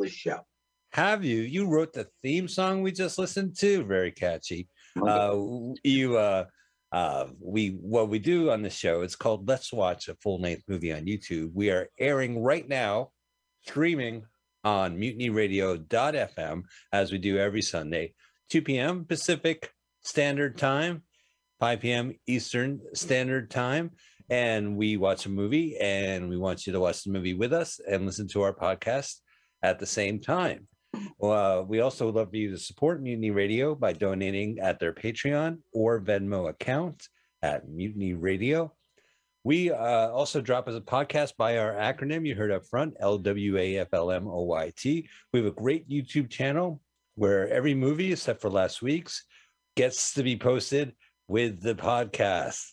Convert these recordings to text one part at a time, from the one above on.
fabulous show. Have you? You wrote the theme song we just listened to. Very catchy. Uh, you uh, uh, we what we do on the show. It's called Let's Watch a Full Length Movie on YouTube. We are airing right now, streaming on MutinyRadio.fm as we do every Sunday, 2 p.m. Pacific Standard Time, 5 p.m. Eastern Standard Time and we watch a movie and we want you to watch the movie with us and listen to our podcast at the same time. Uh, we also love you to support Mutiny Radio by donating at their Patreon or Venmo account at Mutiny Radio. We uh, also drop as a podcast by our acronym you heard up front, LWAFLMOYT. We have a great YouTube channel where every movie, except for last week's, gets to be posted with the podcast.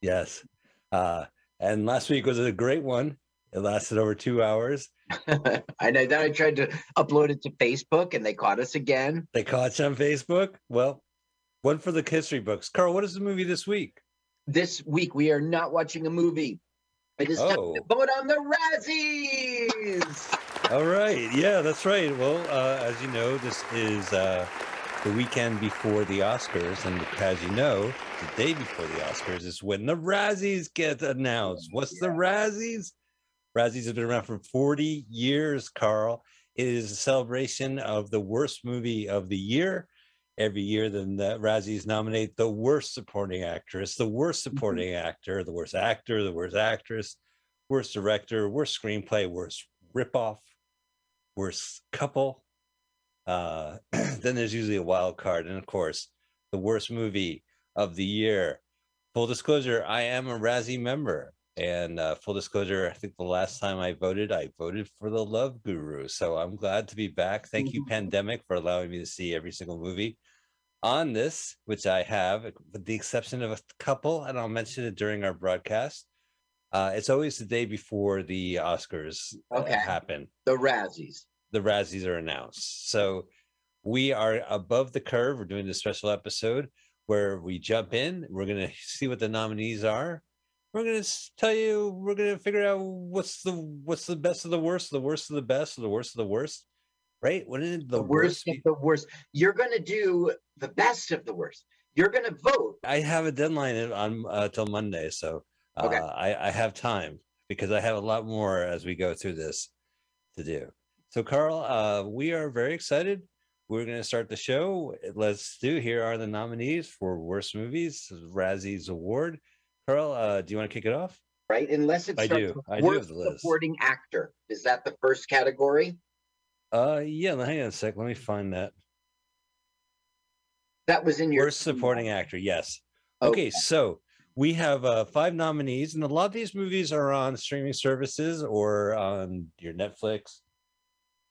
Yes. Uh, and last week was a great one. It lasted over two hours. I know. Then I tried to upload it to Facebook, and they caught us again. They caught you on Facebook. Well, one for the history books. Carl, what is the movie this week? This week we are not watching a movie. It is oh. time to vote on the Razzies. All right. Yeah, that's right. Well, uh, as you know, this is uh, the weekend before the Oscars, and as you know, the day before the Oscars is when the Razzies get announced. What's yeah. the Razzies? Razzies have been around for 40 years, Carl. It is a celebration of the worst movie of the year. Every year, then the Razzies nominate the worst supporting actress, the worst mm-hmm. supporting actor, the worst actor, the worst actress, worst director, worst screenplay, worst ripoff, worst couple. Uh, then there's usually a wild card, and of course, the worst movie of the year. Full disclosure, I am a Razzie member. And uh, full disclosure, I think the last time I voted, I voted for the Love Guru. So I'm glad to be back. Thank you, mm-hmm. Pandemic, for allowing me to see every single movie on this, which I have, with the exception of a couple, and I'll mention it during our broadcast. Uh, it's always the day before the Oscars uh, okay. happen. The Razzies. The Razzies are announced. So we are above the curve. We're doing this special episode where we jump in. We're going to see what the nominees are. We're going to tell you, we're going to figure out what's the what's the best of the worst, the worst of the best, the worst of the worst. Right? What is the, the worst, worst of the worst? You're going to do the best of the worst. You're going to vote. I have a deadline on uh, till Monday, so uh, okay. I, I have time because I have a lot more as we go through this to do. So, Carl, uh, we are very excited we're going to start the show. Let's do. Here are the nominees for worst movies, Razzie's Award. Carl, uh, do you want to kick it off? Right, unless it's I do. I do have the list. Supporting actor is that the first category? Uh, yeah. Hang on a sec. Let me find that. That was in your worst supporting actor. Yes. Okay, okay so we have uh, five nominees, and a lot of these movies are on streaming services or on your Netflix,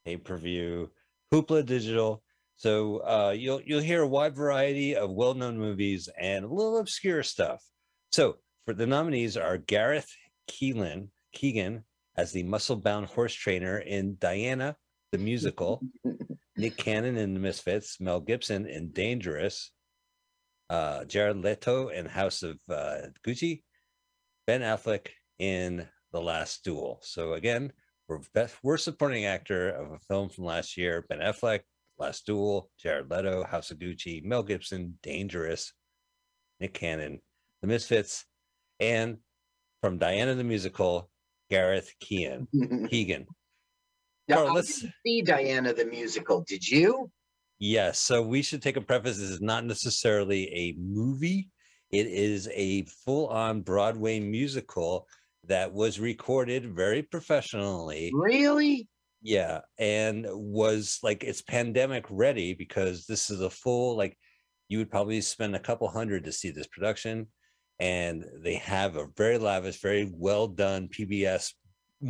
pay per view, Hoopla Digital, so uh, you'll you'll hear a wide variety of well-known movies and a little obscure stuff. So for the nominees are Gareth Keelan Keegan as the muscle-bound horse trainer in Diana the musical, Nick Cannon in The Misfits, Mel Gibson in Dangerous, uh, Jared Leto in House of uh, Gucci, Ben Affleck in The Last Duel. So again, we're best worst supporting actor of a film from last year, Ben Affleck, Last Duel, Jared Leto, House of Gucci, Mel Gibson, Dangerous, Nick Cannon, The Misfits, and from Diana the Musical, Gareth Keegan. Keegan. Now, Carl, let's see Diana the Musical. Did you? Yes. So we should take a preface. This is not necessarily a movie. It is a full-on Broadway musical that was recorded very professionally. Really? Yeah, and was like it's pandemic ready because this is a full like you would probably spend a couple hundred to see this production, and they have a very lavish, very well done PBS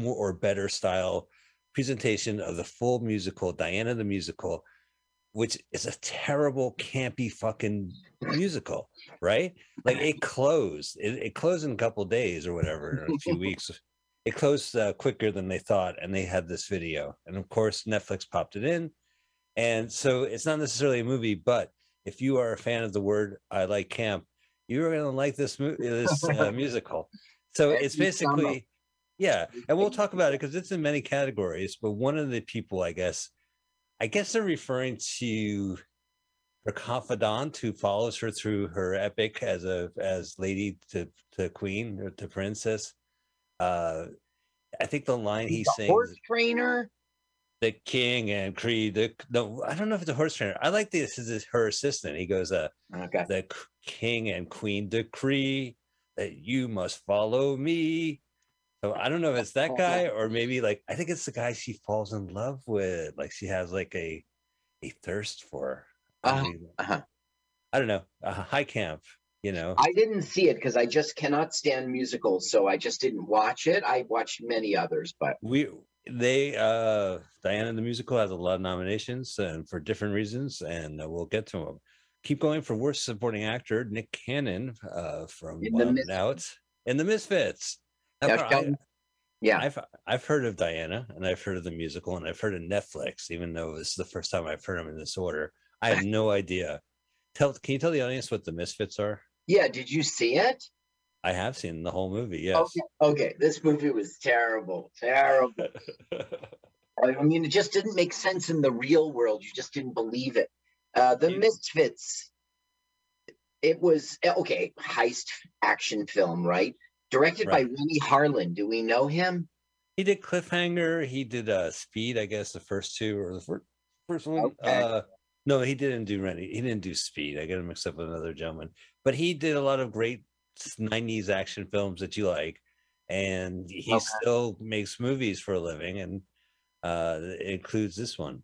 or better style presentation of the full musical Diana the musical, which is a terrible campy fucking musical, right? Like it closed, it, it closed in a couple days or whatever, in a few weeks. It closed uh, quicker than they thought and they had this video. And of course netflix popped it in. And so it's not necessarily a movie but if you are a fan of the word i like camp you're going to like this, mo- this uh, musical so it's basically Yeah, and we'll talk about it because it's in many categories. But one of the people, I guess, I guess they're referring to her confidant who follows her through her epic as a as lady to to queen or to princess. Uh, I think the line he The sings, horse trainer. "The king and Creed." The, no, I don't know if it's a horse trainer. I like this. Is her assistant. He goes, "Uh, Okay. the king and queen decree that you must follow me." So I don't know if it's that guy or maybe like I think it's the guy she falls in love with. Like she has like a a thirst for. I Uh, uh-huh. I don't know. A high camp, you know. I didn't see it because I just cannot stand musicals, so I just didn't watch it. I watched many others, but we they uh Diana the musical has a lot of nominations and for different reasons and uh, we'll get to them. Keep going for worst supporting actor Nick Cannon uh from In The and Out in the Misfits. Yeah, I, yeah, I've I've heard of Diana and I've heard of the musical and I've heard of Netflix, even though this is the first time I've heard them in this order. I have no idea. Tell can you tell the audience what the Misfits are? yeah. Did you see it? I have seen the whole movie, yes. Okay. Okay. This movie was terrible, terrible. I mean, it just didn't make sense in the real world. You just didn't believe it. Uh, the You- Misfits. It was eh, okay. Heist action film, right? Directed Right. by Renny Harlin. Do we know him? He did Cliffhanger. He did uh Speed, I guess the first two or the first first one. Okay. Uh no, he didn't do Renny. He didn't do Speed. I get him mixed up with another gentleman. But he did a lot of great 90s action films that you like. And he Okay. still makes movies for a living and uh includes this one.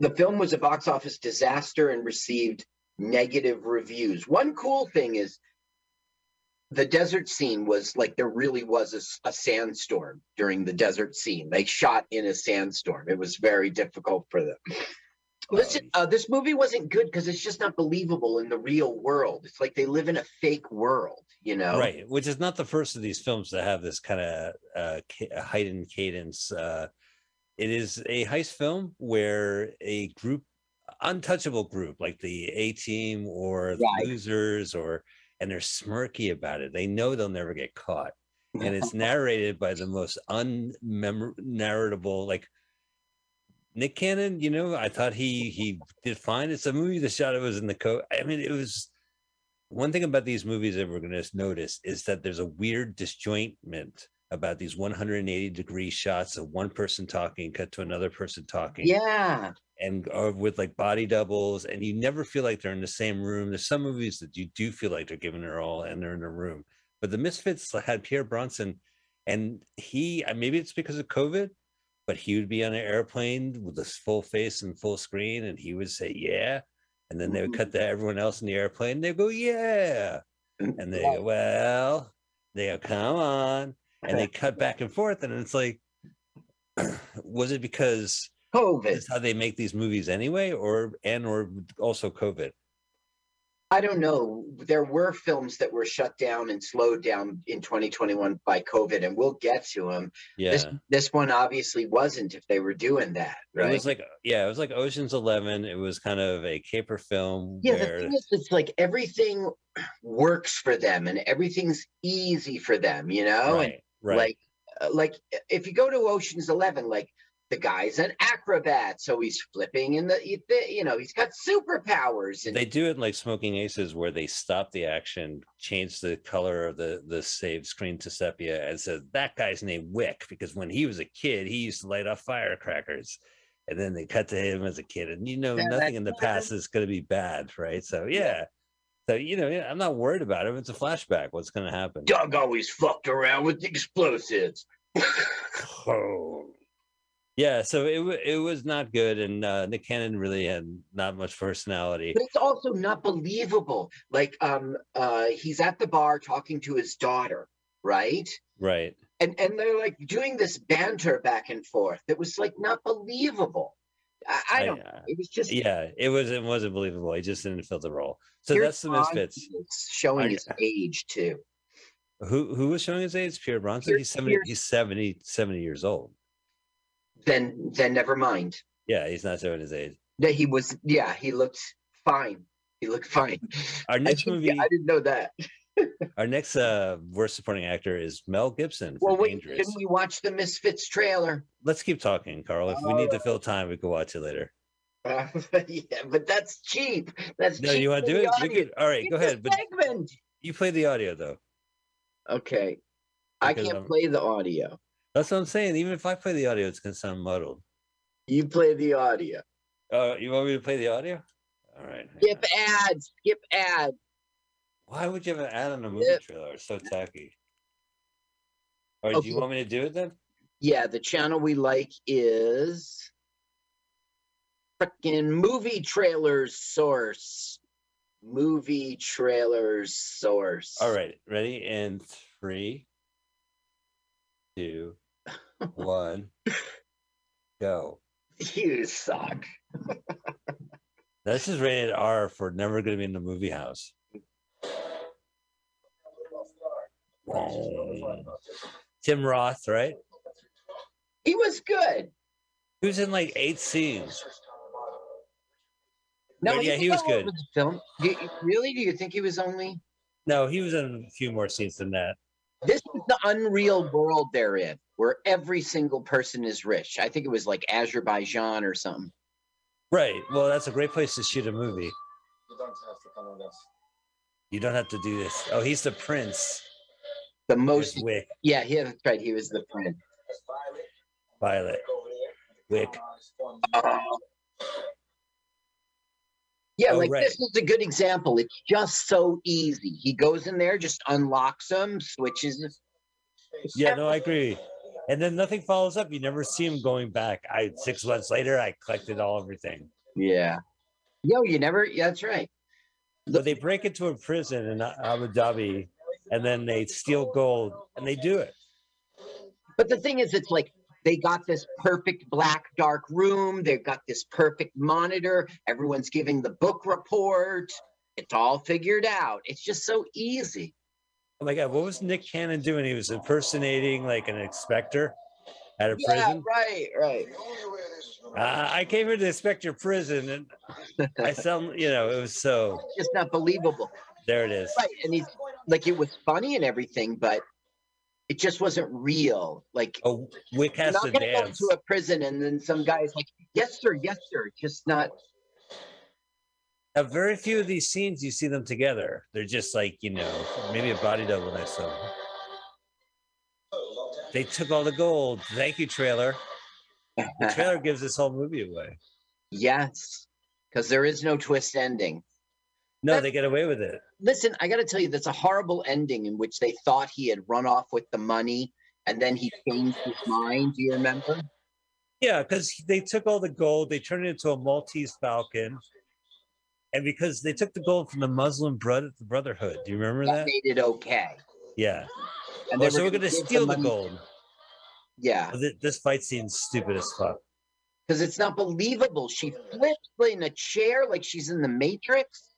The film was a box office disaster and received negative reviews. One cool thing is the desert scene was like there really was a sandstorm during the desert scene. They shot in a sandstorm. It was very difficult for them. Listen, uh, this movie wasn't good because it's just not believable in the real world. It's like they live in a fake world, you know? Right, which is not the first of these films to have this kind of uh, ca- heightened cadence. Uh, it is a heist film where a group, untouchable group like the A Team or the Right. Losers, or and they're smirky about it. They know they'll never get caught, and it's narrated by the most unmemorable, like Nick Cannon. You know, I thought he he did fine. It's a movie. The shot it was in the coat. I mean, it was one thing about these movies that we're going to notice is that there's a weird disjointment about these 180 degree shots of one person talking cut to another person talking. Yeah. and or with like body doubles and you never feel like they're in the same room. There's some movies that you do feel like they're giving their all and they're in a room. But the misfits had pierre bronson and he uh, maybe it's because of covid but he would be on an airplane with this full face and full screen and he would say yeah. And then they would cut to everyone else in the airplane they go yeah. And they go well they go come on and they cut back and forth and it's like was it because COVID. is how they make these movies anyway or and or also covid I don't know. There were films that were shut down and slowed down in 2021 by COVID, and we'll get to them. yeah This this one obviously wasn't if they were doing that, right? it was like yeah it was like oceans 11 it was kind of a caper film yeah, the thing is, it's like everything works for them and everything's easy for them, you know. right right. Like, uh, like if you go to Ocean's Eleven, like the guy's an acrobat, so he's flipping in the, you know, he's got superpowers. And they do it like smoking aces where they stop the action change the color of the the save screen to sepia and says that guy's named wick because when he was a kid he used to light off firecrackers. And then they cut to him as a kid and you know Yeah, nothing in the past is going to be bad right? So yeah so you know i'm not worried about it it's a flashback what's going to happen Doug always fucked around with explosives. Oh. Yeah, so it it was not good, and uh, Nick Cannon really had not much personality. but it's also not believable. Like, um, uh, he's at the bar talking to his daughter, right? Right? And and they're like doing this banter back and forth. It was like not believable. I, I don't. uh, It was just yeah, it was it wasn't believable. He just didn't fill the role. So that's the misfits. showing I- his age too. Who who was showing his age? Pierre Bronson. Pierce- He's seventy. Pierce- He's 70, 70 years old. Then then never mind. Yeah, he's not showing his age. That he was. Yeah, he looked fine. He looked fine. Our next didn't- movie. I didn't know that. Our next uh worst supporting actor is Mel Gibson. Well, wait, Dangerous. can we watch the Misfits trailer? Let's keep talking, Carl. If we need to fill time, we can watch it later. Uh, yeah, but that's cheap. That's No, cheap you want to do it? You could, all right, go ahead. But segment. you play the audio though. Okay, I Because can't I'm- play the audio. That's what I'm saying. Even if I play the audio, it's gonna sound muddled. You play the audio. Uh, you want me to play the audio? All right. hang Skip ads. Skip ad. Why would you have an ad on a movie Yep. trailer? It's so tacky. All right, do you want me to do it then? Yeah, the channel we like is freaking movie trailers source. Movie trailers source. All right, ready? In three, two, one, go. You suck. This is rated R for never going to be in the movie house. Tim Roth, right? He was good. He was in like eight scenes. No, Right, yeah, he was good. Film. Do you- really? Do you think he was only? No, he was in a few more scenes than that. This is the unreal world they're in, where every single person is rich. I think it was like Azerbaijan or something. Right. Well, that's a great place to shoot a movie. You don't have to come with us. You don't have to do this. Oh, he's the prince. The most, Wick, yeah, he that's right. He was the prince. Violet. Violet. Wick. Uh, Yeah, Oh, like right. this is a good example. It's just so easy. He goes in there, just unlocks them, switches. Yeah, no, I agree. And then nothing follows up. You never see him going back. I six months later, I collected all everything. Yeah. Yo, you never. Yeah, that's right. But they break into a prison in Abu Dhabi, and then they steal gold, and they do it. But the thing is, it's like they got this perfect black dark room. They've got this perfect monitor. Everyone's giving the book report. It's all figured out. It's just so easy. Oh my god, what was Nick Cannon doing? He was impersonating like an inspector at a Yeah, prison. right, right. The only way this is gonna Uh, I came here to inspect your prison, and I sound, you know, it was so. It's just not believable. There it is. Right. And he's like, it was funny and everything, but it just wasn't real. Like, Oh, Wick has not to going to go dance. into a prison and then some guy's like, yes, sir, yes, sir. Just not. Now, very few of these scenes you see them together. They're just like, you know, maybe a body double to them. They took all the gold. Thank you, trailer. The trailer gives this whole movie away. yes. Because there is no twist ending. No, they get away with it. Listen, I got to tell you, that's a horrible ending in which they thought he had run off with the money and then he changed his mind. Do you remember? Yeah, because they took all the gold, they turned it into a Maltese Falcon. And because they took the gold from the Muslim Brotherhood. Do you remember That that? made it okay. Yeah. And Well, they so we're going to steal the gold. Yeah. Thi- This fight scene's stupid as fuck. Because it's not believable. She flips in a chair like she's in the Matrix.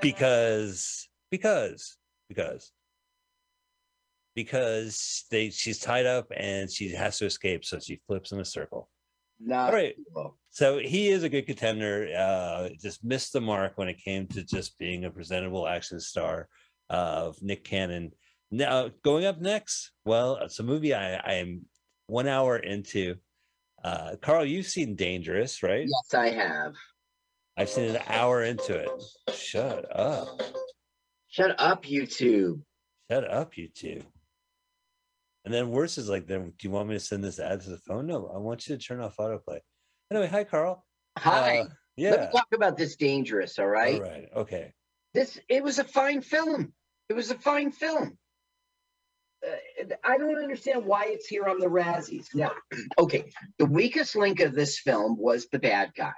because because because because they she's tied up and she has to escape so she flips in a circle Not all right so he is a good contender uh just missed the mark when it came to just being a presentable action star of nick cannon now going up next well it's a movie i i am one hour into uh carl you've seen dangerous right Yes, I have. i've seen an hour into it shut up Shut up, YouTube. Shut up, YouTube. And then worse is like, then do you want me to send this ad to the phone? No, I want you to turn off autoplay. Anyway, hi, Carl. Hi. Uh, Let yeah. me talk about this dangerous, all right? All right. Okay. This it was a fine film. It was a fine film. Uh, I don't understand why it's here on the Razzies. Now, okay, the weakest link of this film was the bad guy,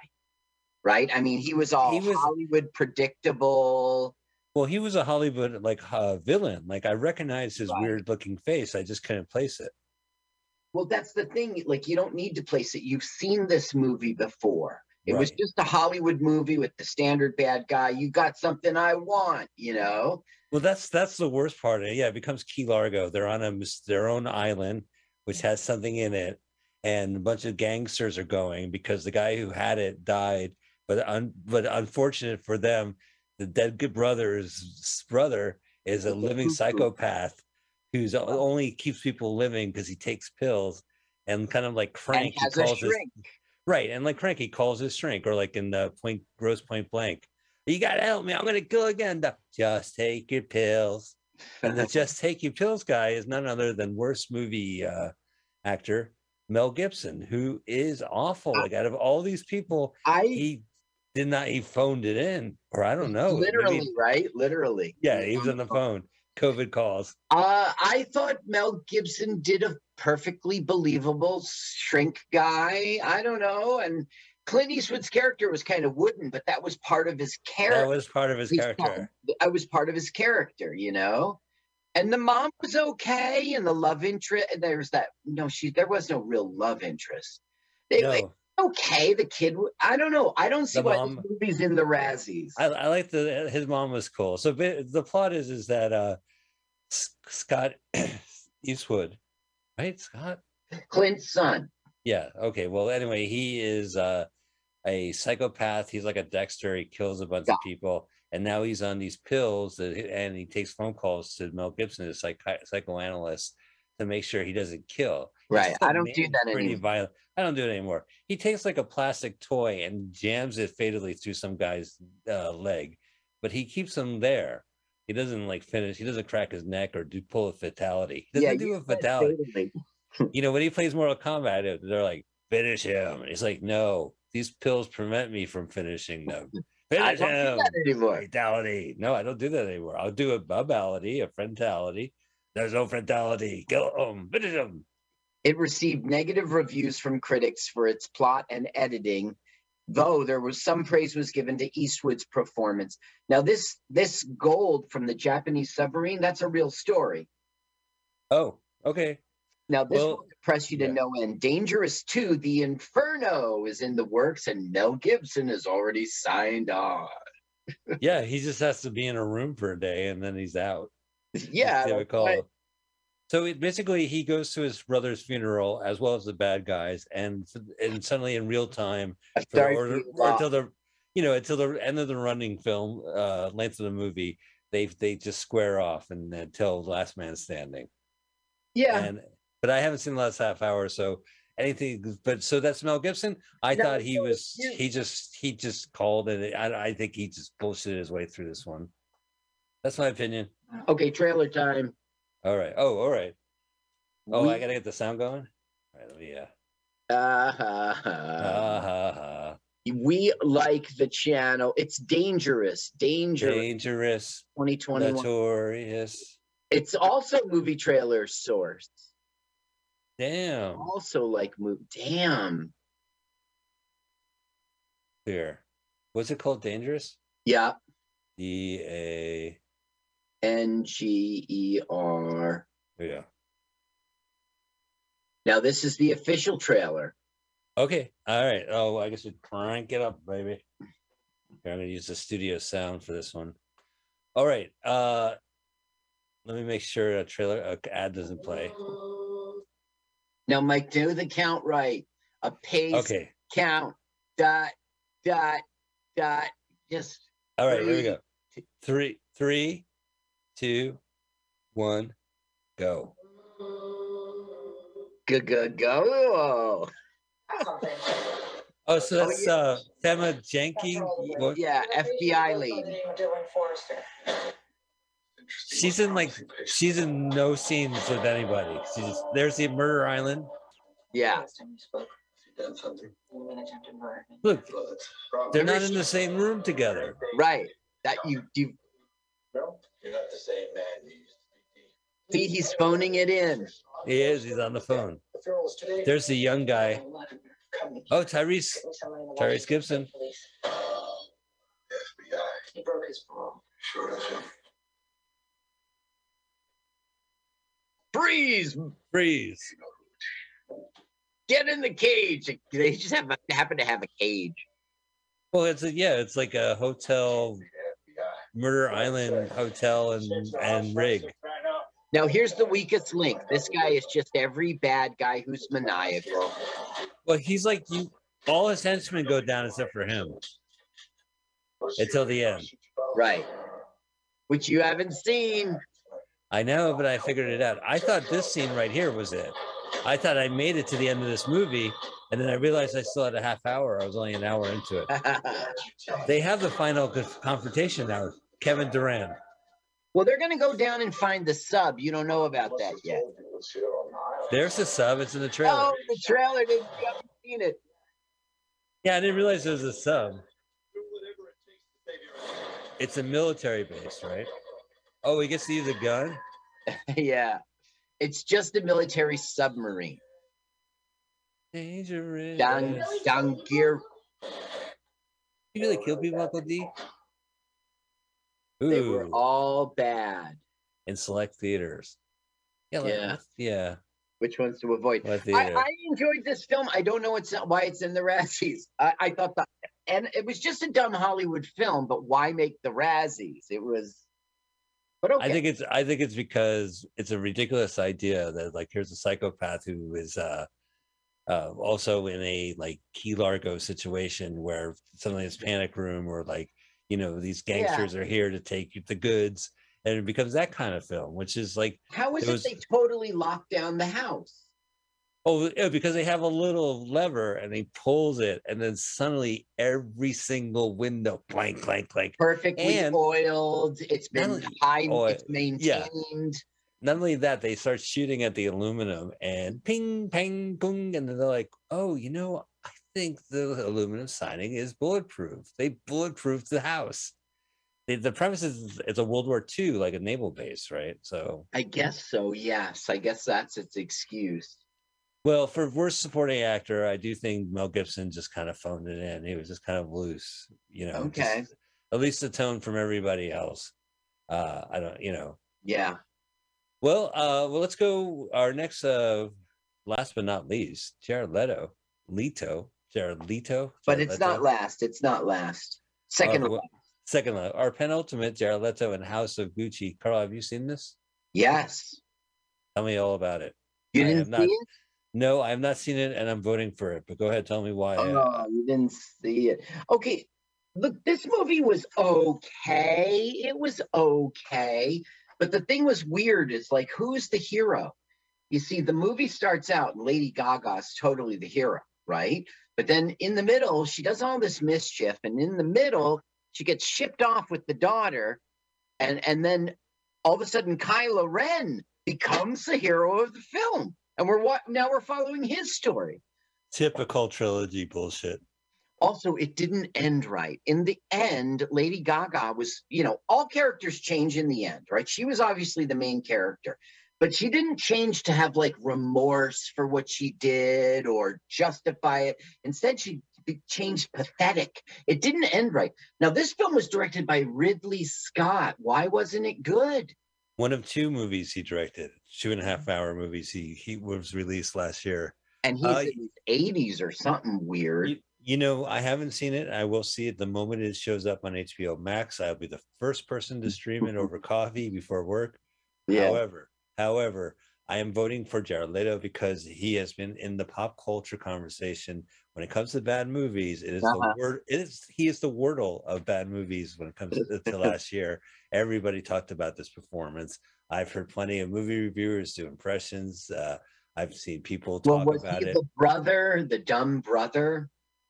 right? I mean, he was all He was- Hollywood predictable. Well, he was a Hollywood like uh, villain. Like I recognized his Right. weird looking face. I just couldn't place it. Well, that's the thing. Like, you don't need to place it. You've seen this movie before. It was Right. just a Hollywood movie with the standard bad guy. You got something I want, you know? Well, that's that's the worst part. It. Yeah, it becomes Key Largo. They're on a their own island, which mm. has something in it, and a bunch of gangsters are going because the guy who had it died. But un, but unfortunate for them, the dead good brother's brother is a living psychopath who's only keeps people living because he takes pills and kind of like And Frank has a calls his right and like Frank he calls his shrink or like in the point gross point blank you gotta help me I'm gonna kill again The, just take your pills and the just take your pills guy is none other than worst movie uh actor Mel Gibson who is awful like out of all these people I he did not he phoned it in or i don't know maybe- literally, right? Literally. yeah he was on the phone covid calls Uh, I thought Mel Gibson did a perfectly believable shrink guy. I don't know. And Clint Eastwood's character was kind of wooden, but that was part of his character. that was part of his character I was part of his character, you know. And the mom was okay, and the love interest. There was that. No, she. There was no real love interest. They, no okay. The kid. I don't know. I don't see The why mom- this movie's in the Razzies. I, I like the his mom was cool so the plot is is that uh scott eastwood right scott Clint's son. Yeah okay well anyway he is uh a psychopath he's like a dexter he kills a bunch Yeah. of people and now he's on these pills that, and he takes phone calls to mel gibson a psych- psychoanalyst to make sure he doesn't kill Right. I don't do that pretty anymore. violent. I don't do it anymore. He takes like a plastic toy and jams it fatally through some guy's uh, leg, but he keeps him there. He doesn't like finish. He doesn't crack his neck or do pull a fatality. He doesn't do a fatality. fatally. You know when he plays Mortal Kombat, they're like finish him. And he's like, no, these pills prevent me from finishing them. I Finish don't do him. that anymore. Fatality. No, I don't do that anymore. I'll do a babality, a frontality. There's no frontality. Kill him. Finish him. It received negative reviews from critics for its plot and editing, though there was some praise was given to Eastwood's performance. Now, this this gold from the Japanese submarine, that's a real story. Oh, okay. Now, this Well, will impress you to yeah. no end. Dangerous 2, The Inferno is in the works, and Mel Gibson has already signed on. Yeah, he just has to be in a room for a day and then he's out. Yeah, call right. So it basically he goes to his brother's funeral as well as the bad guys, and and suddenly in real time, for, sorry or, or until the you know until the end of the running film uh length of the movie, they they just square off and until The last man standing. yeah. And but I haven't seen the last half hour, so anything. But so that's Mel Gibson. I No, thought he no, was you- he just he just called it. I I think he just bullshitted his way through this one. That's my opinion. Okay, trailer time. All right. Oh, all right. Oh, we, I gotta get the sound going. All right, let me. Uh, uh, ah, ha, ha. we like the channel. It's dangerous, dangerous. Dangerous, 2021. notorious. It's also movie trailer source. Damn. Also like move. Damn. Here. What's it called? Dangerous. Yeah. D A. N G E R. Yeah. Now this is the official trailer. Okay. All right. Oh, I guess we crank it up, baby. I'm gonna use the studio sound for this one. All right. Uh, let me make sure a trailer uh, ad doesn't play. Now, Mike, do the count right. A pace Okay. count. Dot. Dot. Dot. Just All right. Here we Three, go. Three, three, two, one, go. go go go. Oh, so Oh, that's yeah. uh Thema Jenke. What- Yeah, FBI lead. Dylan Forrester. She's in like she's in no scenes with anybody. She's there's the Murder Island. Yeah. Last time you spoke, Done something. you mean attempted murder. Look, Well, that's wrong. they're not in the same room together. Right. That you you No, You're not the same man you used to be. see he's phoning it in. He is. He's on the phone. The funeral's today. There's the young guy. Oh, Tyrese. Tyrese Gibson. FBI. He broke his parole. Sure Freeze! Freeze. Get in the cage. They just have happen to have a cage. Well, it's a, yeah, it's like a hotel. Murder Island hotel and and rig. Now here's the weakest link. This guy is just every bad guy who's maniacal. Well, he's like you. All his henchmen go down except for him. Until the end. Right. Which you haven't seen. I know, but I figured it out. I thought this scene right here was it. I thought I made it to the end of this movie, and then I realized I still had a half hour. I was only an hour into it. They have the final confrontation now. Kevin Durand. well, they're gonna go down and find the sub. You don't know about that yet. There's the sub. It's in the trailer. Oh, the trailer didn't you haven't seen it. Yeah, I didn't realize there was a sub. It's a military base, right? Oh, he gets to use a gun. yeah. It's just a military submarine. Dangerous. Down down gear. You really kill people, Uncle D? They were all bad. in select theaters. Yeah, like, Yeah. yeah. Which ones to avoid? I. I enjoyed this film. I don't know it's why it's in the Razzies. I, I thought that, and it was just a dumb Hollywood film. But why make the Razzies? It was. But okay. I think it's I think it's because it's a ridiculous idea that like here's a psychopath who is uh uh also in a like Key Largo situation where suddenly it's panic room or like you know these Yeah. gangsters are here to take the goods and it becomes that kind of film which is like How is it it, they totally locked down the house? Oh because they have a little lever and he pulls it and then suddenly every single window blank blank blank Perfectly And- oiled. It's been high. oh, it's maintained. not only that, they start shooting at the aluminum and ping, pang, boom, and then they're like, "Oh, you know, I think the aluminum siding is bulletproof. They bulletproofed the house." The, the premise is it's a World War II, like a naval base, right? So, I guess so. Yes, I guess that's its excuse. Well, for worst supporting actor, I do think Mel Gibson just kind of phoned it in. He was just kind of loose, you know. just- Okay. at least the tone from everybody else. Uh, I don't, you know. Yeah. Well, uh, well, let's go. Our next, uh, last but not least, Jared Leto, Leto, Jared Leto. But Jared it's Leto. not last. It's not last. Second. Uh, Second, la- our penultimate, Jared Leto and House of Gucci. Carl, have you seen this? yes. Tell me all about it. You I didn't have see not- it? No, I have not seen it, and I'm voting for it. But go ahead, tell me why. Oh, you didn't see it. Okay. Look, this movie was okay. It was okay. But the thing was weird is like, who's the hero? You see, the movie starts out and Lady Gaga's totally the hero, right? But then in the middle, she does all this mischief. And in the middle, she gets shipped off with the daughter. And, and then all of a sudden, Kylo Ren becomes the hero of the film. And we're what now we're following his story. typical trilogy bullshit. also it didn't end right. In the end lady gaga was you know all characters change in the end right? She was obviously the main character but she didn't change to have like remorse for what she did or justify it. Instead she changed pathetic. It didn't end right. Now this film was directed by ridley scott. Why wasn't it good One of two movies he directed, two and a half hour movies. He he was released last year. and he's Uh, in his 80s or something weird You, you know, I haven't seen it. I will see it the moment it shows up on HBO Max. I'll be the first person to stream it over coffee before work. Yeah. However, however, I am voting for Jared Leto because he has been in the pop culture conversation when it comes to bad movies. It is Uh-huh. the word. It is he is the wordle of bad movies when it comes to, to last year. Everybody talked about this performance. I've heard plenty of movie reviewers do impressions. Uh, I've seen people well talk was about it. the brother the dumb brother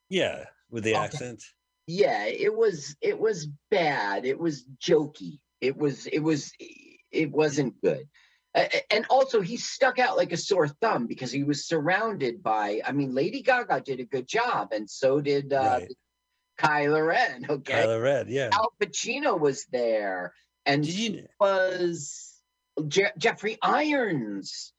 Yeah, with the Okay. accent. yeah it was it was bad it was jokey it was it was it wasn't good and also he stuck out like a sore thumb because he was surrounded by i mean lady gaga did a good job and so did uh Right. kylo ren okay Kylo Ren, yeah. al pacino was there and Did you was Je- jeffrey irons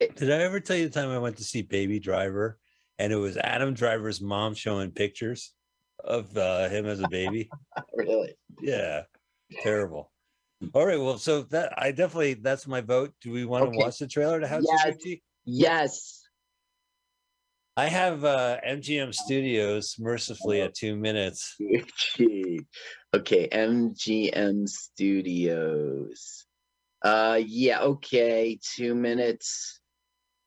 Did I ever tell you the time I went to see Baby Driver and it was Adam Driver's mom showing pictures of uh, him as a baby? really yeah, terrible. All right, well, so that I definitely that's my vote. Do we want to watch the trailer to House Yes. of Gucci? yes I have uh, MGM Studios mercifully at two minutes. Okay, MGM Studios. Uh yeah, okay, 2 minutes.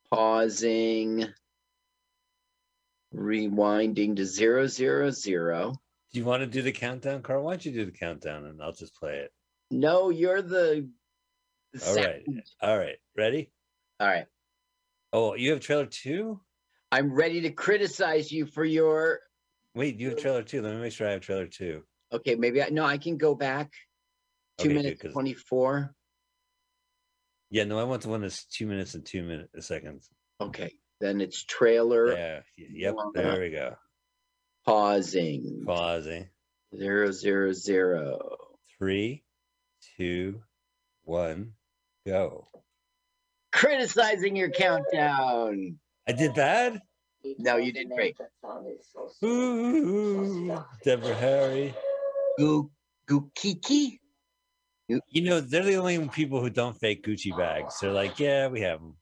Pausing. Rewinding to zero zero zero. Do you want to do the countdown, Carl? Why don't you do the countdown and I'll just play it? No, you're the. the All right. All right. Ready? All right. Oh, you have trailer two? I'm ready to criticize you for your. Wait, you have trailer two. Let me make sure I have trailer two. Okay, maybe I no. I can go back. Two Okay, minutes 'cause- twenty four. Yeah, no, I want the one that's two minutes and two minutes uh, seconds. Okay, then it's trailer Yeah. Yep. Wow. There we go. pausing Pausing. zero zero zero. Three, two, one, go. Criticizing your countdown. I did that. No, you did great. That sounded so sweet. Ooh, Deborah Harry. Gu Gukiki. You know, they're the only people who don't fake Gucci bags. They're like, yeah, we have them.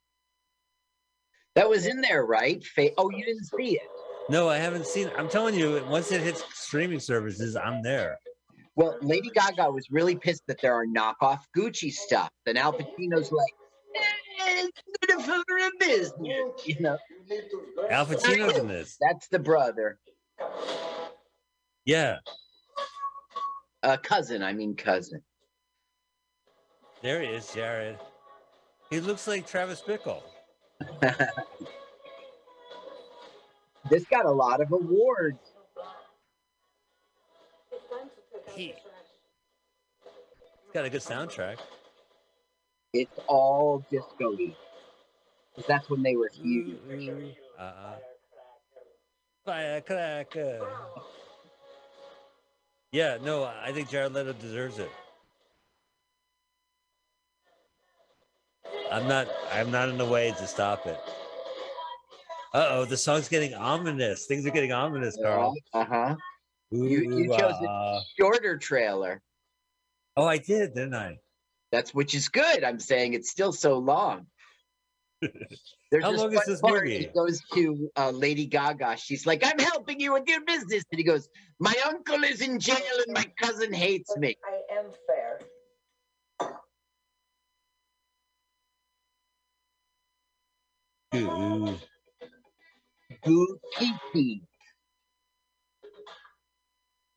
That was in there, right? Fa- oh, you didn't see it. No, I haven't seen. I'm telling you, once it hits streaming services, I'm there. Well, Lady Gaga was really pissed that there are knockoff Gucci stuff. Then Al Pacino's like, eh, it's good for the business. You know, Al Pacino's in this. that's the brother. Yeah, Uh, cousin, I mean cousin. there he is, Jared. He looks like Travis Bickle. This got a lot of awards. He- He's got a good soundtrack. It's all. 'Cause That's when they were huge. Ooh, uh-uh. Firecracker. Yeah, no, I think Jared Leto deserves it. I'm not. I'm not in the way to stop it. Uh oh, the song's getting ominous. Things are getting ominous, Carl. Uh huh. You- you chose it. ah. Shorter trailer. Oh, I did, didn't I? That's which is good. I'm saying it's still so long. There's How this long is one this part movie? He goes to uh, Lady Gaga. She's like, "I'm helping you with your business," and he goes, "My uncle is in jail and my cousin hates me." I am fair. Ooh. Gukiki.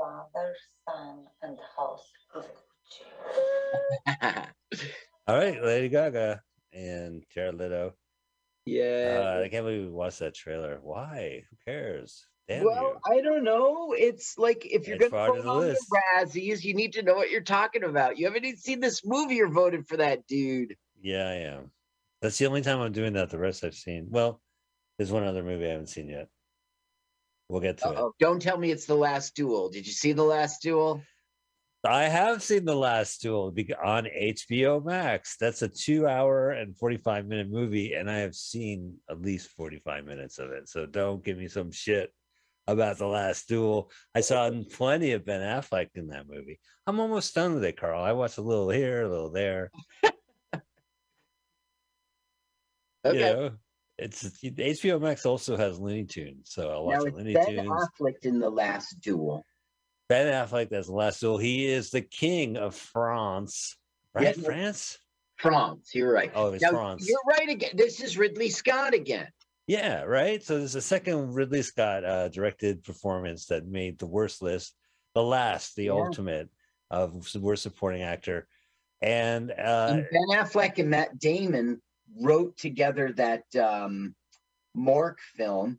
Father, son, and house of Gucci. All right, Lady Gaga and Jared Leto. yeah. Uh, I can't believe we watched that trailer. Why? Who cares? Damn well, I don't know. It's like if you're going to of the vote on the list. Razzies, you need to know what you're talking about. You haven't even seen this movie. You're voting for that dude. Yeah, I am. That's the only time I'm doing that. The rest I've seen. Well, there's one other movie I haven't seen yet. We'll get to it. Uh-oh. Don't tell me it's the last duel. Did you see the last duel? I have seen The Last Duel on HBO Max. That's a two hour and 45 minute movie, and I have seen at least 45 minutes of it. So don't give me some shit about The Last Duel. I saw plenty of Ben Affleck in that movie. I'm almost done with it, Carl. I watched a little here, a little there. Okay. You know, it's HBO Max also has Looney Tunes, so I'll watch now the it's Looney Ben Tunes. Affleck in the last duel. Ben Affleck, that's the last duel. He is the king of France, right? Yeah. France. France. You're right. Oh, it's Now, France. You're right again. This is Ridley Scott again. Yeah, right. So there's a second Ridley Scott uh, directed performance that made the worst list, the last, the Yeah. ultimate of worst supporting actor, and uh, and Ben Affleck and Matt Damon wrote together that um, Mork film.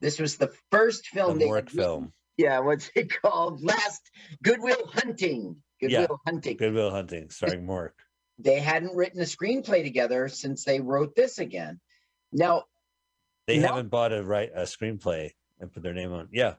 This was the first film. they Mork film, Yeah, what's it called? Last Goodwill Hunting. Goodwill Yeah. Hunting. Goodwill Hunting, starring Mork. They hadn't written a screenplay together since they wrote this again. Now, They No. haven't bought a right a screenplay and put their name on. Yeah,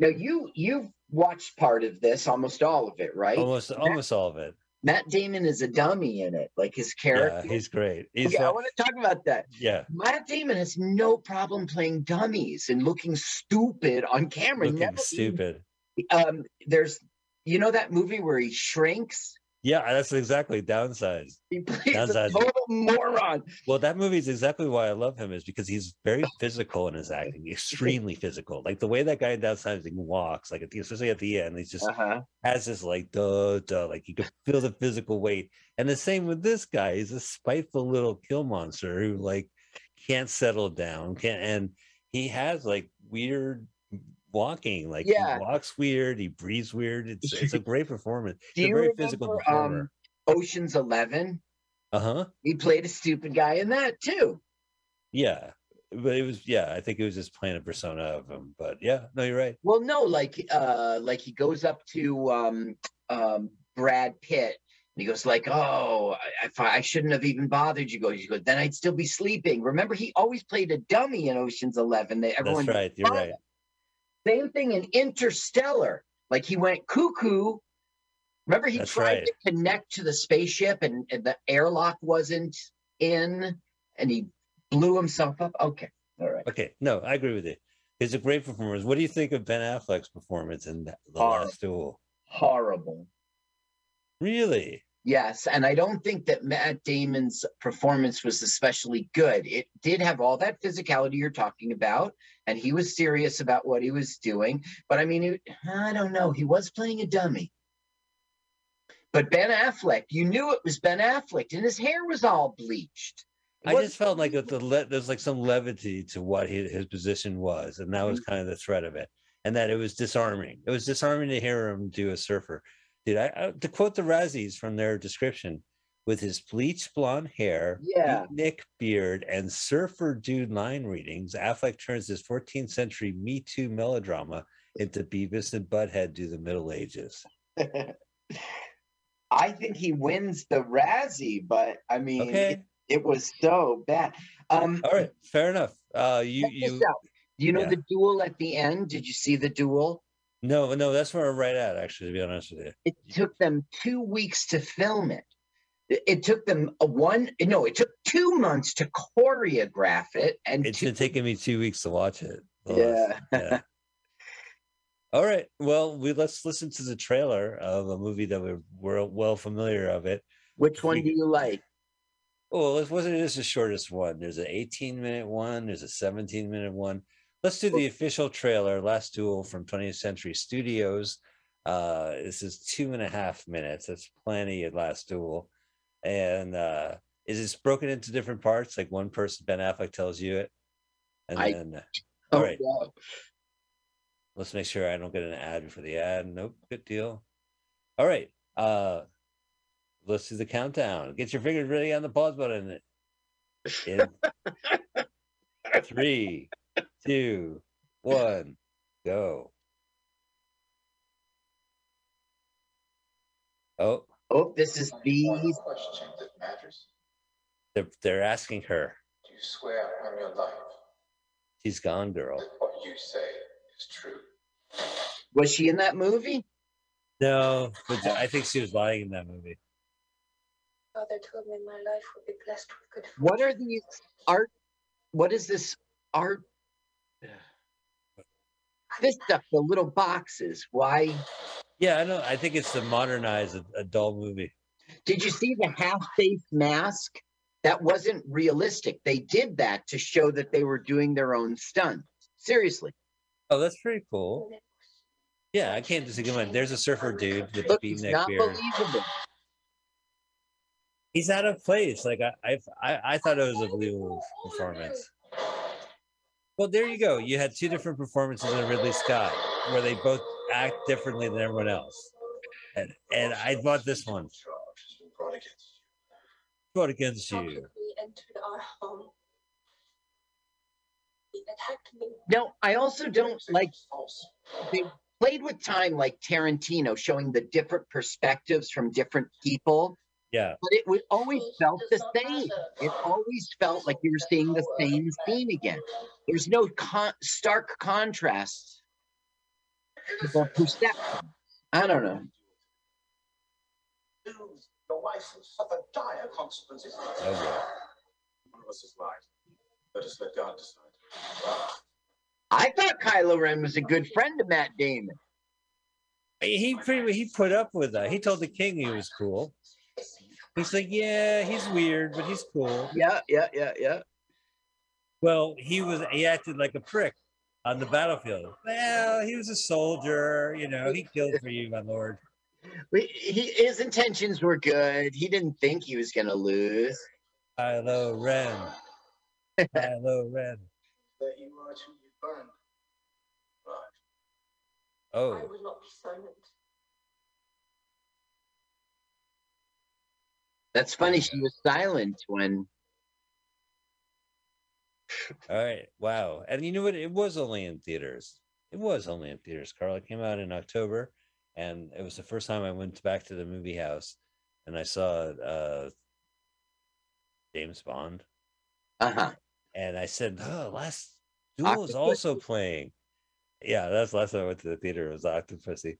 now you you've watched part of this, almost all of it, right? almost almost all of it. Matt Damon is a dummy in it, like his character. Yeah, he's great. He's okay, I uh, want to talk about that. yeah, Matt Damon has no problem playing dummies and looking stupid on camera. looking Never even- stupid. Um, there's, you know, that movie where he shrinks. Yeah, that's exactly downsized. He plays a Downsizing. total moron. Well, that movie is exactly why I love him, is because he's very physical in his acting, extremely physical. Like the way that guy in downsizing walks, like at the, especially at the end, he's just Uh-huh. has this like duh duh, like you can feel the physical weight. And the same with this guy. He's a spiteful little kill monster who like can't settle down, can't and he has like weird walking. Like Yeah. he walks weird, he breathes weird. It's it's a great performance. Do He's a you very remember physical um. Ocean's Eleven? uh huh. He played a stupid guy in that too. Yeah, but it was yeah. I think it was just playing a persona of him. But yeah, no, you're right. Well, no, like uh like he goes up to um um Brad Pitt and he goes like, "Oh, I, I, I shouldn't have even bothered you." Goes, he goes, "Then I'd still be sleeping." Remember, he always played a dummy in Ocean's Eleven. That everyone That's right. You're right. Same thing in Interstellar. Like he went cuckoo. Remember, he That's tried right. to connect to the spaceship and, and the airlock wasn't in, and he blew himself up. Okay, all right. Okay, no, I agree with you. He's a great performance. What do you think of Ben Affleck's performance in The Horrible. Last Duel? Horrible. Really? Yes, and I don't think that Matt Damon's performance was especially good. It did have all that physicality you're talking about, and he was serious about what he was doing. But I mean, it, I don't know. He was playing a dummy. But Ben Affleck, you knew it was Ben Affleck, and his hair was all bleached. It I just felt like that the le- there's like some levity to what he, his position was, and that was Mm-hmm. kind of the threat of it, and that it was disarming. It was disarming to hear him do a surfer. Dude, I, I to quote the Razzies from their description, with his bleached blonde hair, Yeah. Nick beard, and surfer dude line readings, Affleck turns his 14th century Me Too melodrama into Beavis and Butthead do the Middle Ages. I think he wins the Razzie, but I mean, Okay, it, it was so bad. Um, all right, fair enough. Uh, you you. Do you know yeah. the duel at the end? Did you see the duel? No no that's where I'm right at actually. To be honest with you. It took them two weeks to film it. It- It took them a one, no, it took two months to choreograph it, and It's two, been taking me two weeks to watch it. Well, Yeah. yeah. All right. Well, we let's listen to the trailer of a movie that we're, we're well familiar of it. which one do you like? Oh, it wasn't just the shortest one. There's an 18 minute one. There's a 17 minute one. Let's do the official trailer, Last Duel from 20th Century Studios. Uh, this is two and a half minutes. That's plenty at Last Duel. And uh, is this broken into different parts? Like one person, Ben Affleck tells you it. And I- then All right. let's make sure I don't get an ad for the ad. Nope, good deal. All right. Uh let's do the countdown. Get your fingers ready on the pause button. In three, two, one, go. Oh, Oh, this is the question that matters. they're, they're asking her. Do you swear on your life She's gone, girl. what you say is true? was she in that movie? No, but I think she was lying in that movie. Father told me my life would be blessed with good Fortune. What are these art? What is this art? This stuff, the little boxes. Why? Yeah, I know. I think it's to modernize a, a dull movie. Did you see the half face mask? That wasn't realistic. They did that to show that they were doing their own stunt. Seriously. Oh, that's pretty cool. Yeah, I can't disagree. with- There's a surfer dude with the Look, beat it's neck not beard. believable. He's out of place. Like I, I, I, I thought it was a believable performance. Well, there you go. You had two different performances in Ridley Scott, where they both act differently than everyone else. And and I bought this one. Charge has been brought against you. Brought against How could you. we entered our home? He attacked me. No, I also don't like they played with time like Tarantino, showing the different perspectives from different people, Yeah, but it would always felt the same. It always felt like you were seeing the same scene again. There's no con- stark contrast to the perception. I don't know. Lose your life will suffer dire consequences. One of us is right. Let us let God decide. I thought Kylo Ren was a good friend to Matt Damon. He pretty he put up with that. He told the king he was cool. He's like, yeah, he's weird, but he's cool. Yeah, yeah, yeah, yeah. Well, he was he acted like a prick on the battlefield. Well, he was a soldier, you know, he killed for you, my lord. We- He, his intentions were good. He didn't think he was going to lose. Kylo Ren. Kylo Ren. That you are to be burned. Right. Oh. I Oh, will not be silent. That's funny. She was silent when. all right. Wow. And you know what? It was only in theaters. It was only in theaters, Carl. It came out in October, and it was the first time I went back to the movie house and I saw uh, James Bond. Uh huh. and I said, "Oh, Last Duel is also playing." Yeah, that's last time I went to the theater. It was Octopussy.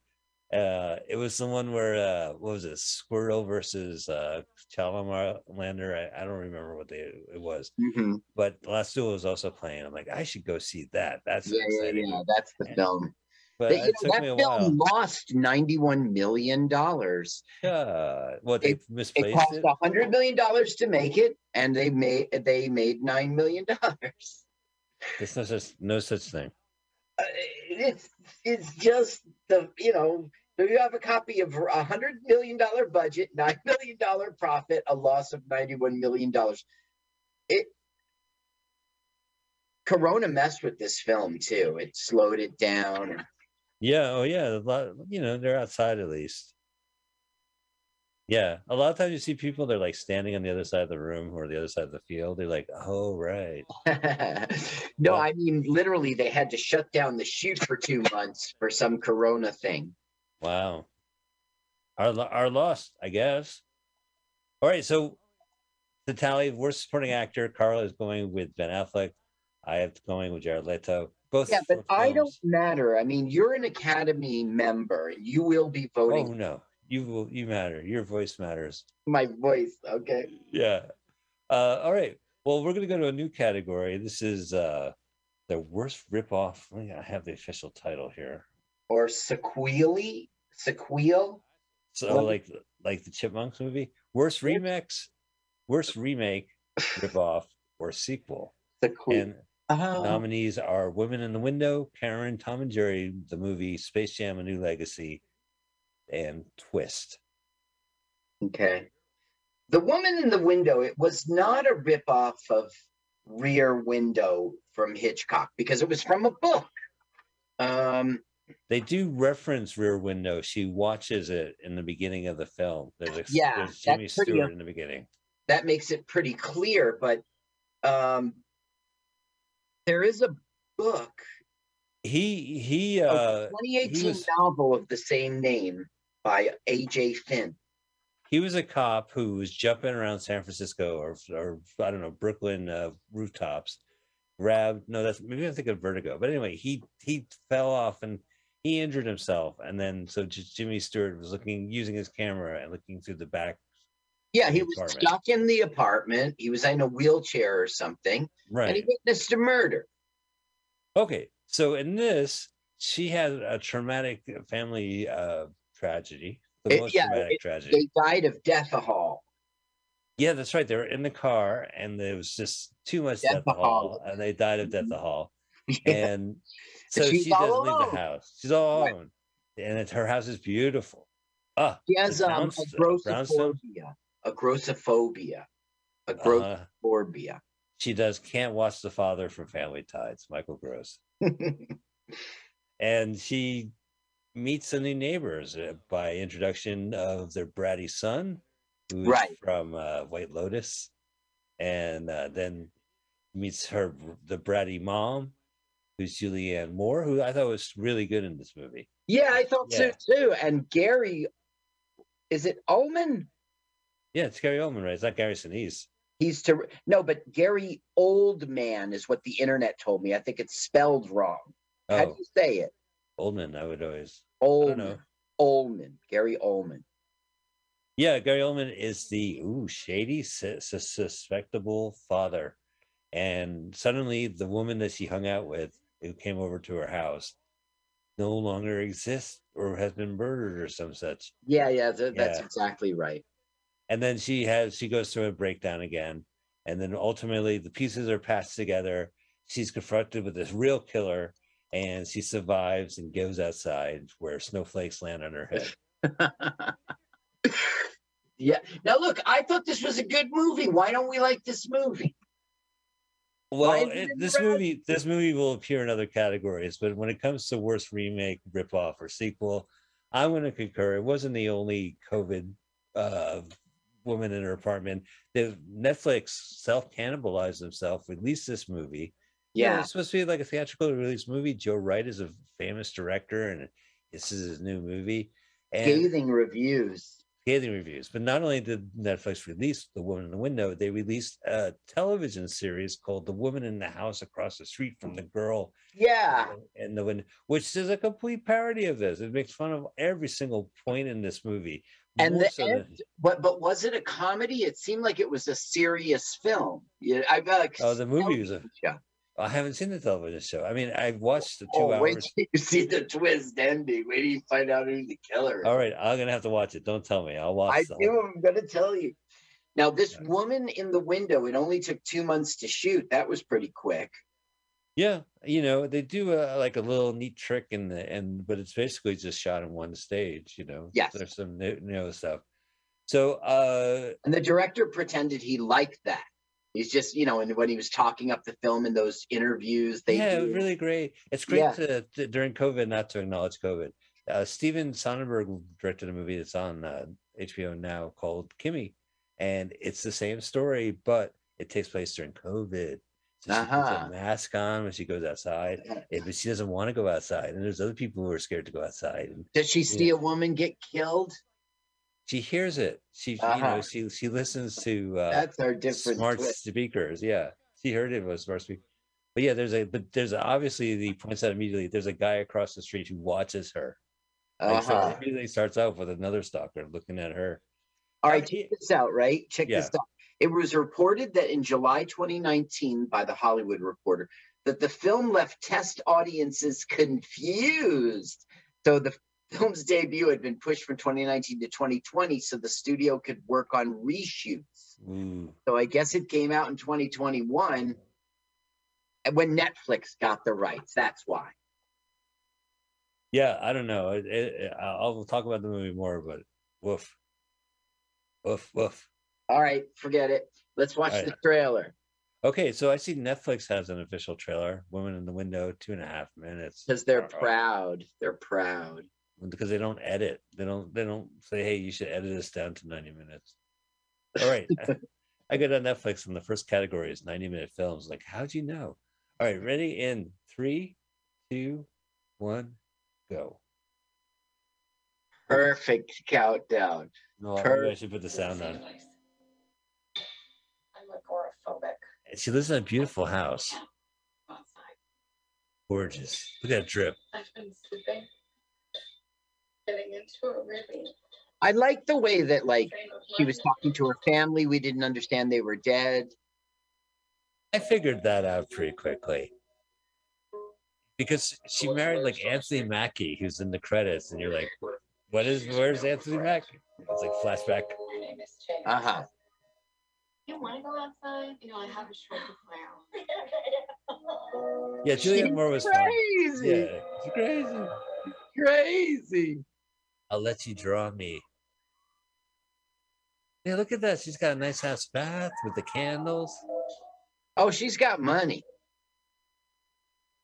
Uh, it was the one where uh, what was it? Squirtle versus uh, Chalamander. I, I don't remember what they it was, hmm but Last Duel was also playing. I'm like, I should go see that. That's Yeah, yeah, exciting. yeah. That's the And- film. But They- it know, took me a that while. film lost ninety-one million dollars. Yeah, what they It- It misplaced cost it. a hundred million dollars to make it, and they made they made nine million dollars. There's no such no such thing. Uh, it's it's just the you know so you have a copy of a hundred million dollar budget, nine million dollar profit, a loss of ninety one million dollars. It Corona messed with this film too. It slowed it down. Yeah, oh yeah, a lot, you know, they're outside at least. Yeah, a lot of times you see people they're like standing on the other side of the room or the other side of the field. They're like, "Oh, right." no, Well- I mean literally they had to shut down the shoot for two months for some Corona thing. Wow. Our our lost, I guess. All right, so the tally worst supporting actor, Carl is going with Ben Affleck. I have going with Jared Leto. Both Yeah, but for I don't matter. I mean, you're an Academy member. You will be voting Oh no, you will you matter. Your voice matters. my voice. Okay. Yeah. Uh, all right. Well, we're gonna go to a new category. This is uh the worst ripoff. I have the official title here. Or sequely, sequel. So Well- like like the Chipmunks movie, worst remix, worst remake, ripoff, or sequel. Sequel. And Oh, nominees are Women in the Window, Karen, Tom and Jerry, the movie Space Jam: A New Legacy, and Twist. okay. The woman in the window. It was not a ripoff of Rear Window from Hitchcock because it was from a book. Um, They do reference Rear Window. She watches it in the beginning of the film. There's a Yeah, there's Jimmy Stewart uh, in the beginning. that makes it pretty clear. But um, there is a book, He he a uh 2018 was- novel of the same name by A.J. Finn. he was a cop who was jumping around San Francisco or or I don't know Brooklyn uh, rooftops. Grabbed no, that's maybe I think of Vertigo, but anyway, he he fell off and he injured himself, and then so J- Jimmy Stewart was looking using his camera and looking through the back. Yeah, he was apartment. stuck in the apartment. He was in a wheelchair or something, right? and he witnessed a murder. Okay. So in this, she had a traumatic family uh tragedy, the It- most yeah, traumatic it- tragedy. They died of deathahol. Yeah, that's right. They were in the car and there was just too much Death death hall. and they died of death hall. Yeah. And so she doesn't leave the house. She's all Right. alone. And it's, her house is beautiful. Ah, He has um, a grossophobia. A grossophobia. A uh, grossophobia. she does can't watch the father from Family Ties, Michael Gross. and she meets the new neighbors uh, by introduction of their bratty son, who's Right. from uh, White Lotus, and uh, then meets her the bratty mom, who's Julianne Moore, who I thought was really good in this movie. yeah, I thought Yeah. so too. And Gary, is it Ullman? Yeah, it's Gary Oldman, right? It's not Gary Sinise. He's to no, but Gary Oldman is what the internet told me. I think it's spelled wrong. How do Oh, you say it? Oldman, I would always. Know. Oldman. Gary Ullman. Yeah, Gary Oldman is the ooh shady, sus- sus- suspectable father, and suddenly the woman that she hung out with, who came over to her house, no longer exists or has been murdered or some such. Yeah, yeah, th- that's Yeah. exactly right. And then she has she goes through a breakdown again, and then ultimately the pieces are passed together. She's confronted with this real killer, and she survives and goes outside where snowflakes land on her head. yeah. Now look, I thought this was a good movie. Why don't we like this movie? Well, it it, in the this red? movie this movie will appear in other categories, but when it comes to worst remake, ripoff, or sequel, I'm going to concur. It wasn't the only COVID uh, woman in her apartment. The Netflix self cannibalized himself. released this movie. You know, Yeah. it's supposed to be like a theatrical release movie. Joe Wright is a famous director, and this is his new movie. And Scathing reviews. Scathing reviews. But not only did Netflix release The Woman in the Window, they released a television series called The Woman in the House Across the Street from the Girl Yeah. in the Window, which is a complete parody of this. It makes fun of every single point in this movie. And the so than- end, but but was it a comedy? It seemed like it was a serious film. Yeah, I like. Oh, the movie was a- show. I haven't seen the television show. I mean, I've watched the two Oh, wait hours. till you see the twist ending. Wait till you find out who the killer is. All right, I'm gonna have to watch it. Don't tell me. I'll watch I do. I'm gonna tell you. Now, this Yeah. woman in the window. It only took two months to shoot. That was pretty quick. Yeah, you know, they do a, like a little neat trick in the and but it's basically just shot in one stage, you know. Yes. There's some new, new stuff. So uh And the director pretended he liked that. He's just, you know, and when he was talking up the film in those interviews, they yeah, it was do- really great. It's great Yeah. to, to during COVID not to acknowledge COVID. Uh, Steven Soderbergh directed a movie that's on uh, HBO now called Kimi, and it's the same story, but it takes place during COVID. So she Uh-huh. a mask on when she goes outside, but she doesn't want to go outside. And there's other people who are scared to go outside. And Does she see a woman get killed? She hears it. She, you Uh-huh. know, she she listens to uh, That's our different smart twist. speakers. Yeah, she heard it was smart speaker. But yeah, there's a but there's a, obviously the points out immediately. There's a guy across the street who watches her. Like, Uh-huh. it immediately starts off with another stalker looking at her. All right, check this out, right? Check this out. It was reported that in July 2019 by the Hollywood Reporter that the film left test audiences confused. So the film's debut had been pushed from 2019 to 2020 so the studio could work on reshoots. Ooh. So I guess it came out in 2021 and when Netflix got the rights. That's why. Yeah, I don't know. It, it, I'll talk about the movie more, but woof, woof, woof. All right, forget it. Let's watch All the trailer Okay, so I see Netflix has an official trailer. Woman in the Window, two and a half minutes. because they're proud. They're proud. Because they don't edit. They don't. They don't say, "Hey, you should edit this down to ninety minutes." All right, I go to Netflix, and the first category is ninety-minute films. Like, how'd you know? All right, ready in three, two, one, go. Perfect countdown. No, maybe I should put the sound on. I'm agoraphobic. And She lives in a beautiful house, gorgeous. Look at that drip. I've been sleeping, getting into a really I like the way that like she was talking to her family. We didn't understand they were dead. I figured that out pretty quickly. Because she married like Anthony Mackie, who's in the credits, and you're like, what is where's Anthony Mackie? It's like flashback. My name is Jane. Uh-huh. You want to go outside? You know, I have a shirt to wear. Yeah, Julianne She's Moore was fun. crazy. Yeah, she's crazy. Crazy. I'll let you draw me. Yeah, look at that. She's got a nice house bath with the candles. Oh, she's got money.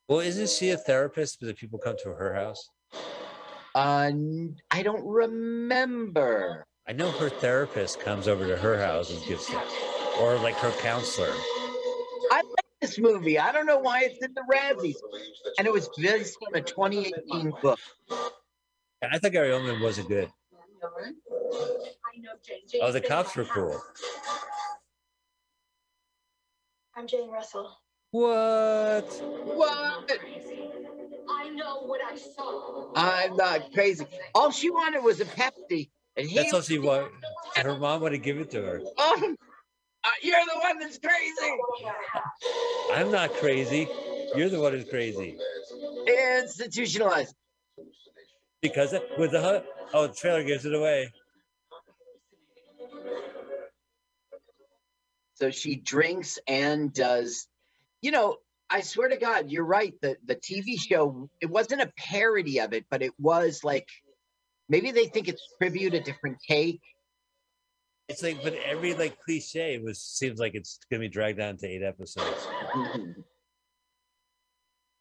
Well, isn't she a therapist because people come to her house? Uh, I don't remember. I know her therapist comes over to her house and gives them, or like her counselor. I like this movie. I don't know why it's in the Razzies. And it was based on a 2018 book. And I think Gary Oldman wasn't good. I know Jane. Jane Oh, the cops were cool. I'm Jane Russell. What? What? I know what I saw. I'm not crazy. All she wanted was a Pepsi. And he That's all she wanted. Her mom would have given it to her. Oh, uh, you're the one that's crazy. I'm not crazy. You're the one who's crazy. Institutionalized. Because with the oh, the trailer gives it away. So she drinks and does, you know, I swear to God, you're right. The the TV show, it wasn't a parody of it, but it was like maybe they think it's tribute, a different take. It's like, but every like cliche was seems like it's gonna be dragged down to eight episodes. Mm-hmm.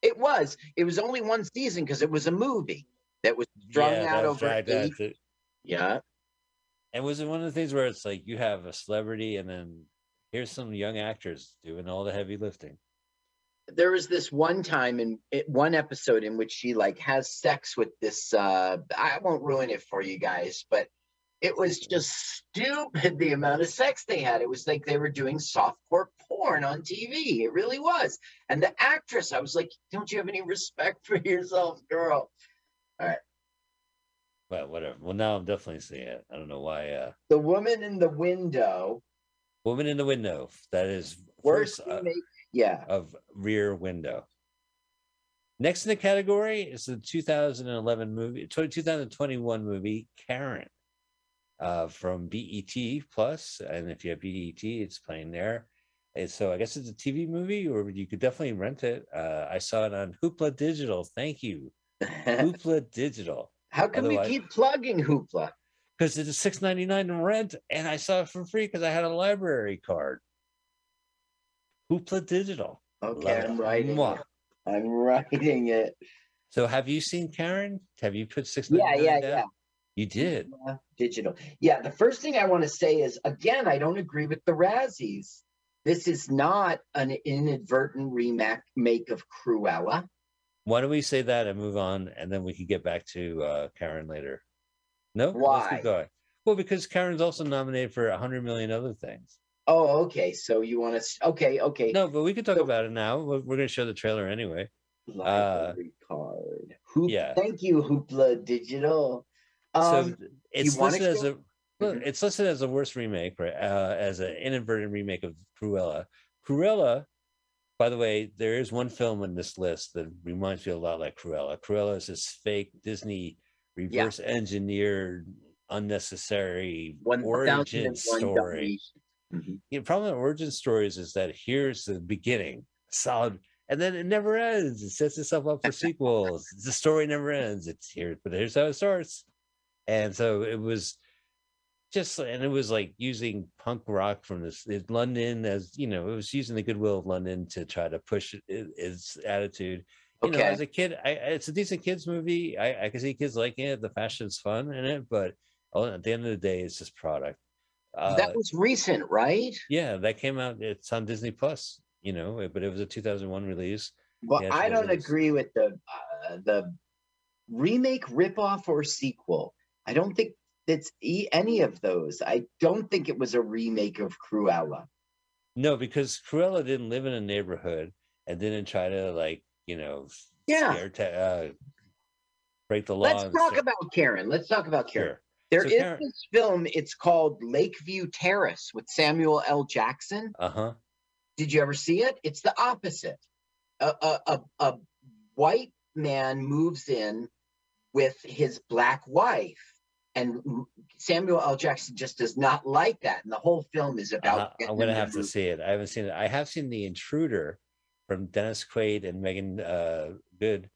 It was. It was only one season because it was a movie that was strung Yeah, out over eight. to- Yeah. And was it one of the things where it's like you have a celebrity and then here's some young actors doing all the heavy lifting? There was this one time in it, one episode in which she like has sex with this. uh I won't ruin it for you guys, but it was just stupid the amount of sex they had. It was like they were doing softcore porn on TV. It really was. And the actress, I was like, "Don't you have any respect for yourself, girl?" Well, whatever. Well, now I'm definitely seeing it. I don't know why. Uh, The woman in the window. Woman in the Window. That is Worst uh. Yeah. of Rear Window. Next in the category is the 2011 movie, 2021 movie Karen, uh, from BET Plus, and if you have BET, it's playing there. And so I guess it's a TV movie, or you could definitely rent it. Uh, I saw it on Hoopla Digital. Thank you, Hoopla Digital, How come we Otherwise- keep plugging Hoopla? because it's six ninety nine to rent, and I saw it for free because I had a library card. Hoopla Digital. Okay, Love. I'm writing. Mwah. It. I'm writing it. So have you seen Karen? Have you put six? Yeah, yeah, yeah. You did. Uh, Digital. Yeah, the first thing I want to say is again, I don't agree with the Razzies. This is not an inadvertent remake make of Cruella. Why don't we say that and move on, and then we can get back to uh, Karen later? No, Let's Why? keep going. Well, because Karen's also nominated for a hundred million other things. Oh, okay. So you want to? Okay, okay. No, but we can talk So- about it now. We're, we're going to show the trailer anyway. Library card. Hoop, yeah. Thank you, Hoopla Digital. Um, so it's listed as a well, Mhm. it's listed as a worst remake, right? Uh, as an inadvertent remake of Cruella. Cruella, by the way, there is one film in this list that reminds me a lot like Cruella. Cruella is this fake Disney reverse engineered, unnecessary one origin 1001 story. Mhm. The problem with origin stories is that here's the beginning, solid, and then it never ends. It sets itself up for sequels. the story never ends. It's here, but here's how it starts. And so it was just, and it was like using punk rock from this London as you know, it was using the goodwill of London to try to push it- it- its attitude. You know, Okay. as a kid, I, it's a decent kids movie. I, I can see kids liking it. The fashion's fun in it, but oh, at the end of the day, it's just product. Uh, that was recent, right? yeah, that came out. It's on Disney Plus, you know, but it was a 2001 release. Well, Yeah, I don't agree with the uh, the remake, ripoff, or sequel. I don't think it's e- any of those. I don't think it was a remake of Cruella. No, because Cruella didn't live in a neighborhood and didn't try to like, you know, Yeah. scare ta- uh, break the law. Let's talk stuff. about Karen. Let's talk about Karen. Sure. There So is Karen- this film. It's called Lakeview Terrace with Samuel L. Jackson. Uh huh. Did you ever see it? It's the opposite. A, a, a, a white man moves in with his black wife, and Samuel L. Jackson just does not like that. And the whole film is about. Uh, I'm gonna have to see it. I haven't seen it. I have seen The Intruder from Dennis Quaid and Meagan uh, Good,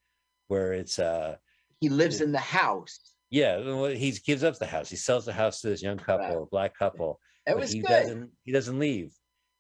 where it's uh He lives in the house. yeah, he gives up the house. He sells the house to this young couple, a black couple. It was he good. doesn't he doesn't leave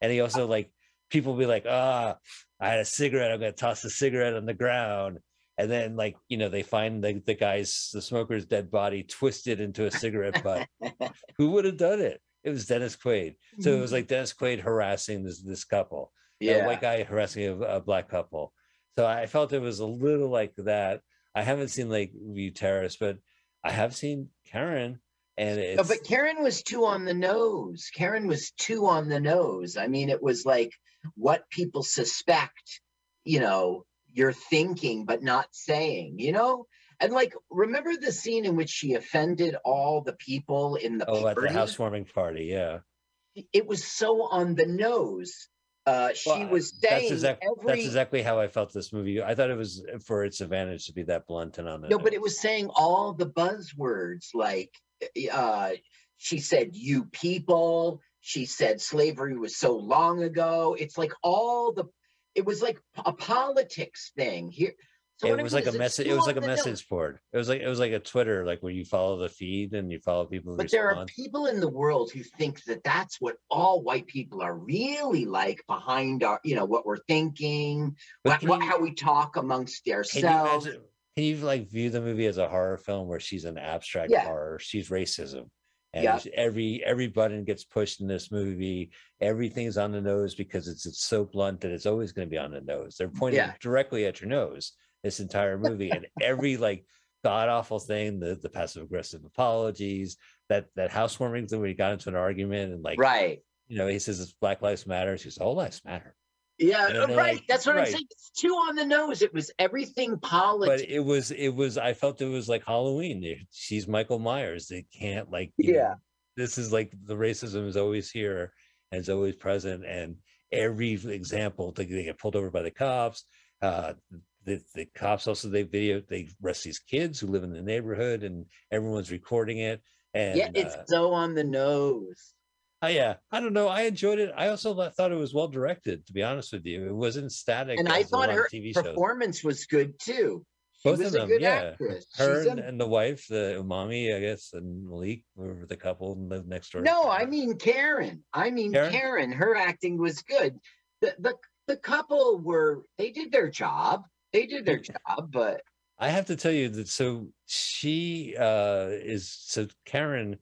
and he also like people be like ah i had a cigarette i'm gonna toss the cigarette on the ground and then like you know they find the, the guy's the smoker's dead body twisted into a cigarette butt who would have done it it was dennis quaid so it was mm-hmm. like dennis quaid harassing this this couple a yeah. white guy harassing a, a black couple so i felt it was a little like that i haven't seen Lakeview but i have seen karen and oh, it's No, but Karen was too on the nose. Karen was too on the nose. I mean, it was like what people suspect, you know, you're thinking but not saying, you know? And like, remember the scene in which she offended all the people in the oh at the party? housewarming party yeah It was so on the nose. Uh, she Well, was that's saying exact- every That's exactly how I felt this movie. I thought it was for its advantage to be that blunt and on the No, but it was saying all the buzzwords like uh she said you people, she said slavery was so long ago. It's like all the it was like a politics thing here. So it was mean like a message. It was like a message board. It was like it was like a Twitter, like where you follow the feed and you follow people. But there are people in the world who think that that's what all white people are really like behind our, you know, what we're thinking, what, can what, you- how we talk amongst Can you ourselves. imagine? Can you like view the movie as a horror film where she's an abstract Yeah. horror? She's racism, and Yeah. every every button gets pushed in this movie. Everything's on the nose because it's it's so blunt that it's always going to be on the nose. They're pointing Yeah. directly at your nose this entire movie, and every like god awful thing, the the passive aggressive apologies, that that housewarming thing where he got into an argument and like right. you know he says it's Black Lives Matter. She says all lives matter. Yeah, right. like, that's what I'm saying. It's too on the nose. It was everything politics. but it was it was i felt it was like halloween she's michael myers they can't like Yeah. know, this is like the racism is always here and it's always present and every example they, they get pulled over by the cops uh the, the cops also they video they arrest these kids who live in the neighborhood and everyone's recording it and yeah, it's uh, so on the nose. Oh, yeah i don't know i enjoyed it i also thought it was well directed to be honest with you it wasn't static And I as a lot thought her tv shows performance was good too. She Both was of a them, good yeah. actress. her and, a- and the wife, the umami, I guess, and Malik were the couple and lived next door. no, I mean Karen. I mean Karen? Karen. Her acting was good. The the the couple were they did their job. They did their job, but I have to tell you that so she uh is so Karen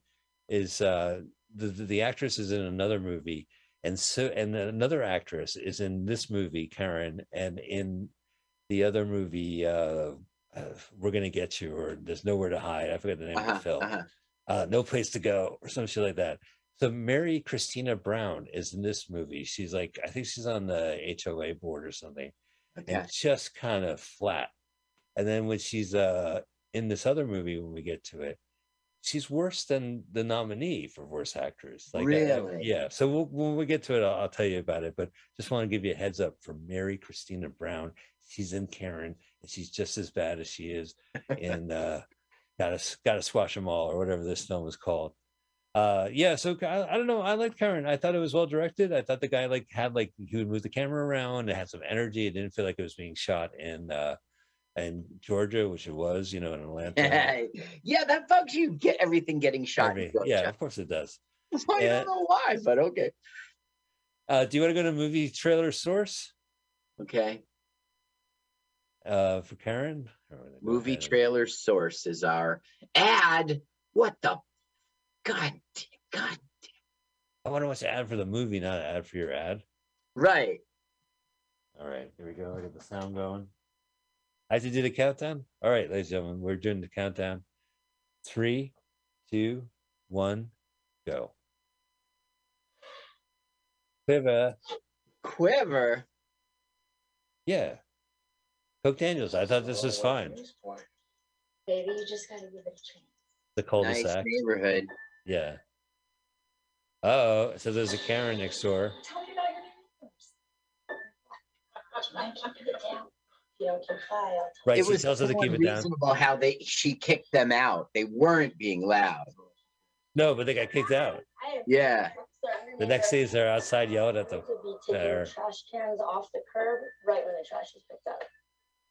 is uh the the, the actress is in another movie and so and another actress is in this movie Karen and in the other movie uh, uh we're gonna get you or there's nowhere to hide I forget the name of uh-huh, the film uh-huh. uh, No Place to Go or some shit like that. So Mary Christina Brown is in this movie. She's like, I think she's on the HOA board or something, okay. and just kind of flat. And then when she's uh in this other movie, when we get to it, she's worse than the nominee for worst actress. Like, I- I- Really? yeah. So we'll, when we get to it, I'll, I'll tell you about it. But just want to give you a heads up for Mary Christina Brown. She's in Karen, and she's just as bad as she is in uh, "Gotta Gotta Squash Them All" or whatever this film is called. Uh, yeah. So I, I don't know. I liked Karen. I thought it was well directed. I thought the guy like had like he would move the camera around. It had some energy. It didn't feel like it was being shot in uh, in Georgia, which it was. You know, in Atlanta. yeah, that bugs you. Get everything getting shot. yeah, of course it does. I yeah. don't know why, but okay. Uh, do you want to go to movie trailer source Okay. uh, for Karen? Or wanna go Movie trailer source is our ad. What the? God, damn- God, I wonder what's the ad for the movie, not an ad for your ad. right. All right, here we go. I got the sound going. I have to do the countdown. All right, ladies and gentlemen, we're doing the countdown. Three, two, one, go. Quiver. Quiver. Yeah. Coke Daniels. I thought this was fine. Baby, you just gotta give it a chance. The cul-de-sac. Nice neighborhood. Yeah. Oh, so there's a Karen next door. Tell me about your neighbors. You might keep it down. If you don't comply, I'll tell Right. it she was tells her to keep it down. unreasonable how they she kicked them out. They weren't being loud. No, but they got kicked out. Yeah. The next neighbor day, they're outside yelling at them. To be taking there. trash cans off the curb right when the trash is picked up.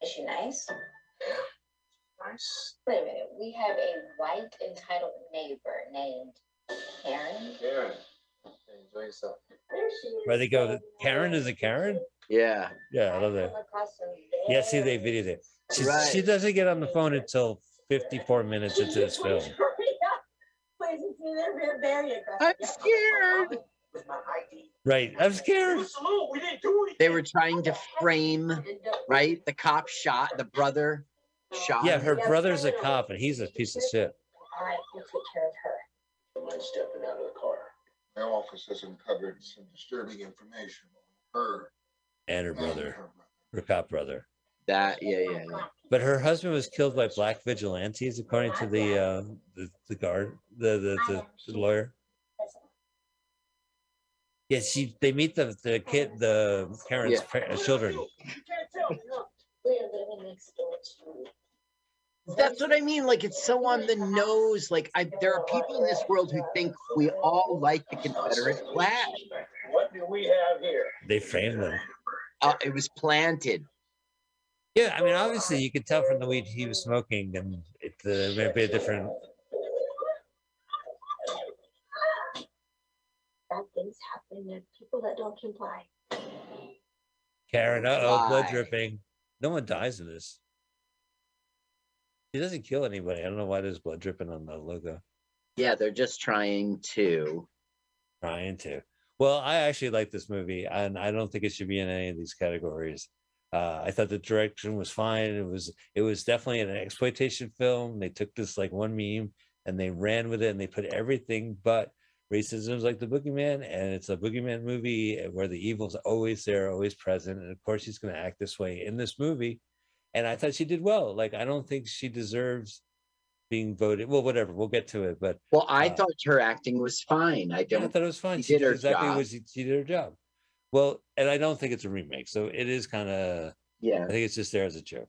Is she nice? Nice. Wait a minute, we have a white entitled neighbor named Karen. Karen. Enjoy yourself. There she is. Where they go, Karen is a Karen? Yeah. Yeah, I love that. Come across from Yeah, see, they very- videoed it. She's, Right. She doesn't get on the phone until 54 minutes into this film. Please, it's me, they're very aggressive. I'm scared. With my ID. Right. I'm scared. Salute. We didn't do anything. They were trying to frame, right? The cop shot the brother shot. Yeah, her brother's a cop and he's a piece of shit. All right, we'll take care of her. Mind stepping out of the car. My office has uncovered some disturbing information on her. And her brother, her her cop brother. That yeah, yeah, yeah. But her husband was killed by black vigilantes, according to the uh, the, the guard, the the, the, the lawyer. Yeah, she they meet the the kid, the Karen's Yeah. pa- children. You can't tell, look, we're living next door to. That's what I mean. Like it's so on the nose. Like I, there are people in this world who think we all like the Confederate flag. What do we have here? They frame them. Uh, it was planted. Yeah, I mean, obviously, you could tell from the weed he was smoking, and it uh, may be a different. Bad things happen to people that don't comply. Karen, uh oh, blood dripping. No one dies in this. He doesn't kill anybody. I don't know why there's blood dripping on the logo. Yeah, they're just trying to. Trying to. Well, I actually like this movie, and I don't think it should be in any of these categories. Uh, I thought the direction was fine. It was it was definitely an exploitation film. They took this like one meme and they ran with it, and they put everything but racism is like the boogeyman, and it's a boogeyman movie where the evil's always there, always present, and of course she's going to act this way in this movie. And I thought she did well. Like I don't think she deserves being voted. Well, whatever. We'll get to it, but Well, I Uh, thought her acting was fine. I yeah, I don't. thought it was fine. she did her exactly job. what she, did her job. Well, and I don't think it's a remake, so it is kind of. Yeah. I think it's just there as a joke.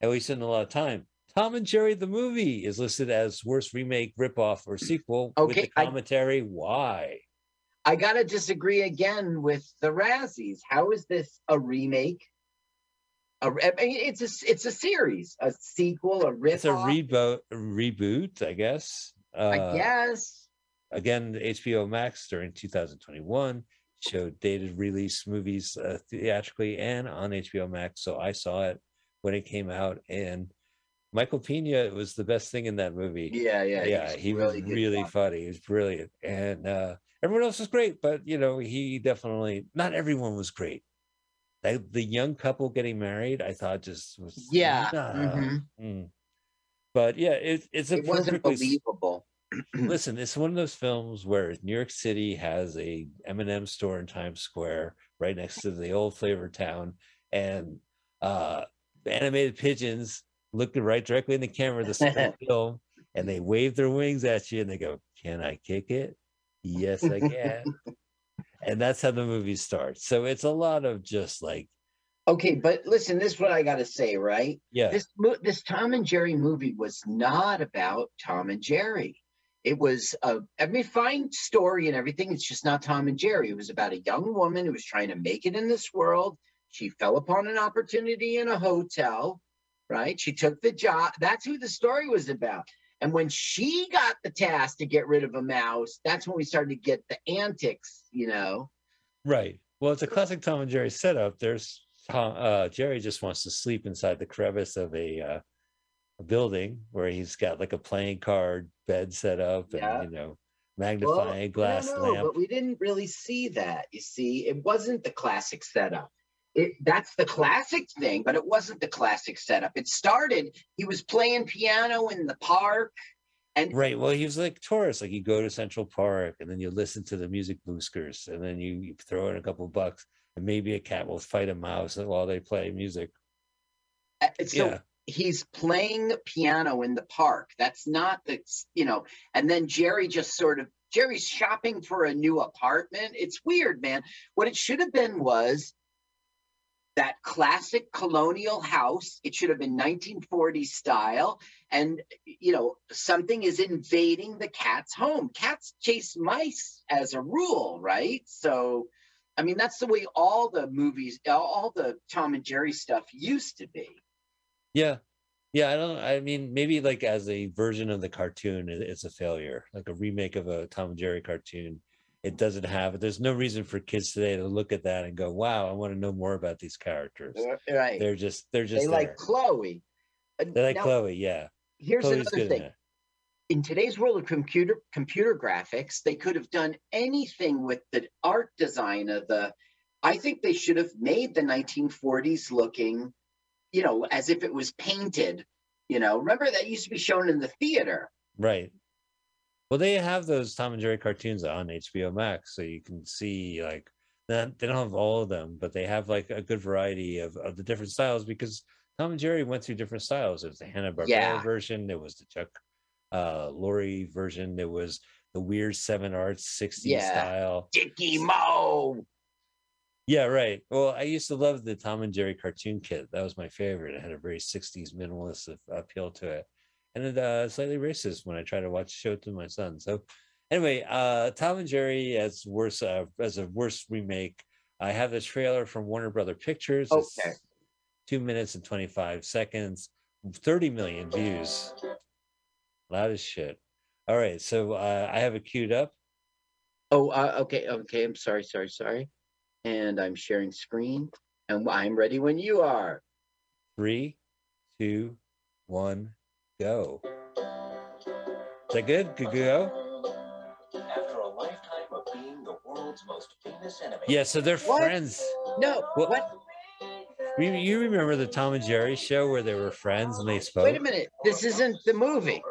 And we spend a lot of time. Tom and Jerry the movie is listed as worst remake, ripoff, or sequel with Okay, the I- commentary. Why? I gotta disagree again with the Razzies. How is this a remake? A, I mean, it's a it's a series, a sequel, a riff. It's a reboot, reboot, I guess. Uh, I guess. again, HBO Max during 2021 showed dated release movies uh, theatrically and on HBO Max. So I saw it when it came out, and Michael Pena was the best thing in that movie. Yeah, yeah, yeah, he really was really fun. funny. He was brilliant, and uh, everyone else was great. But you know, he definitely not everyone was great. The young couple getting married, I thought just was Yeah, nah, mhm. mm. But yeah, it, it's a It wasn't believable. listen, it's one of those films where New York City has a M&M store in Times Square right next to the old flavor town, and uh, animated pigeons look right directly in the camera, the film, and they wave their wings at you, and they go, "Can I kick it? Yes, I can." and that's how the movie starts. So it's a lot of just like, Okay, but listen, this is what I gotta say, right? yeah, This this Tom and Jerry movie was not about Tom and Jerry. It was a, I mean, fine story and everything. It's just not Tom and Jerry. It was about a young woman who was trying to make it in this world. She fell upon an opportunity in a hotel, right? She took the job. That's who the story was about. And when she got the task to get rid of a mouse, that's when we started to get the antics, you know. right. Well, it's a classic Tom and Jerry setup. There's Tom, uh, Jerry just wants to sleep inside the crevice of a, uh, a building where he's got like a playing card bed set up and Yeah. you know Well, magnifying glass no, no, lamp. But we didn't really see that. You see, it wasn't the classic setup. It that's the classic thing, but it wasn't the classic setup. It started. He was playing piano in the park, and Right. Well, he was like tourists. Like you go to Central Park and then you listen to the music boosters and then you, you throw in a couple bucks and maybe a cat will fight a mouse while they play music. uh, so yeah. he's playing piano in the park. That's not the you know. And then Jerry just sort of Jerry's shopping for a new apartment. It's weird, man. What it should have been was that classic colonial house. It should have been 1940s style. And, you know, something is invading the cat's home. Cats chase mice as a rule, right? So, I mean, that's the way all the movies, all the Tom and Jerry stuff used to be. Yeah. Yeah. I don't, I mean, maybe like as a version of the cartoon, it's a failure, like a remake of a Tom and Jerry cartoon. It doesn't have, there's no reason for kids today to look at that and go, wow, I want to know more about these characters. Right. They're just, they're just, they there. like Chloe. They like now, Chloe. Yeah. Here's Chloe's another thing. in today's world of computer computer graphics, they could have done anything with the art design of the. I think they should have made the 1940s looking, you know, as if it was painted. You know, remember that used to be shown in the theater. Right. Well, they have those Tom and Jerry cartoons on HBO Max, so you can see like that. They don't have all of them, but they have like a good variety of, of the different styles because Tom and Jerry went through different styles. There was the Hanna Barbera Yeah. version, there was the Chuck uh, Lorre version, there was the weird Seven Arts 60s Yeah. style. Dicky Moe. Yeah, right. Well, I used to love the Tom and Jerry cartoon kit. That was my favorite. It had a very 60s minimalist appeal to it. And uh slightly racist when I try to watch the show to my son. So anyway, uh Tom and Jerry as worse uh, as a worse remake. I have the trailer from Warner Brother Pictures. It's Okay. two minutes and 25 seconds, 30 million views. Loud as shit. All right, so uh, I have it queued up. Oh, uh, okay, okay. I'm sorry, sorry, sorry. And I'm sharing screen, and I'm ready when you are. Three, two, one, go. Is that good? Good go? After a lifetime of being the world's most famous enemy. Yeah, so they're What? friends. No, What- what? You, you remember the Tom and Jerry show where they were friends and they spoke? Wait a minute. This isn't the movie.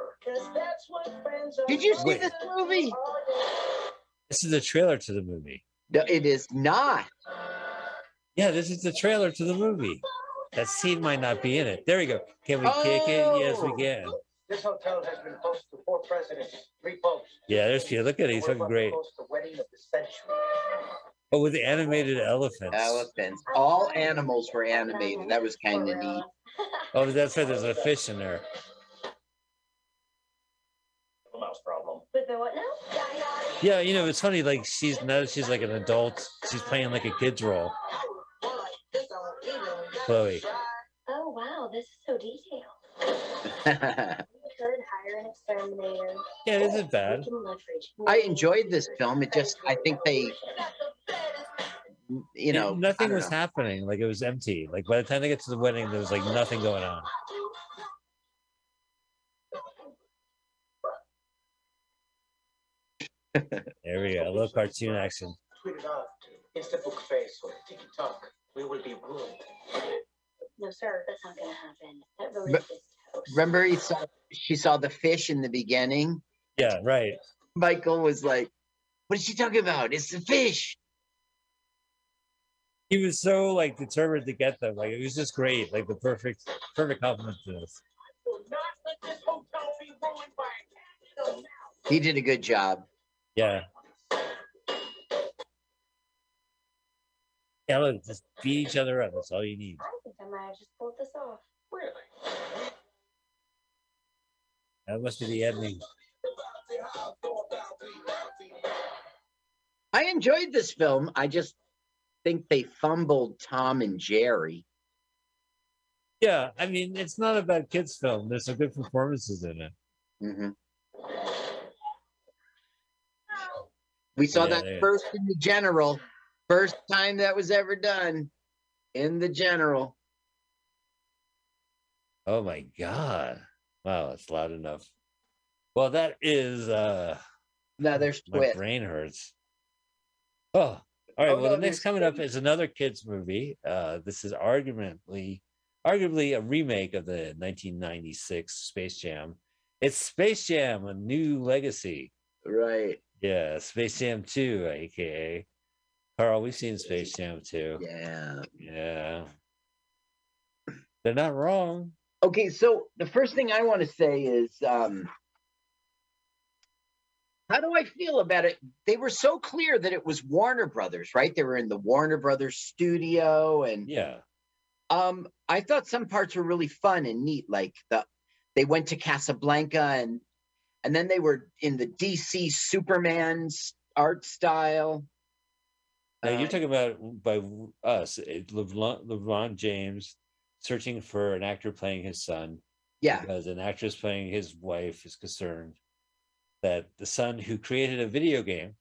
Did you see Wait. this movie? This is the trailer to the movie. No, it is not. Yeah, this is the trailer to the movie. That scene might not be in it. There we go. Can we kick it? Yes, we Oh. can. This hotel has been host to four presidents, three popes. Yeah, there's you. Look at it. He's We're looking great. the wedding of the century. Oh, with the animated elephants. Elephants. All animals were animated. That was kind of neat. Oh, that's right. There's a fish in there. The mouse problem. With the what now? Yeah, you know, it's funny. Like she's now she's like an adult, she's playing like a kid's role. Oh, Chloe. Oh, wow, this is so detailed. Could hire an exterminator. Yeah, this is bad. We can leverage I enjoyed this film. It just, I think they, you know, I nothing was know. happening. Like it was empty. Like by the time they get to the wedding, there was like nothing going on. There we go. A little cartoon action. Tweet it out to Instabook Face or TikTok. We will be ruined. No, sir, that's not gonna happen. That really But- is toast. Remember, he saw, she saw the fish in the beginning. Yeah, right. Michael was like, "What is she talking about? It's the fish." He was so like determined to get them. Like it was just great. Like the perfect, perfect compliment to this. Will not let this hotel be ruined by a cat. He did a good job. Yeah. Yeah, look, just beat each other up. That's all you need. I think I might have just pulled this off. Really? That must be the ending. I enjoyed this film. I just think they fumbled Tom and Jerry. Yeah, I mean, it's not a bad kids' film. There's some good performances in it. Mhm. We saw Yeah, that first in the general. First time that was ever done in the general. Oh my god! Wow, it's loud enough. Well, that is uh Now there's my brain hurts. Oh, all right. Oh, well, no, the next coming up is another kids movie. Uh, this is arguably, arguably a remake of the 1996 Space Jam. It's Space Jam: A New Legacy. Right. Yeah, Space Jam 2, aka Carl. We've seen Space Jam too. Yeah. Yeah, they're not wrong. Okay, so the first thing I want to say is um how do I feel about it? They were so clear that it was Warner Brothers, right? They were in the Warner Brothers studio and Yeah, um I thought some parts were really fun and neat like the they went to Casablanca and and then they were in the DC Superman's art style. Now you're talking about by us, it- LeBron, LeBron James searching for an actor playing his son yeah, because an actress playing his wife is concerned that the son who created a video game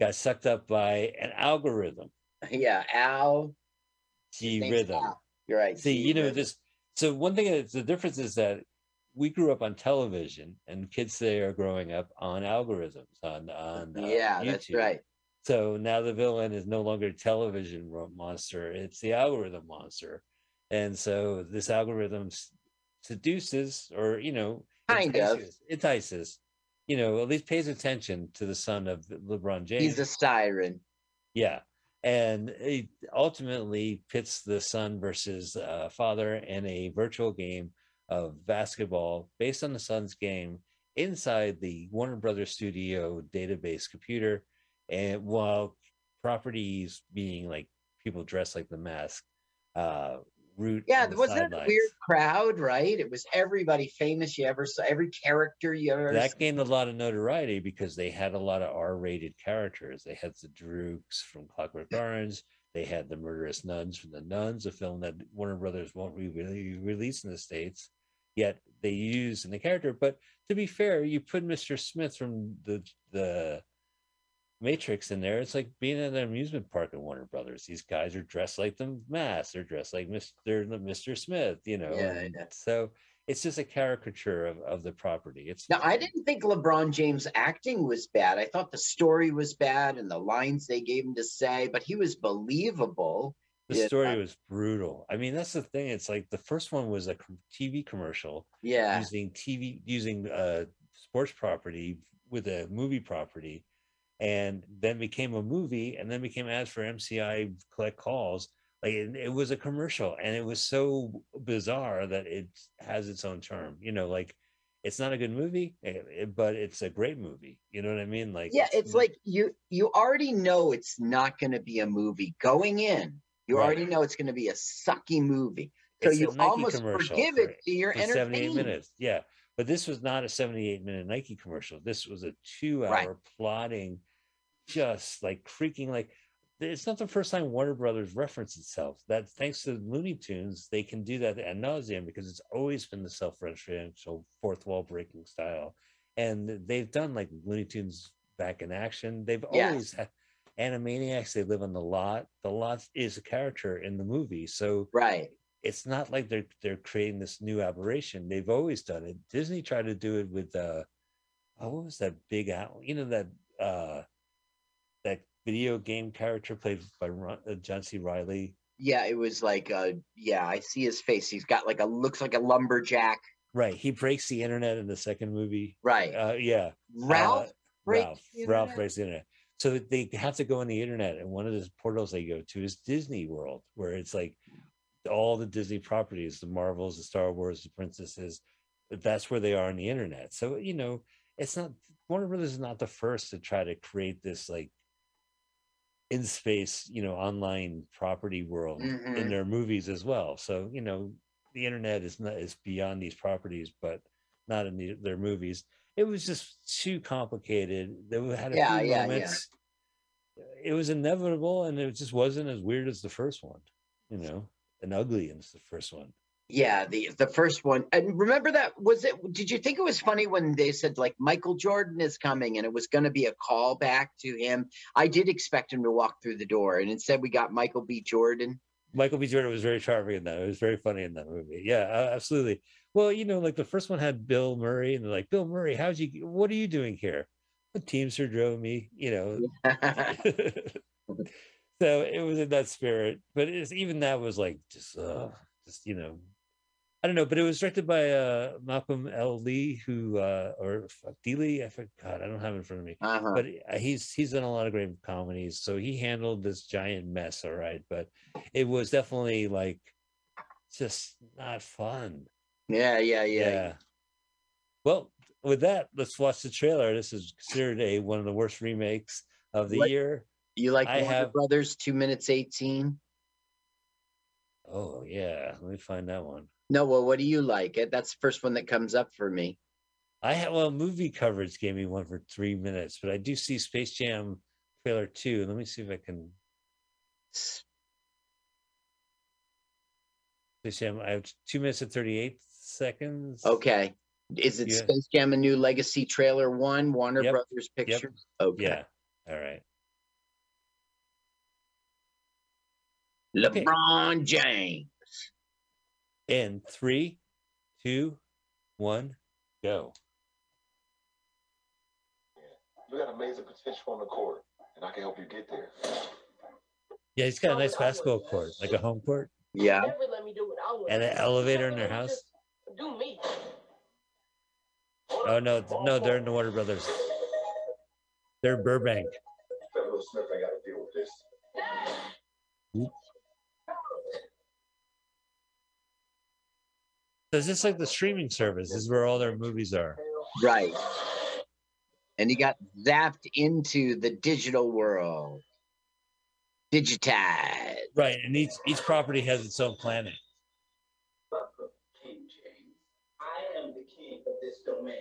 got sucked up by an algorithm, yeah, Al. G rhythm. Al. You're right. See, you know this. So one thing is the difference is that we grew up on television, and kids today are growing up on algorithms on on uh, Yeah, that's right. So now the villain is no longer a television monster; it's the algorithm monster, and so this algorithm seduces, or you know, Kind of. entices, entices, you know, at least pays attention to the son of LeBron James. He's a siren. Yeah. And it ultimately pits the son versus uh, father in a virtual game of basketball based on the son's game inside the Warner Brothers Studio database computer. And while properties being like people dressed like the mask, uh, root. Yeah, the wasn't a weird crowd, right? It was everybody famous you ever saw, every character you ever that saw. gained a lot of notoriety because they had a lot of R-rated characters. They had the Droogs from Clockwork Orange. They had the murderous nuns from the nuns, a film that Warner Brothers won't re- really release in the states. Yet they use in the character. But to be fair, you put Mr. Smith from the the Matrix in there. It's like being at an amusement park at Warner Brothers. These guys are dressed like the mask. They're dressed like Mr. Mr. Smith. You know. Yeah, and yeah. So it's just a caricature of, of the property. It's Now, I didn't think LeBron James' acting was bad. I thought the story was bad and the lines they gave him to say, but he was believable. the story was brutal. I mean, that's the thing. It's like the first one was a TV commercial Yeah. using TV using uh sports property with a movie property, and then became a movie, and then became ads for MCI collect calls. Like it, it was a commercial, and it was so bizarre that it has its own charm. You know, like it's not a good movie, eh, eh, but it's a great movie. You know what I mean? Like Yeah, it's not- like you you already know it's not going to be a movie going in. You Right. already know it's going to be a sucky movie. So It's you almost forgive for- it to your for 78 minutes. Yeah. But this was not a 78 minute Nike commercial. This was a two hour plotting, just like creaking. Like it's not the first time Warner Brothers referenced itself. That thanks to Looney Tunes, they can do that ad nauseum because it's always been the self referential, fourth wall breaking style. And they've done like Looney Tunes back in action. They've Yes. always had Animaniacs, they live on the lot. The lot is a character in the movie. So Right. It's not like they're they're creating this new aberration. They've always done it. Disney tried to do it with uh oh, what was that big owl? You know that uh that video game character played by Ron, uh, John C. Reilly. Yeah, it was like uh yeah, I see his face. He's got like a looks like a lumberjack. Right. He breaks the internet in the second movie. Right. Uh yeah. Ralph uh, breaks Ralph. Ralph breaks the internet. So they have to go on the internet, and one of the portals they go to is Disney World, where it's like all the Disney properties, the Marvels, the Star Wars, the princesses. That's where they are on the internet. So you know, it's not Warner Brothers is not the first to try to create this like in space, you know, online property world in Mhm. their movies as well. So you know, the internet is not is beyond these properties, but not in the, their movies. It was just too complicated. They had a Yeah, few yeah, yeah. moments. It was inevitable, and it just wasn't as weird as the first one, you know, and ugly as the first one. Yeah, the the first one. And remember that was it did you think it was funny when they said like Michael Jordan is coming and it was going to be a callback to him? I did expect him to walk through the door and instead we got Michael B. Jordan. Michael B. Jordan was very charming in that. It was very funny in that movie. Yeah, absolutely. Well, you know, like the first one had Bill Murray, and they're like, Bill Murray, how'd you? What are you doing here? The Teamster drove me. You know, so it was in that spirit but it's even that was like just uh just you know i don't know but it was directed by uh malcolm l. Lee who uh or D. lee? I forgot i don't have it in front of me. Uh-huh. but uh, he's he's done a lot of great comedies so he handled this giant mess all right but it was definitely like just not fun. Yeah, yeah, yeah. well with that let's watch the trailer. This is considered a one of the worst remakes of the What- year You like I Warner have- Brothers 2 minutes 18? oh yeah let me find that one No, well what do you like? It That's the first one that comes up for me. I have well, movie coverage gave me one for three minutes, but I do see Space Jam trailer two. Let me see if I can. Space Jam. I have two minutes and thirty eight seconds. Okay. Is it Yeah. Space Jam a new legacy trailer 1 Warner Yep, Brothers Pictures? Okay. Yeah. All right. LeBron James. In three, two, one, go. You got amazing potential on the court, and I can help you get there. Yeah, he's got a nice basketball court, like a home court, Yeah. Never let me do what I and an elevator in their house. Do me. Oh no, no, they're in the Warner Brothers. They're in Burbank. That little Smith ain't got to deal with this. So it's just like the streaming service. This is where all their movies are. Right. And he got zapped into the digital world. Digitized. Right, and each each property has its own planet. King James. I am the king of this domain.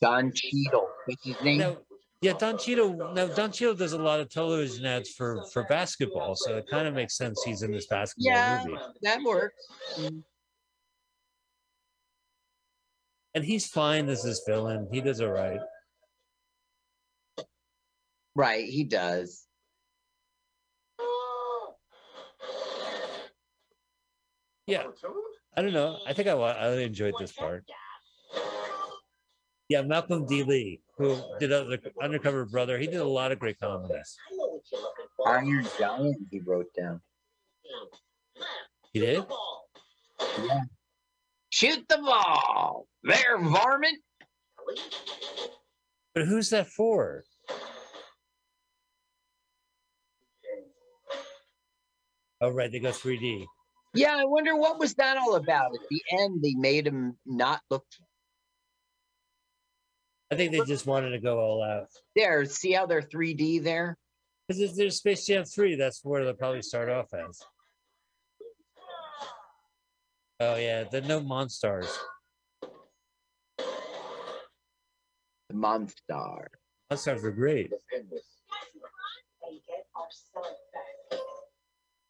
Don Cheadle. What's his name? Now, Yeah, Don Cheadle. No, Don Cheadle does a lot of television ads for for basketball, so it kind of makes sense he's in this basketball Yeah. movie. That works. And he's fine as this villain. He does all right. Right, he does. Yeah, I don't know. I think I I enjoyed this part. Yeah, Malcolm D. Lee, who did other, Undercover Brother. He did a lot of great comedies. I know what you're looking for. Iron Giant, he wrote down. He did. Shoot the ball. There, varmint. But who's that for? Oh, right. They go 3D. Yeah, I wonder what was that all about. At the end, they made him not look I think they just wanted to go all out. there. See how they're 3D there? Because there's Space Jam 3. That's where they'll probably start off as. Oh, yeah. The no Monstars. The Monstar. Monstars were great. They get our selling back.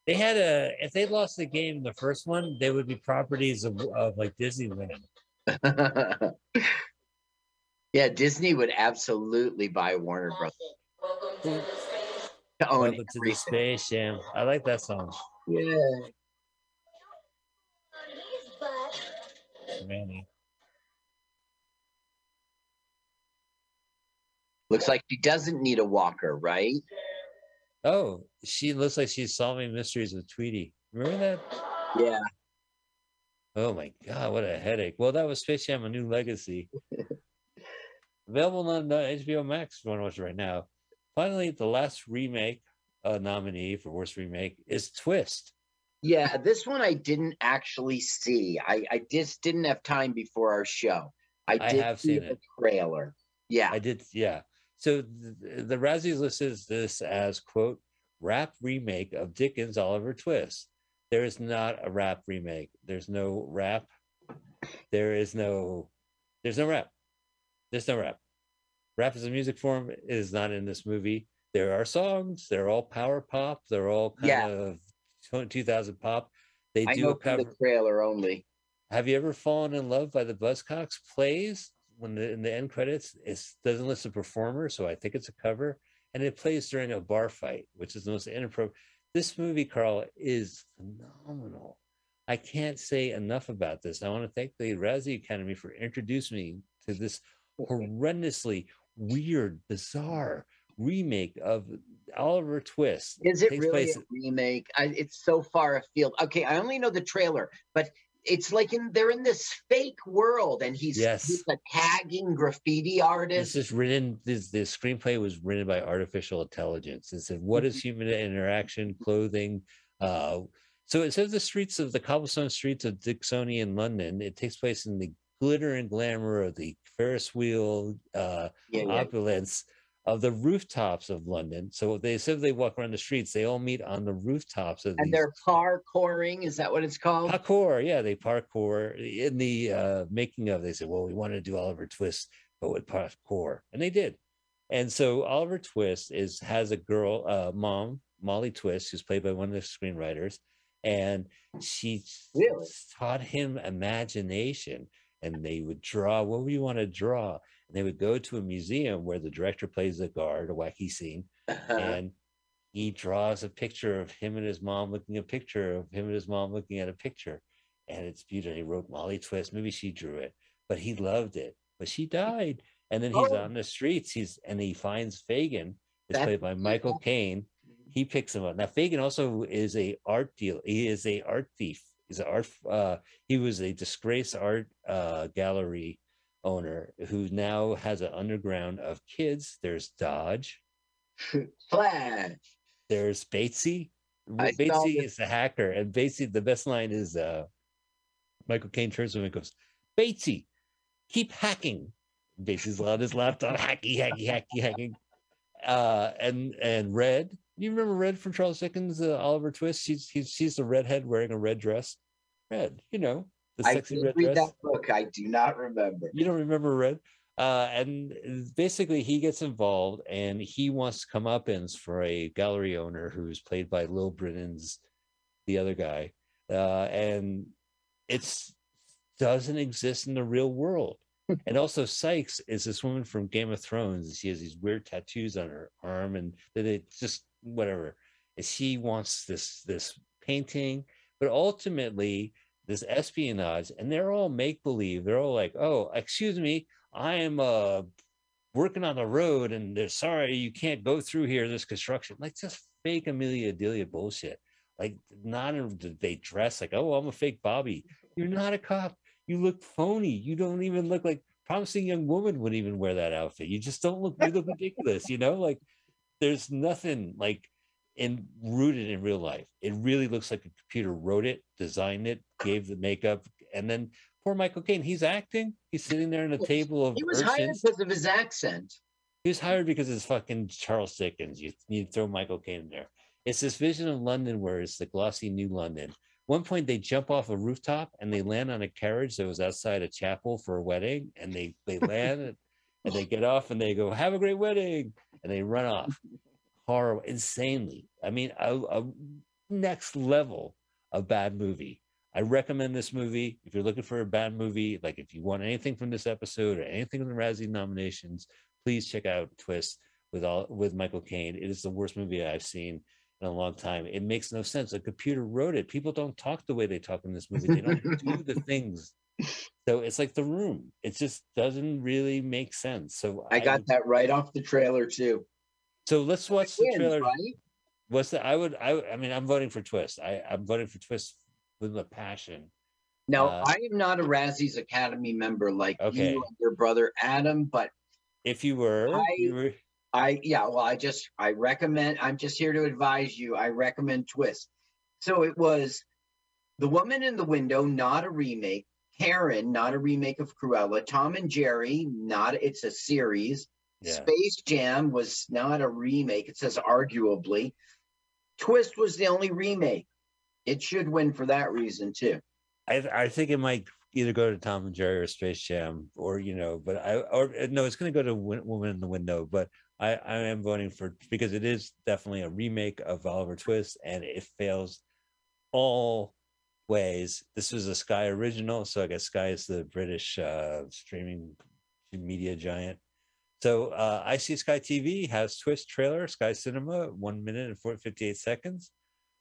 They had a, if they lost the game, in the first one, they would be properties of, of like Disneyland. yeah, Disney would absolutely buy Warner Brothers to own Welcome to the. Space Jam. I like that song. Yeah. Manny. Looks like she doesn't need a walker, right? Oh, she looks like she's solving mysteries with Tweety. Remember that? Yeah. Oh my god, what a headache. Well, that was Space Jam: A New Legacy. Available on uh, HBO Max. If you want to watch it right now. Finally, the last remake uh, nominee for worst remake is Twist. Yeah, this one I didn't actually see. I, I just didn't have time before our show. I I did have see seen the it. trailer. Yeah. I did, yeah. So the, the Razzies listed this as quote rap remake of Dickens' Oliver Twist. There is not a rap remake. There's no rap. There is no. There's no rap. There's no rap. Rap as a music form is not in this movie. There are songs. They're all power pop. They're all kind Yeah. of 2000 pop. They I do a cover. the trailer only. Have you ever fallen in love by the Buzzcocks plays when the in the end credits it doesn't list the performer, so I think it's a cover, and it plays during a bar fight, which is the most inappropriate. This movie, Carl, is phenomenal. I can't say enough about this. I want to thank the Razzie Academy for introducing me to this horrendously weird, bizarre remake of Oliver Twist. Is it really place- a remake? I, it's so far afield. Okay, I only know the trailer, but it's like in they're in this fake world, and he's, Yes. he's a tagging graffiti artist. This is written. This the screenplay was written by artificial intelligence. It said, "What is human interaction, clothing?" Uh, so it says the streets of the cobblestone streets of Dickensian London. It takes place in the glitter and glamour of the Ferris wheel uh, yeah, yeah. opulence of the rooftops of London. So they said they walk around the streets. They all meet on the rooftops of and they're parkouring. Is that what it's called? parkour yeah they parkour in the uh making of they said well we wanted to do oliver twist but with parkour and they did and so oliver twist is has a girl uh mom molly twist who's played by one of the screenwriters and she Really? taught him imagination and they would draw what would you want to draw and they would go to a museum where the director plays the guard a wacky scene Uh-huh. and he draws a picture of him and his mom looking a picture of him and his mom looking at a picture. And it's beautiful. He wrote molly twist. Maybe she drew it but he loved it. But she died. And then he's Oh. on the streets. He's and he finds Fagin. Is That's played by michael caine. He picks him up. Now Fagin also is a art deal he is a art thief. He's an art uh he was a disgraced art uh gallery owner who now has an underground of kids there's dodge Flash. there's Batesy. I Batesy is the hacker, and Batesy, the best line is uh Michael Caine turns to him and goes, Batesy, keep hacking. Batesy's on his laptop, hacky, hacky, hacky, hacking. Uh and and Red. You remember Red from Charles Dickens, uh, Oliver Twist? She's she's she's the redhead wearing a red dress. Red, you know, the I sexy red read dress. that book. I do not remember. You don't remember Red? Uh, and basically, he gets involved, and he wants to come up ins for a gallery owner who's played by Lil Britain's the other guy, uh, and it's doesn't exist in the real world. and also, Sykes is this woman from Game of Thrones. She has these weird tattoos on her arm, and that it just whatever. And she wants this this painting, but ultimately this espionage, and they're all make believe. They're all like, "Oh, excuse me, I am uh working on the road, and they're sorry you can't go through here. This construction, like just fake Amelia Delia bullshit. Like not they dress like, oh, I'm a fake Bobby. You're not a cop. You look phony. You don't even look like promising young woman would even wear that outfit. You just don't look. You look ridiculous. You know, like there's nothing like in rooted in real life. It really looks like a computer wrote it, designed it, gave the makeup, and then poor Michael Caine. He's acting. He's sitting there in a table of He was hired because of his accent. He was hired because it's fucking Charles Dickens. You need to throw Michael Caine in there. It's this vision of London where it's the glossy new London. One point they jump off a rooftop and they land on a carriage that was outside a chapel for a wedding, and they they land and- and they get off and they go, "Have a great wedding," and they run off. Horrible, insanely. I mean, a, a next level of bad movie. I recommend this movie if you're looking for a bad movie. Like if you want anything from this episode or anything from the Razzie nominations, please check out Twist with all with Michael Caine. It is the worst movie I've seen in a long time. It makes no sense. A computer wrote it. People don't talk the way they talk in this movie. They don't do the things. So it's like the room. It just doesn't really make sense. So I got that right off the trailer too. So let's watch the trailer. right? What's the? I would. I. I mean, I'm voting for Twist. I. I'm voting for Twist with a passion. Now, Uh, I am not a Razzies Academy member like Okay. you and your brother Adam, but If you were, I- you were I yeah, well, I just I recommend. I'm just here to advise you. I recommend Twist. So it was The Woman in the Window, not a remake. Karen, not a remake of Cruella. Tom and Jerry, not. It's a series. Yeah. Space Jam was not a remake. It says arguably. Twist was the only remake. It should win for that reason too. I. I think it might either go to Tom and Jerry or Space Jam, or you know, but I. Or uh, no, it's going to go to Woman in the Window. But I. I am voting for because it is definitely a remake of Oliver Twist, and it fails all ways. This was a Sky original, so I guess Sky is the British uh, streaming media giant. So uh, I see Sky TV has Twist trailer, Sky Cinema, one minute and 4, 58 seconds.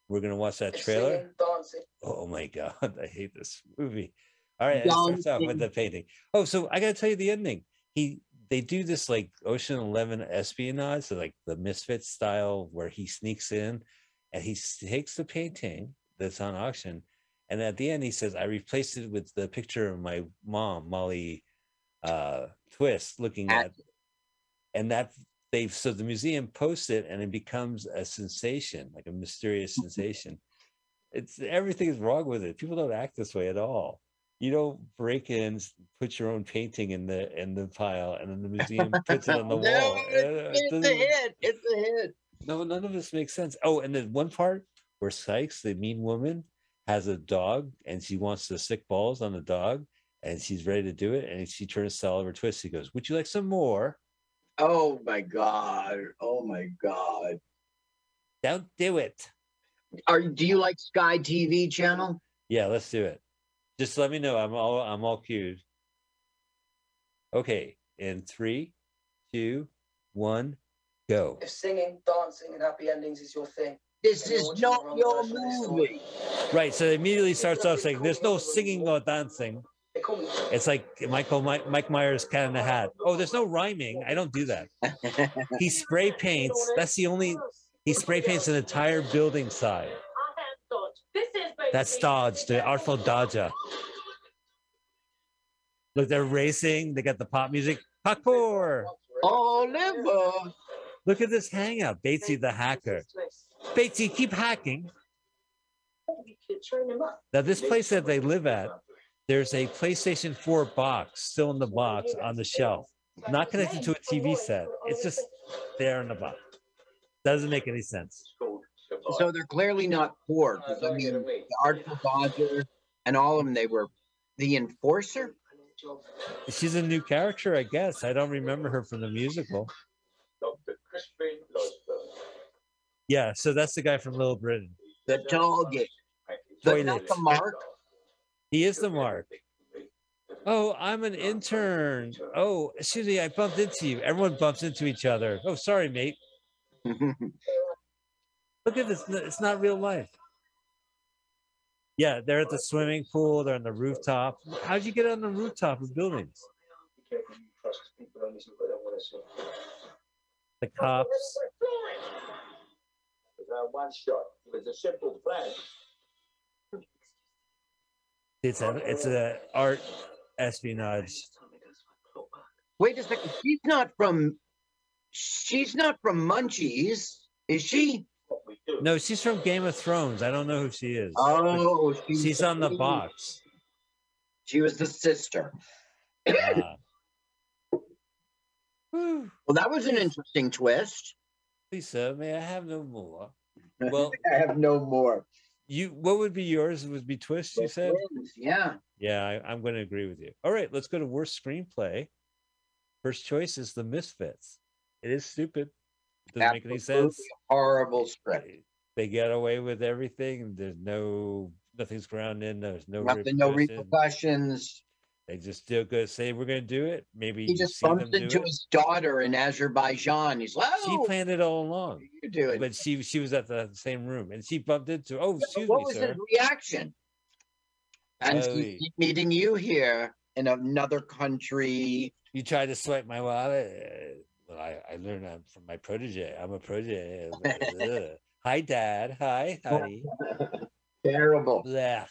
We're gonna watch that trailer. Oh my god, I hate this movie. All right, it starts off with the painting. Oh, so I gotta tell you the ending. He they do this like Ocean Eleven espionage, so like the Misfit style, where he sneaks in and he takes the painting that's on auction, and at the end he says, "I replaced it with the picture of my mom, Molly uh, Twist, looking At- at," and that they so the museum posts it, and it becomes a sensation, like a mysterious sensation it's everything is wrong with it. People don't act this way at all. You don't break in, put your own painting in the in the pile, and then the museum puts it on the No, wall. it's- Uh, It's a hit. It's a hit. no, none of this makes sense. Oh, and then one part where Sykes, the mean woman, has a dog and she wants to stick balls on the dog, and she's ready to do it, and she turns to Oliver Twist. He goes, "Would you like some more?" Oh my god. Oh my god. Don't do it. Are do you like Sky TV channel? Yeah, let's do it. Just let me know. I'm all I'm all cued. Okay, in three, two, one, go. If singing, dancing, and happy endings is your thing, This is not your version of this story. movie. Right. So it immediately starts off saying there's no singing or dancing. They. It's like Michael Mike, Mike Myers cat in the hat. Oh, there's no rhyming. I don't do that. He spray paints. That's the only he spray paints an entire building side. That's Dodge, the Artful Dodger. Look, they're racing. They got the pop music. Parkour. Oliver. Look at this hangout. Batesy the hacker. Batesy, keep hacking. Train him up. Now, this place that they live at, there's a PlayStation 4 box still in the box on the shelf, not connected to a TV set. It's just there in the box. Doesn't make any sense. So they're clearly not poor because I mean the Artful Dodger and all of them they were the enforcer. She's a new character, I guess. I don't remember her from the musical. Dr. Crispin Losberg. Yeah, so that's the guy from Little Britain. The target. The, not the mark. He is the mark. Oh, I'm an intern. Oh, excuse me, I bumped into you. Everyone bumps into each other. Oh, sorry, mate. Look at this. It's not real life. Yeah, they're at the swimming pool. They're on the rooftop. How'd you get on the rooftop of buildings? Be careful you trust people on this who don't want to see. The cops. With our one shot, with a simple plan. It's a it's a art espionage. Wait a second. She's not from. She's not from Munchies, is she? What we do. No, she's from Game of Thrones. I don't know who she is. Oh, she's on the box. She was the sister. Uh. Well, that was an interesting twist. Lisa, may I have no more? Well, I have no more. You what would be yours? It would be twist. You said. Yeah. Yeah, I, I'm going to agree with you. All right, let's go to worst screenplay. First choice is The Misfits. It is stupid. It doesn't make any sense. Horrible script. They- They get away with everything. There's no nothing's grounded. There's no Nothing, no repercussions. They just still gonna Say we're going to do it. Maybe He just bumps into his daughter in Azerbaijan. He's like, She oh, planned it all along, you do it, but she she was at the same room and she bumped into. Oh, excuse what me, was sir. his reaction? And Oh, meeting you here in another country. You tried to swipe my wallet. Well, I, I learned that from my protege. I'm a protege. Hi, Dad. Hi, honey. Terrible. Blah.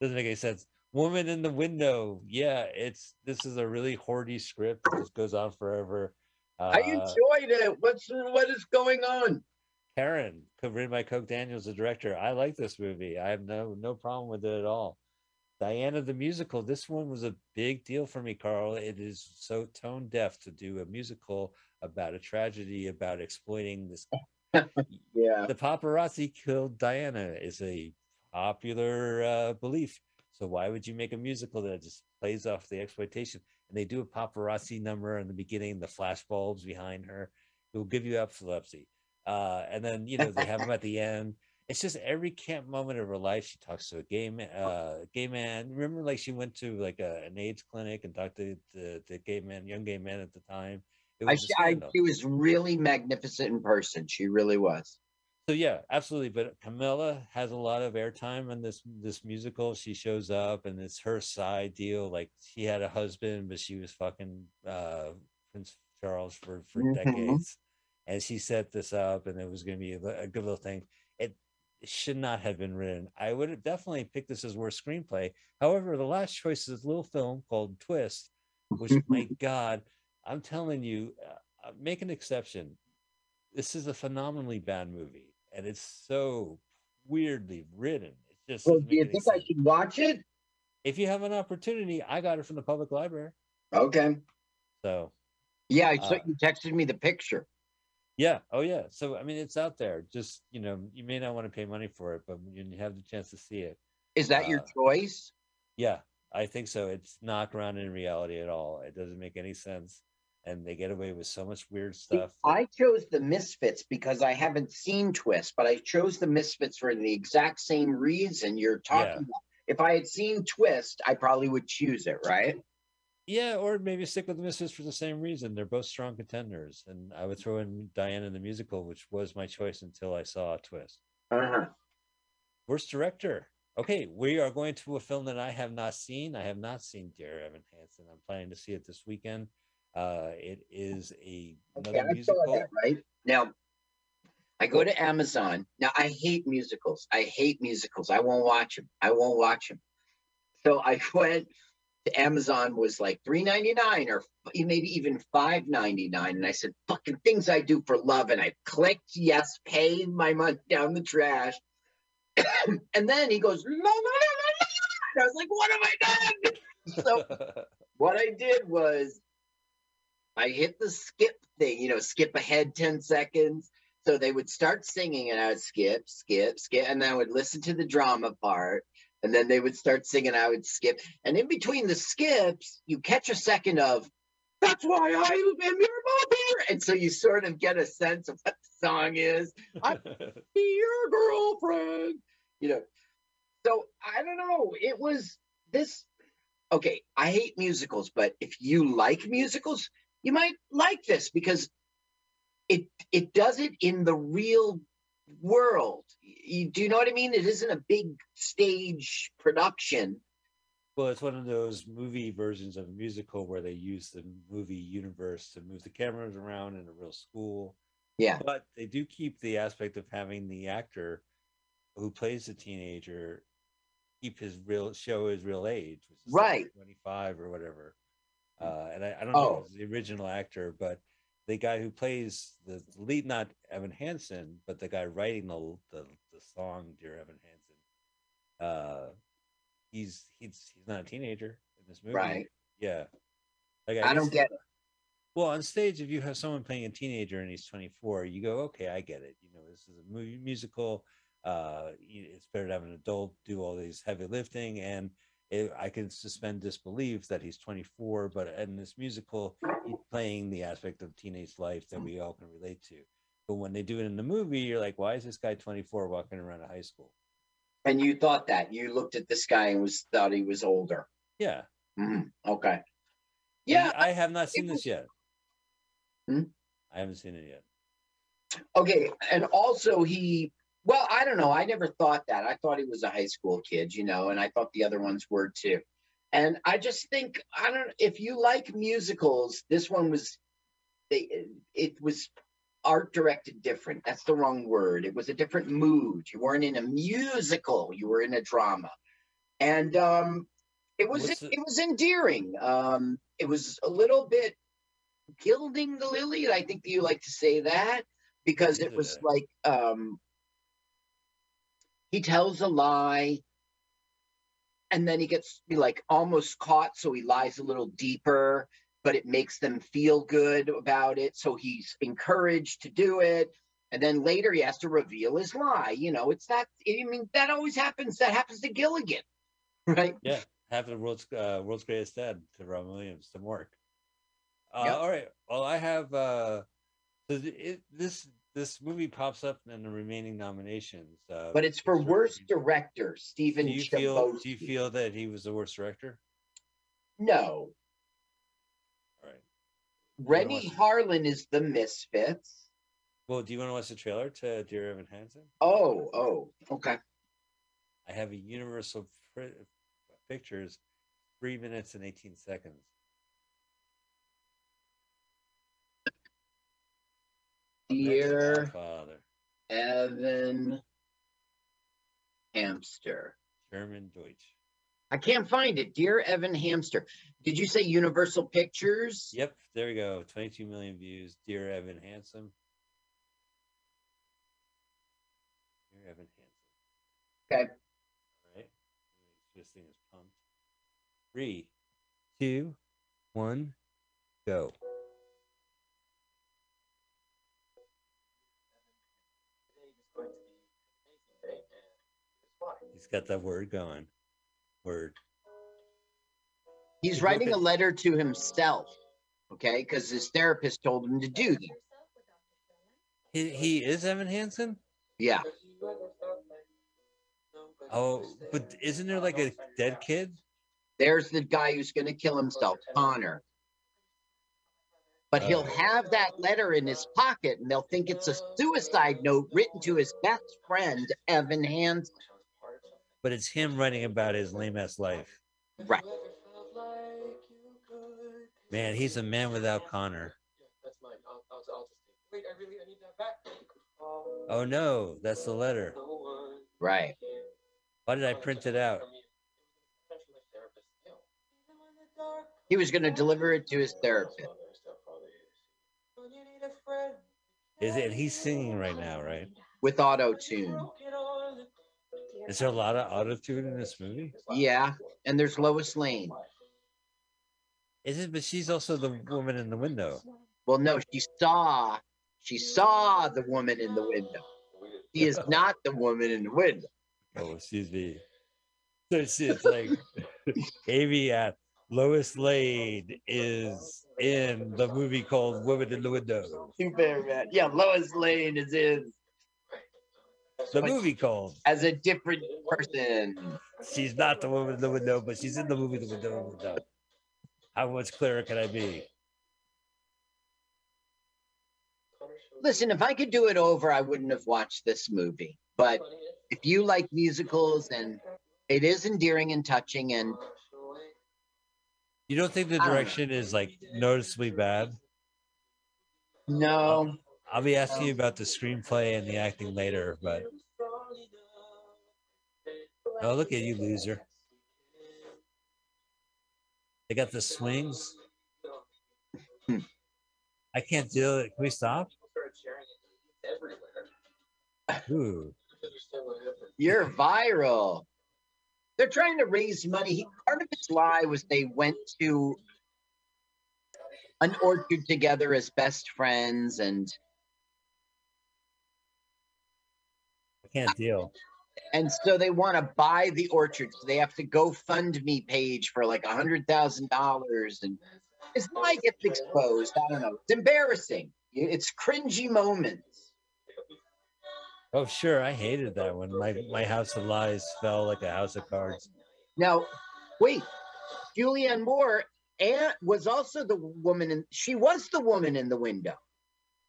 Doesn't make any sense. Woman in the window. Yeah, it's this is a really hoardy script. It just goes on forever. Uh, I enjoyed it. What's what is going on? Karen, written by Coke Daniels, the director. I like this movie. I have no no problem with it at all. Diana the musical. This one was a big deal for me, Carl. It is so tone deaf to do a musical about a tragedy about exploiting this. Yeah. the paparazzi killed Diana is a popular uh, belief. So why would you make a musical that just plays off the exploitation? And they do a paparazzi number in the beginning, the flash bulbs behind her. It will give you epilepsy. Uh, and then you know they have them at the end. It's just every camp moment of her life. She talks to a gay man. Uh, gay man. Remember, like she went to like a, an AIDS clinic and talked to the, the gay man, young gay man at the time. It I, was I, scandal. she was really magnificent in person. She really was. So yeah, absolutely. But Camilla has a lot of airtime in this this musical. She shows up and it's her side deal. Like she had a husband, but she was fucking uh Prince Charles for for Mhm. decades. And she set this up and it was gonna be a, a good little thing. It, it should not have been written. I would have definitely picked this as worst screenplay. However, the last choice is a little film called Twist, which my God, I'm telling you, uh, uh, make an exception. This is a phenomenally bad movie, and it's so weirdly written. It's just Well, do you think I should watch it? If you have an opportunity, I got it from the public library. Okay. So Yeah, I saw Uh, you texted me the picture. yeah, oh yeah. So I mean, it's out there. Just you know, you may not want to pay money for it, but when you have the chance to see it, Is that your uh, choice? yeah, I think so. It's not grounded in reality at all. It doesn't make any sense, and they get away with so much weird stuff. I chose the Misfits because I haven't seen Twist, but I chose the Misfits for the exact same reason you're talking Yeah. about. If I had seen Twist, I probably would choose it, right? Yeah, or maybe stick with the Misfits for the same reason. They're both strong contenders, and I would throw in Diana the musical, which was my choice until I saw twist. Uh-huh. Worst director. Okay, we are going to a film that I have not seen. I have not seen Dear Evan Hansen. I'm planning to see it this weekend. Uh, it is a Okay, another I musical. that, right? Now, I go to Amazon. Now, I hate musicals. I hate musicals. I won't watch them. I won't watch them. So I went to Amazon was like three ninety nine or maybe even five ninety nine, and I said, "Fucking things I do for love," and I clicked yes, paid my money down the trash, and then he goes, "No, no, no, no, no!" I was like, "What have I done?" So what I did was I hit the skip thing, you know, skip ahead 10 seconds. So they would start singing and I would skip, skip, skip, and then I would listen to the drama part. And then they would start singing, I would skip. And in between the skips, you catch a second of, that's why I am your mother. And so you sort of get a sense of what the song is. I be your girlfriend. You know. So I don't know. It was this okay, I hate musicals, but if you like musicals, you might like this because it it does it in the real world. You, do you know what I mean? It isn't a big stage production. Well, it's one of those movie versions of a musical where they use the movie universe to move the cameras around in a real school. Yeah. But they do keep the aspect of having the actor who plays the teenager keep his real show his real age, which is like Right. 25 or whatever. Uh, and I, I don't know if Oh. it's the original actor, but the guy who plays the lead, not Evan Hansen, but the guy writing the the, the song "Dear Evan Hansen," uh, he's he's he's not a teenager in this movie, Right. Yeah, like I don't get it. well, on stage, if you have someone playing a teenager and he's 24, you go, okay, I get it. You know, this is a movie musical. Uh, it's better to have an adult do all these heavy lifting, and it, I can suspend disbelief that he's 24. But in this musical, he's playing the aspect of teenage life that we all can relate to. But when they do it in the movie, you're like, why is this guy 24 walking around a high school? And you thought that you looked at this guy and was thought he was older. Yeah, Mhm, Okay. Yeah. I have not seen was- this yet. Hmm? I haven't seen it yet. Okay. And also he well, I don't know. I never thought that. I thought he was a high school kid, you know, and I thought the other ones were too. And I just think I don't if you like musicals, this one was they it was art directed different. That's the wrong word. It was a different mood. You weren't in a musical, you were in a drama. And um it was the- it was endearing. Um it was a little bit gilding the lily. I think you like to say that because it was like um he tells a lie and then he gets like almost caught so he lies a little deeper but it makes them feel good about it so he's encouraged to do it and then later he has to reveal his lie you know it's that i mean that always happens that happens to gilligan right Yeah, half the world's uh, world's greatest dad to Robin Williams to Mark. Uh, Yep. All right. Well, I have. Uh, so it, this this movie pops up in the remaining nominations. Uh, but it's for worst director stephen Do you feel? Do you feel that he was the worst director? no All right. Renny Harlin is the misfits Well, do you want to watch the trailer to Dear Evan Hansen? oh oh okay I have a Universal Pictures, three minutes and eighteen seconds. Dear Father, evan hamster German Deutsch. I can't find it. Dear Evan Hamster. Did you say Universal Pictures? Yep, there we go. 22 million views. Dear Evan Handsome. Dear Evan Handsome. Okay. All right. This thing is pumped. Three, two, one, go. Today is going to be an amazing day, and here's why. He's got that word going. Word. He's writing a letter to himself. Okay, because his therapist told him to do that. Yourself with Dr. Schulman. He, he is Evan Hansen? Yeah. Have you ever felt like nobody Oh, but isn't there like a dead kid? There's the guy who's going to kill himself, Connor. But he'll Oh. have that letter in his pocket and they'll think it's a suicide note written to his best friend, Evan Hansen. wish I was part of something. But it's him writing about his lame ass life. Right. Have you ever felt like you could Man, he's a man without Connor. Yeah, that's mine. I'll, I'll, I'll just take. Wait, I really I need that back. Oh no, that's the letter. Right. Why did I print it out? from you. It was an essential therapist. You know, even when the dark He was going to deliver it to his therapist. When you need a friend, Is it? He's singing right now, right? with auto tune. Is there a lot of autotune in this movie? Yeah. And there's Lois Lane. Is it? But she's also the woman in the window. Well, no, she saw, she saw the woman in the window. She is not the woman in the window. Oh, excuse me. So it's, it's like Amy at uh, Lois Lane is in the movie called Woman in the Window. Very bad. Yeah, Lois Lane is in The movie called as a different person. She's not the woman in the window, but she's in the movie The Window in the Window. How much clearer can I be? Listen, if I could do it over, I wouldn't have watched this movie. But if you like musicals and it is endearing and touching, and You don't think the direction is like noticeably bad? no, I'll be asking you about the screenplay and the acting later, but oh, look at you, loser. They got the swings. I can't do it. Can we stop? Ooh. You're viral. They're trying to raise money. Part of his lie was they went to an orchard together as best friends, and can't deal. and so they want to buy the orchard. So they have to go fund me page for like a hundred thousand dollars, and his lie gets exposed. I don't know. It's embarrassing. It's cringy moments. Oh, sure. I hated that when my, my house of lies fell like a house of cards. Now, wait, Julianne Moore and was also the woman in she was the woman in the window.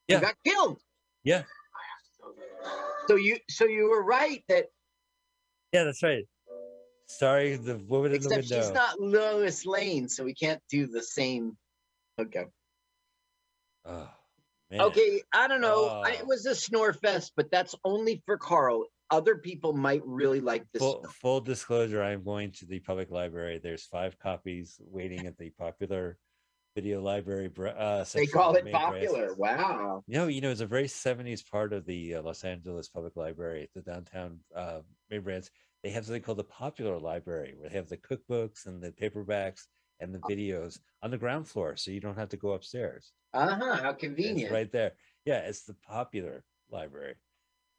who Yeah. got killed. Yeah. So you so you were right that Yeah, that's right. Sorry, the woman in the except window. she's not Lois Lane, so we can't do the same. Okay. Oh, man. Okay, I don't know. I, Oh. it was a snore fest, but that's only for Carl. Other people might really like this. Full, full disclosure, I'm going to the public library. There's five copies waiting at the popular video library. Uh, They call it popular. Wow. No, you know, it's a very 70s part of the uh, Los Angeles Public Library, the downtown uh, main branch. They have something called the Popular Library, where they have the cookbooks and the paperbacks and the videos on the ground floor, so you don't have to go upstairs. Uh huh. How It's convenient. right there. Yeah, it's the Popular Library.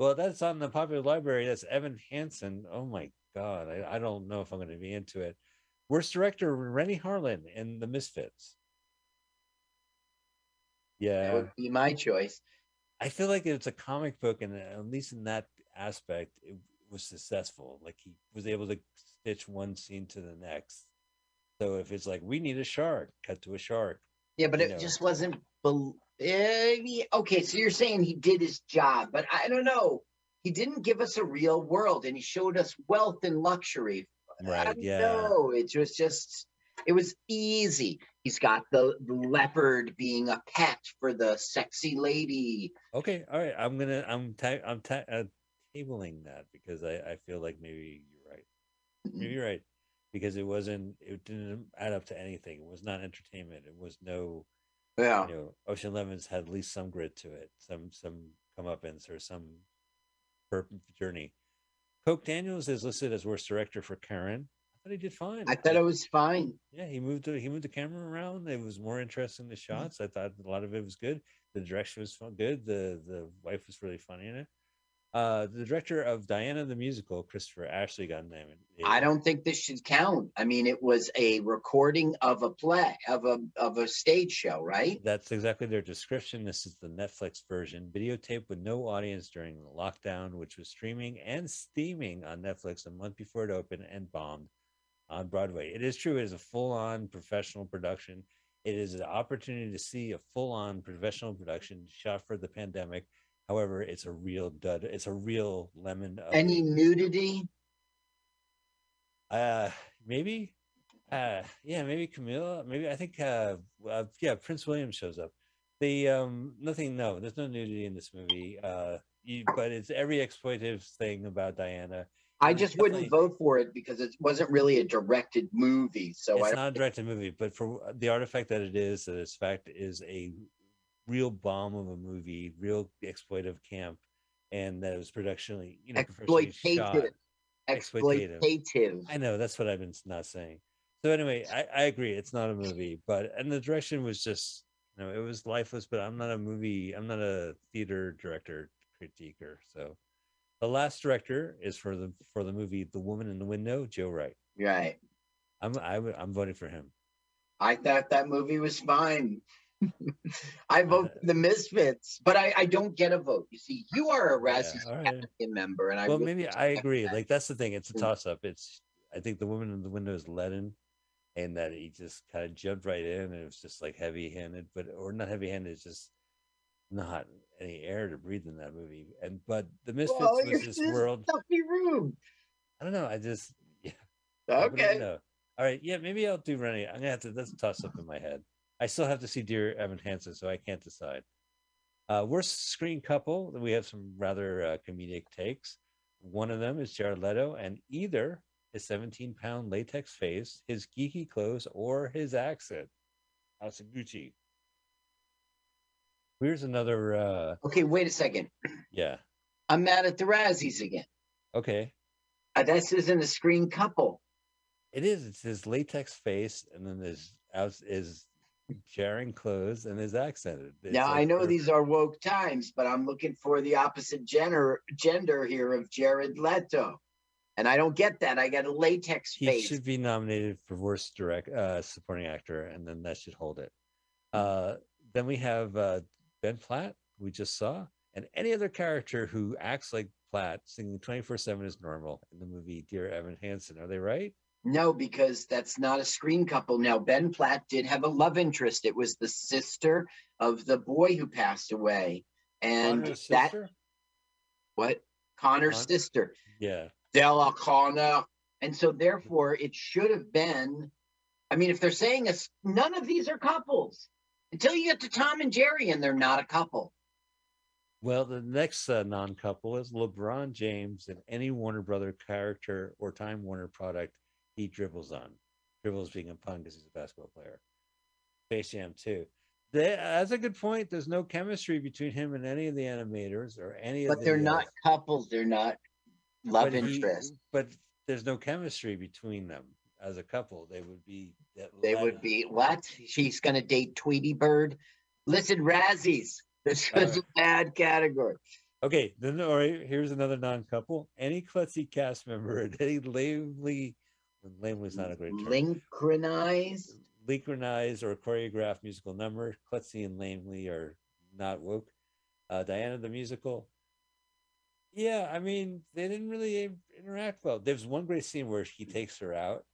Well, that's on the Popular Library. That's Evan Hansen. Oh my God, I, I don't know if I'm going to be into it. Worst director Renny Harlin in The Misfits. That Yeah, would be my choice. I feel like it's a comic book, and at least in that aspect, it was successful. Like he was able to stitch one scene to the next. So if it's like we need a shark, cut to a shark. Yeah, but it know. just wasn't. Eh, okay, so you're saying he did his job, but I don't know. He didn't give us a real world, and he showed us wealth and luxury. I Right? don't Yeah. know. It was just. It was easy. He's got the, leopard being a pet for the sexy lady. Okay. All right. I'm gonna. I'm. Ta- I'm ta- uh, tabling that because I. I feel like maybe you're right. Maybe you're right because it wasn't. It didn't add up to anything. It was not entertainment. It was no. Yeah. You know, Ocean Lemons had at least some grit to it. Some some comeuppance or some journey. Coke Daniels is listed as worst director for Karen. Thought he did fine. I thought it was fine. Yeah, he moved the, he moved the camera around. It was more interesting the Mm-hmm. shots. I thought a lot of it was good. The direction was fun, good. The the wife was really funny in it. Uh, the director of Diana the musical, Christopher Ashley, got named. I don't think this should count. I mean, it was a recording of a play of a of a stage show, right? That's exactly their description. This is the Netflix version, videotaped with no audience during the lockdown, which was streaming and steaming on Netflix a month before it opened and bombed on Broadway. It is true, it is a full on professional production. It is an opportunity to see a full on professional production shot for the pandemic. However, it's a real dud. It's a real lemon. of Any nudity? uh, maybe. Uh, yeah, maybe Camilla. Maybe I think. Uh, uh, yeah, Prince William shows up. The um, nothing. No, there's no nudity in this movie. Uh, you, but it's every exploitive thing about Diana. I just wouldn't vote for it because it wasn't really a directed movie. So I it's not a directed movie, but for the artifact that it is, that its fact is a real bomb of a movie, real exploitive camp, and that it was productionally, you know, professionally shot. exploitative. Exploitative. Exploitative. I know that's what I've been not saying. So anyway, I, I agree. It's not a movie, but and the direction was just you know it was lifeless. But I'm not a movie. I'm not a theater director critiquer. So The last director is for the for the movie The Woman in the Window, Joe Wright. Right. I'm I, would- I'm voting for him. I thought that movie was fine. I vote for the Misfits, but I, I don't get a vote. You see, you are a Yeah, Razzie all right. Member, and I well, would maybe I agree. that. Like that's the thing. It's a Mm. toss up. It's I think the woman in the window is Lennon, and that he just kind of jumped right in, and it was just like heavy handed, but or not heavy handed. It's just not any air to breathe in that movie. And but the Misfits Well, was this world. stuffy room. I don't know. I just yeah. what do I Okay. know? All right. Yeah, maybe I'll do Renny. I'm gonna have to. That's a toss up in my head. I still have to see Dear Evan Hansen, so I can't decide. Uh, worst screen couple. We have some rather uh, comedic takes. One of them is Jared Leto, and either his 17 pound latex face, his geeky clothes, or his accent. House of Gucci. Here's another. uh Okay, wait a second. Yeah. I'm mad at the Razzies again. Okay. Uh, this isn't a screen couple. It is. It's his latex face, and then there's out is sharing clothes and his accent. It's now like I know perfect. these are woke times, but I'm looking for the opposite gender gender here of Jared Leto, and I don't get that. I got a latex he face. should be nominated for worst direct uh supporting actor and then that should hold it uh then we have uh ben platt we just saw and any other character who acts like platt singing 24 7 is normal in the movie dear evan hansen are they right No, because that's not a screen couple. Now, Ben Platt did have a love interest. It was the sister of the boy who passed away. And Connor's that, sister? what? Connor's Con- sister, yeah Della Connor. And so, therefore, it should have been. I mean, if they're saying a, none of these are couples until you get to Tom and Jerry, and they're not a couple. well the next uh, non-couple is lebron james and any warner brother character or time warner product he dribbles on dribbles being a pun because he's a basketball player Space Jam 2. They, that's a good point. There's no chemistry between him and any of the animators or any of But they're uh, not couples. They're not love but he- interest. but there's no chemistry between them as a couple. They would be. They would be what? She's going to date Tweety Bird. Listen, Razzies. This was a bad category. Okay, then all right. Here's another non-couple. Any klutzy cast member and any lamely, lamely is not a great term. Synchronized. synchronized or choreographed musical number. Klutzy and Lamely are not woke. Uh, Diana the musical. Yeah, I mean, they didn't really interact well. There's one great scene where he takes her out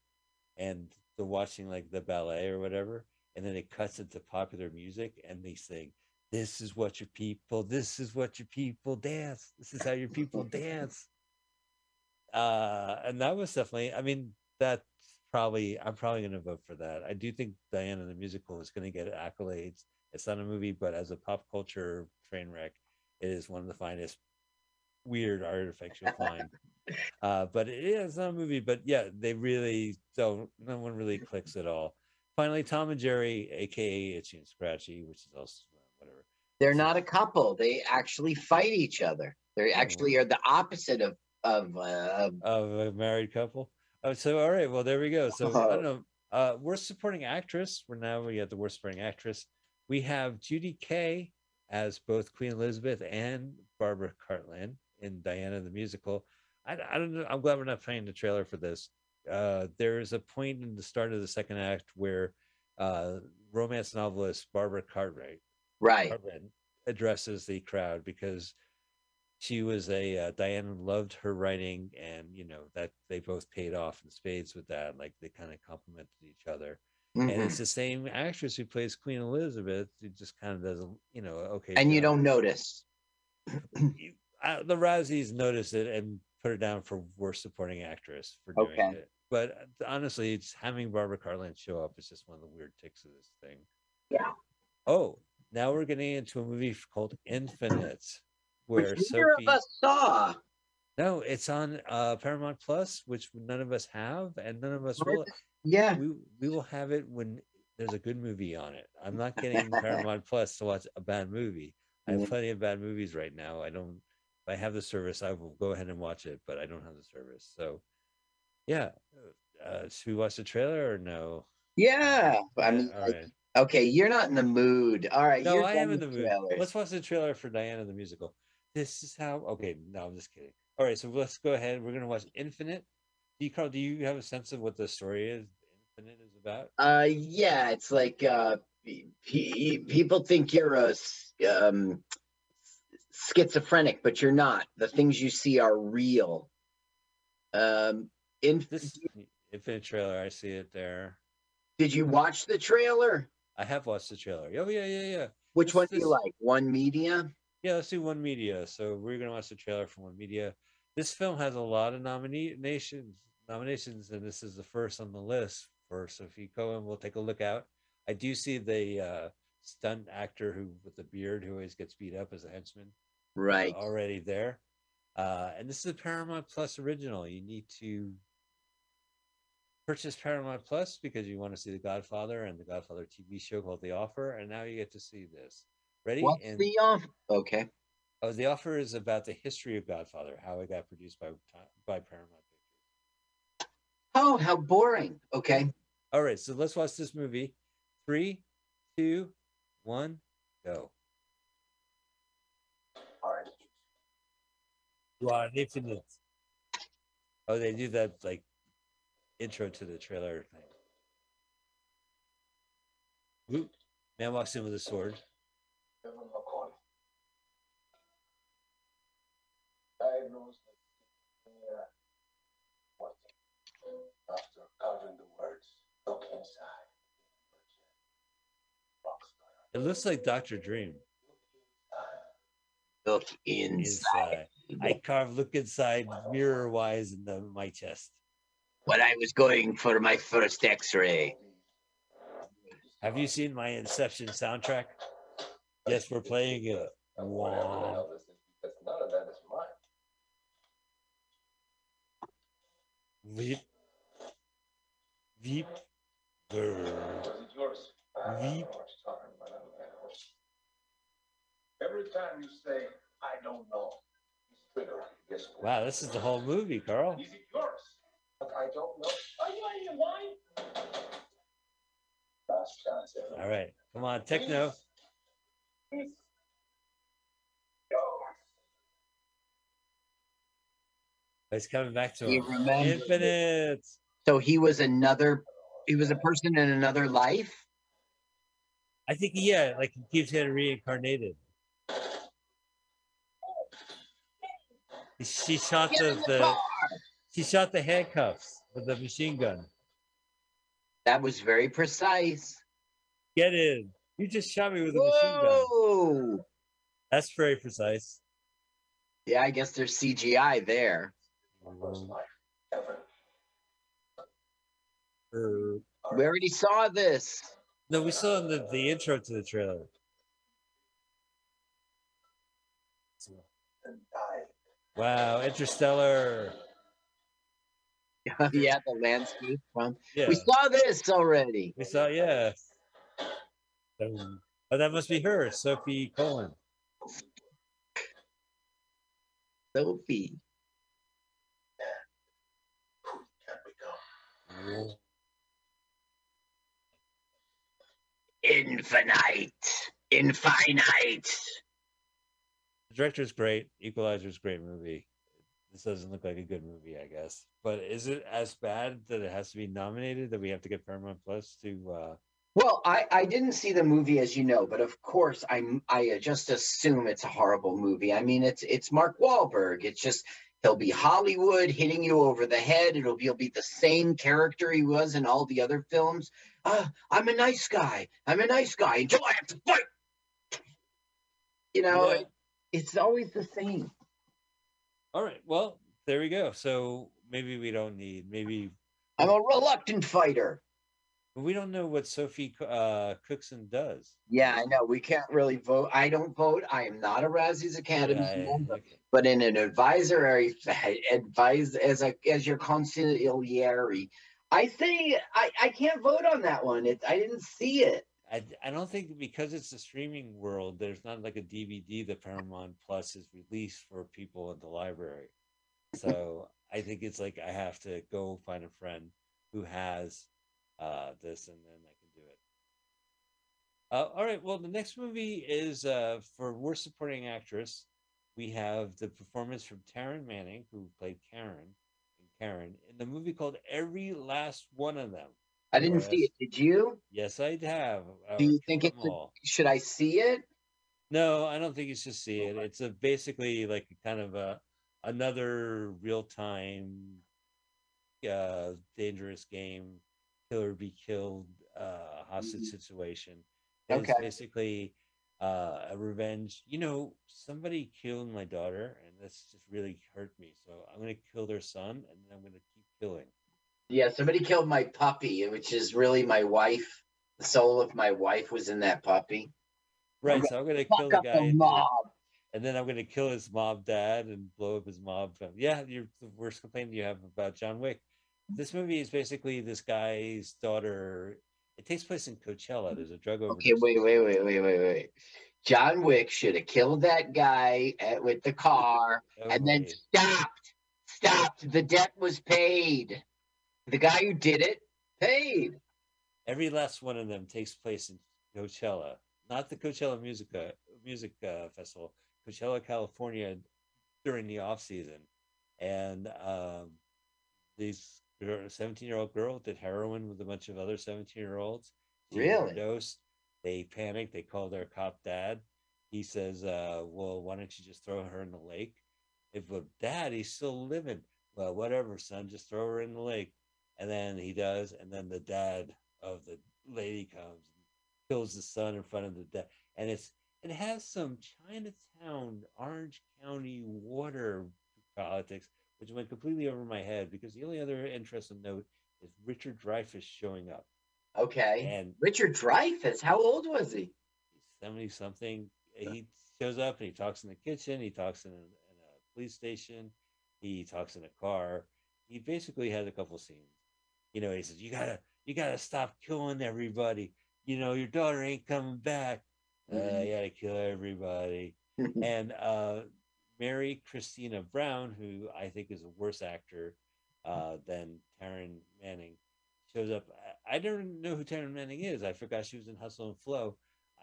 and they're watching like the ballet or whatever, and then it cuts into popular music and they sing, This is what your people, this is what your people dance. This is how your people dance. Uh, and that was definitely, I mean, that's probably I'm probably going to vote for that. I do think Diana the musical is going to get accolades. It's not a movie, but as a pop culture train wreck, it is one of the finest weird artifacts you'll find. Uh, but it is not a movie. But yeah, they really don't. No one really clicks at all. Finally, Tom and Jerry, aka Itchy and Scratchy, which is also whatever. They're not a couple. They actually fight each other. They Oh. actually are the opposite of of. Uh, of a married couple. Oh, so all right. Well, there we go. So I don't know. Uh, worst supporting actress. We're now we have the worst supporting actress. We have Judy Kaye as both Queen Elizabeth and Barbara Cartland in Diana the musical. I, I don't know. I'm glad we're not playing the trailer for this. Uh, there is a point in the start of the second act where uh, romance novelist Barbara Cartwright right. Cartwright addresses the crowd because she was a uh, Diana loved her writing, and you know that they both paid off in spades with that. Like they kind of complemented each other, and Mhm. it's the same actress who plays Queen Elizabeth who just kind of does, a you know, okay. And you don't notice. You- uh, the Razzies notice it and put her down for worst supporting actress for doing Okay. it. But uh, honestly, it's having Barbara Cartland show up is just one of the weird ticks of this thing. Yeah. Oh, now we're getting into a movie called Infinite, where Which neither Sophie. of us saw. No, it's on uh, Paramount Plus, which none of us have, and none of us will. Yeah. We we will have it when there's a good movie on it. I'm not getting Paramount Plus to watch a bad movie. I have plenty of bad movies right now. I don't. If I have the service, I will go ahead and watch it, but I don't have the service. So, yeah. Uh, should we watch the trailer or no? Yeah. I mean, all right. okay, you're not in the mood. All right. No, you're I am in the mood. trailers. Let's watch the trailer for Diana the musical. This is how. Okay, no, I'm just kidding. All right, so let's go ahead. We're gonna watch Infinite. Do you, Carl? Do you have a sense of what the story is? Infinite is about? Uh, yeah, it's like uh, pe- pe- people think you're a um, schizophrenic, but you're not. The things you see are real. Um, in, This Infinite trailer, I see it there. did you watch the trailer? I have watched the trailer. Oh yeah, yeah, yeah. Which This- one do you like? One Media? Yeah, let's do One Media. So we're gonna watch the trailer from One Media. This film has a lot of nominations, nominations, and this is the first on the list for Sophie Cohen. We'll take a look out. I do see the uh, stunt actor who with the beard who always gets beat up as a henchman Right. already there. Uh, and this is a Paramount Plus original. You need to purchase Paramount Plus because you want to see The Godfather and The Godfather TV show called The Offer, and now you get to see this. Ready? What's And- the off? Okay. Oh, the offer is about the history of Godfather, how it got produced by by Paramount Pictures. Oh, how boring. Okay. All right, so let's watch this movie. Three, two, one, go. Orange juice. You are an infinite. Oh, they do that like intro to the trailer thing. Whoop. Man walks in with a sword. Evan McCoy. Diagnosed with schizophrenia. What? After uttering the words, look inside. It looks like Doctor Dream Look inside. inside. I carved look inside mirror wise in the my chest. When I was going for my first X-ray. Have you seen my Inception soundtrack? Yes, we're playing it. Wow. Because none of that is mine. Veep. Veep. Grr. Was it yours? I don't know Veep. what you're talking about. I don't know. Every time you say, I don't know, you trigger. Guess? Wow, this is the whole movie, Carl. Is it yours? But I don't know. Are you out of your mind? Last chance, Evan. All right, come on, techno. Please. It's oh, coming back to him. Infinite. So he was another. He was a person in another life. I think yeah, like he keeps getting reincarnated. She shot the, the the she shot the handcuffs with the machine gun. That was very precise. Get in. You just shot me with a machine gun. That's very precise. Yeah, I guess there's CGI there. First life. Evan. Er, We already saw this. No, we saw in the, the intro to the trailer. And died. Wow, Interstellar. yeah, the landscape from. Yeah, We saw this already. we saw. Yeah. Um, oh, that must be her, Sophie Cohen. Sophie. Who can become? Infinite. Infinite. The director's great. Equalizer's great movie. This doesn't look like a good movie, I guess. But is it as bad that it has to be nominated that we have to get Paramount Plus to? uh Well, I, I didn't see the movie as you know, but of course I'm I just assume it's a horrible movie. I mean, it's it's Mark Wahlberg. It's just he'll be Hollywood hitting you over the head. It'll be he'll be the same character he was in all the other films. Uh, I'm a nice guy. I'm a nice guy until I have to fight. You know, Yeah. It- it's always the same. All right. Well, there we go. So maybe we don't need. Maybe I'm a reluctant fighter. we don't know what Sophie uh, Cookson does. Yeah, I know. We can't really vote. I don't vote. I am not a Razzies Academy member. okay. but in an advisory advise as a as your consigliere i say i i can't vote on that one it i didn't see it I, I don't think because it's a streaming world, there's not like a DVD that Paramount Plus is released for people in the library. So I think it's like I have to go find a friend who has uh, this, and then I can do it. Uh, all right. Well, the next movie is uh, for worst supporting actress. we have the performance from Taryn Manning, who played Karen and Karen in the movie called Every Last One of Them. I didn't see it. Did you? Yes, I have. I Do you think it it's. Should I see it? No, I don't think you should see it. It's a basically like a kind of a another real time uh dangerous game, kill or be killed uh hostage situation. And It's Okay. basically uh a revenge. You know, somebody killed my daughter and this just really hurt me. So I'm gonna kill their son and then I'm gonna keep killing. Yeah, somebody killed my puppy, which is really my wife. The soul of my wife was in that puppy. Right, so I'm gonna kill the guy the and mob. and then I'm gonna kill his mob dad and blow up his mob. Yeah, you're the worst complaint you have about John Wick. This movie is basically this guy's daughter. It takes place in Coachella. There's a drug overdose. Okay, wait, wait, wait, wait, wait, wait. John Wick should have killed that guy at, with the car Oh, and then stopped. Stopped. The debt was paid. The guy who did it paid. every last one of them takes place in Coachella, not the Coachella Music uh, Music uh, Festival, Coachella, California, during the off season, and um, these seventeen year old girl did heroin with a bunch of other seventeen year olds. Really? Overdosed. They panicked. They called their cop dad. He says, uh, "Well, why don't you just throw her in the lake?" If but dad, he's still living. Well, whatever, son, just throw her in the lake. And then he does, and then the dad of the lady comes and kills the son in front of the dad. And it's it has some Chinatown, Orange County water politics, which went completely over my head because the only other interesting note is Richard Dreyfuss showing up. Okay. And Richard Dreyfuss, how old was he? he's 70 something. He shows up and he talks in the kitchen, he talks in a, in a police station, he talks in a car. He basically has a couple scenes. You know, he says, You gotta you gotta stop killing everybody. You know, your daughter ain't coming back. Uh, Mhm. you gotta kill everybody. and uh Mary Christina Brown, who I think is a worse actor uh, than Taryn Manning, shows up. I, I don't know who Taryn Manning is. I forgot she was in Hustle and Flow.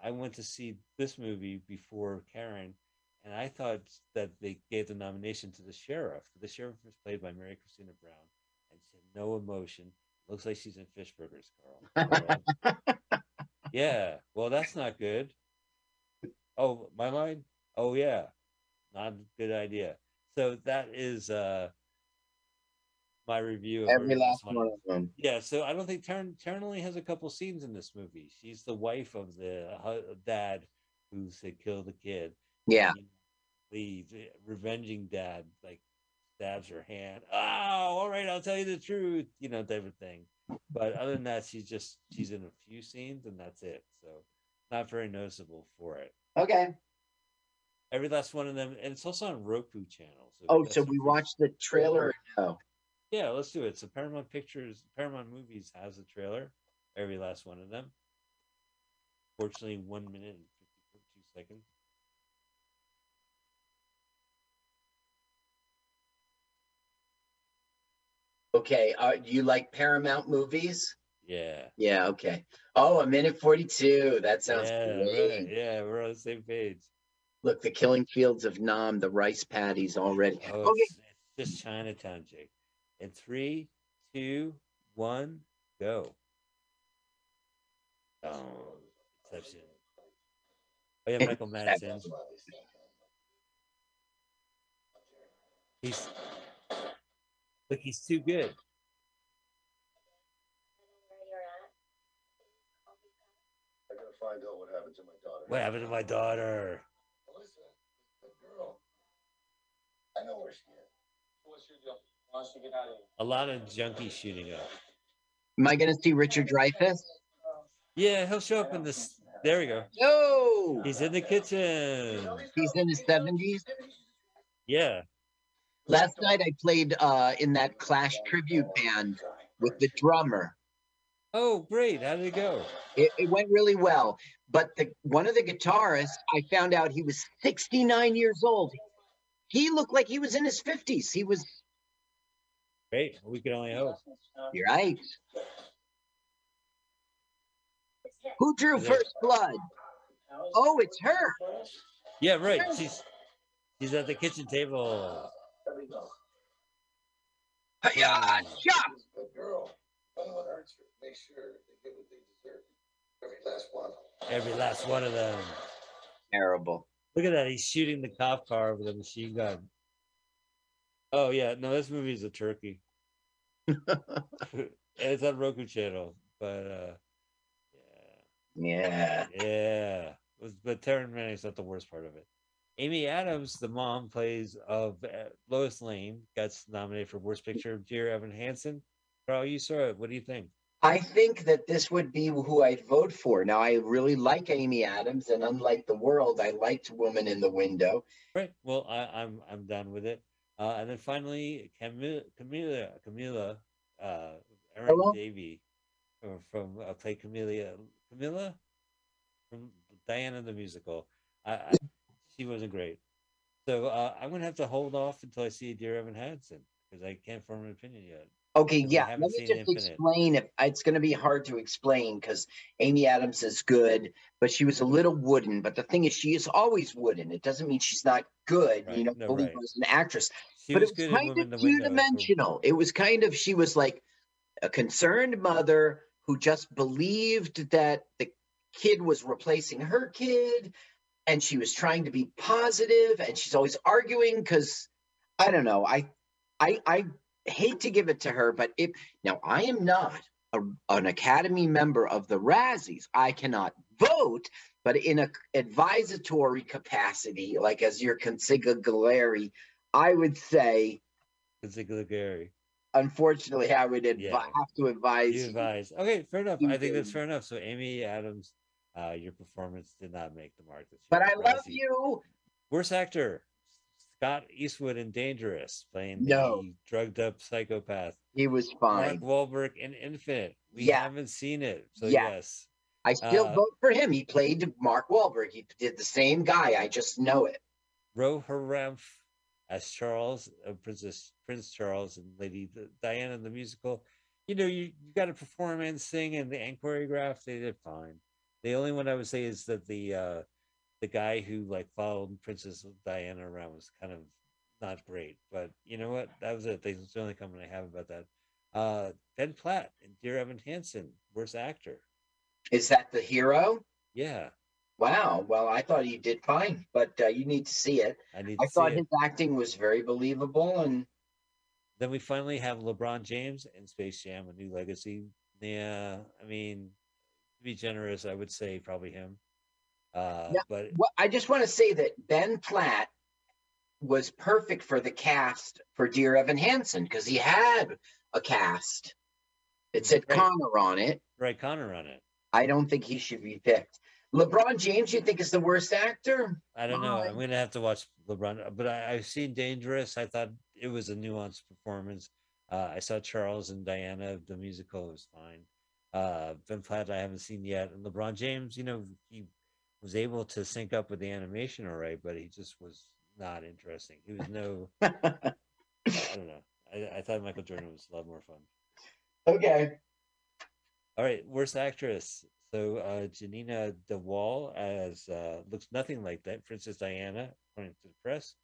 I went to see this movie before Karen, and I thought that they gave the nomination to the sheriff. The sheriff was played by Mary Christina Brown, and she had no emotion. Looks like she's in fish burgers, Carl. Yeah, well, that's not good. Oh, my line? Oh, yeah, not a good idea. So that is uh my review of Every last one. of them. Yeah, so I don't think Taryn, Taryn only has a couple scenes in this movie. She's the wife of the hu- dad who said kill the kid. Yeah. The, the revenging dad like stabs her hand. Oh, all right, I'll tell you the truth, you know, type of thing. But other than that, she's just she's in a few scenes and that's it. So not very noticeable for it. Okay. Every last one of them, and it's also on Roku channel. So Oh, so we watched the trailer. No. Yeah, let's do it. So Paramount Pictures, Paramount Movies has a trailer. Every last one of them. Fortunately, one minute and fifty-two seconds. Okay. Uh, you like Paramount movies? Yeah. Yeah. Okay. Oh, a minute 42. That sounds yeah, great. right. Yeah, we're on the same page. Look, the killing fields of Nam, the rice paddies already. Oh, Okay. it's, it's just Chinatown, Jake. In three, two, one, go. Oh, exception. Oh yeah, Michael Madsen. He's look, he's too good. I gotta find out what happened to my daughter. What happened to my daughter? Melissa, the girl. I know where she is. What's your deal? Why don't you get out of here? A lot of junkies shooting up. Am I going to see Richard Dreyfuss? Yeah, he'll show up in this. There we go. No. He's in the kitchen. He's in his 70s. Yeah. Last night I played uh, in that Clash tribute band with the drummer. Oh, great. How did it go? It, it went really well. But the one of the guitarists, I found out he was 69 years old. He looked like he was in his 50s. He was, Great. We can only hope. you're right. Who drew first blood? Oh, it's her. Yeah, right. She's She's at the kitchen table. Let me know. Shop. She's a good girl. No one hurts. Make sure they get what they deserve. Every last one. Every last one of them. Terrible. Look at that. He's shooting the cop car with a machine gun. Oh yeah, no, this movie is a turkey. it's on Roku channel, but uh Yeah. yeah. Yeah. Was but Taryn Manning's not the worst part of it. Amy Adams, the mom plays of uh, Lois Lane, got nominated for Worst Picture. Dear Evan Hansen. Carl, you saw it. What do you think? I think that this would be who I'd vote for. Now, I really like Amy Adams, and unlike the world, I liked Woman in the Window. Right. Well, I, I'm I'm done with it. Uh, and then finally, Camila Camila Camila uh, Hello? Davy from, from uh, play Camilla Camilla from Diana the musical. I, I she wasn't great. So uh, I'm gonna have to hold off until I see Dear Evan Hansen because I can't form an opinion yet. Okay, yeah. Let me just Infinite. explain. If it's going to be hard to explain because Amy Adams is good, but she was a little wooden. But the thing is, she is always wooden. It doesn't mean she's not good. Right, You know, no, believe right. as an actress. She but was it was kind of two Window. that's what- dimensional. It was kind of she was like a concerned mother who just believed that the kid was replacing her kid, and she was trying to be positive, and she's always arguing because I don't know. I I I hate to give it to her, but if now I am not a, an Academy member of the Razzies, I cannot vote. But in a advisory capacity, like as your consigliere, I would say, Consigliere unfortunately, I would advi- Yeah. have to advise. You advise. Okay, fair enough. I think that's fair enough. So Amy Adams, uh, your performance did not make the mark. This But. I love you. Worst actor, Scott Eastwood in Dangerous, playing No. the drugged up psychopath. He was fine. Mark. Wahlberg in Infinite. We Yeah. haven't seen it, so Yeah. yes. I still uh, vote for him. He played Mark Wahlberg. He did the same guy. I just know it. Roe Hartrampf as Charles, uh, Princess Prince Charles, and Lady Diana in the musical. You know, you, you got to perform and sing, and the and choreograph. They did fine. The only one I would say is that the uh, the guy who like followed Princess Diana around was kind of not great. But you know what? That was it. That's the only comment I have about that. Uh, Ben Platt and Dear Evan Hansen, worst actor. Is that the hero? Yeah, Wow. Well, I thought he did fine, but uh, you need to see it. I need to I thought it. his acting was very believable, and Then we finally have LeBron James in Space Jam, a new legacy. Yeah, I mean, to be generous, I would say probably him. Uh, Yeah. But well, I just want to say that Ben Platt was perfect for the cast for Dear Evan Hansen because he had a cast. It said Right. Connor on it. Right, Connor on it. I don't think he should be picked. LeBron James, you think is the worst actor? I don't know. I'm gonna have to watch LeBron, but I, I've seen Dangerous. I thought it was a nuanced performance. Uh, I saw Charles and Diana, the musical. It was fine. Uh, ben Platt, I haven't seen yet, and LeBron James. You know, he was able to sync up with the animation, all right, but he just was not interesting. He was no. I don't know. I, I thought Michael Jordan was a lot more fun. Okay. All right, worst actress. So uh, Janina DeWall as uh, looks nothing like that Princess Diana, according to the press,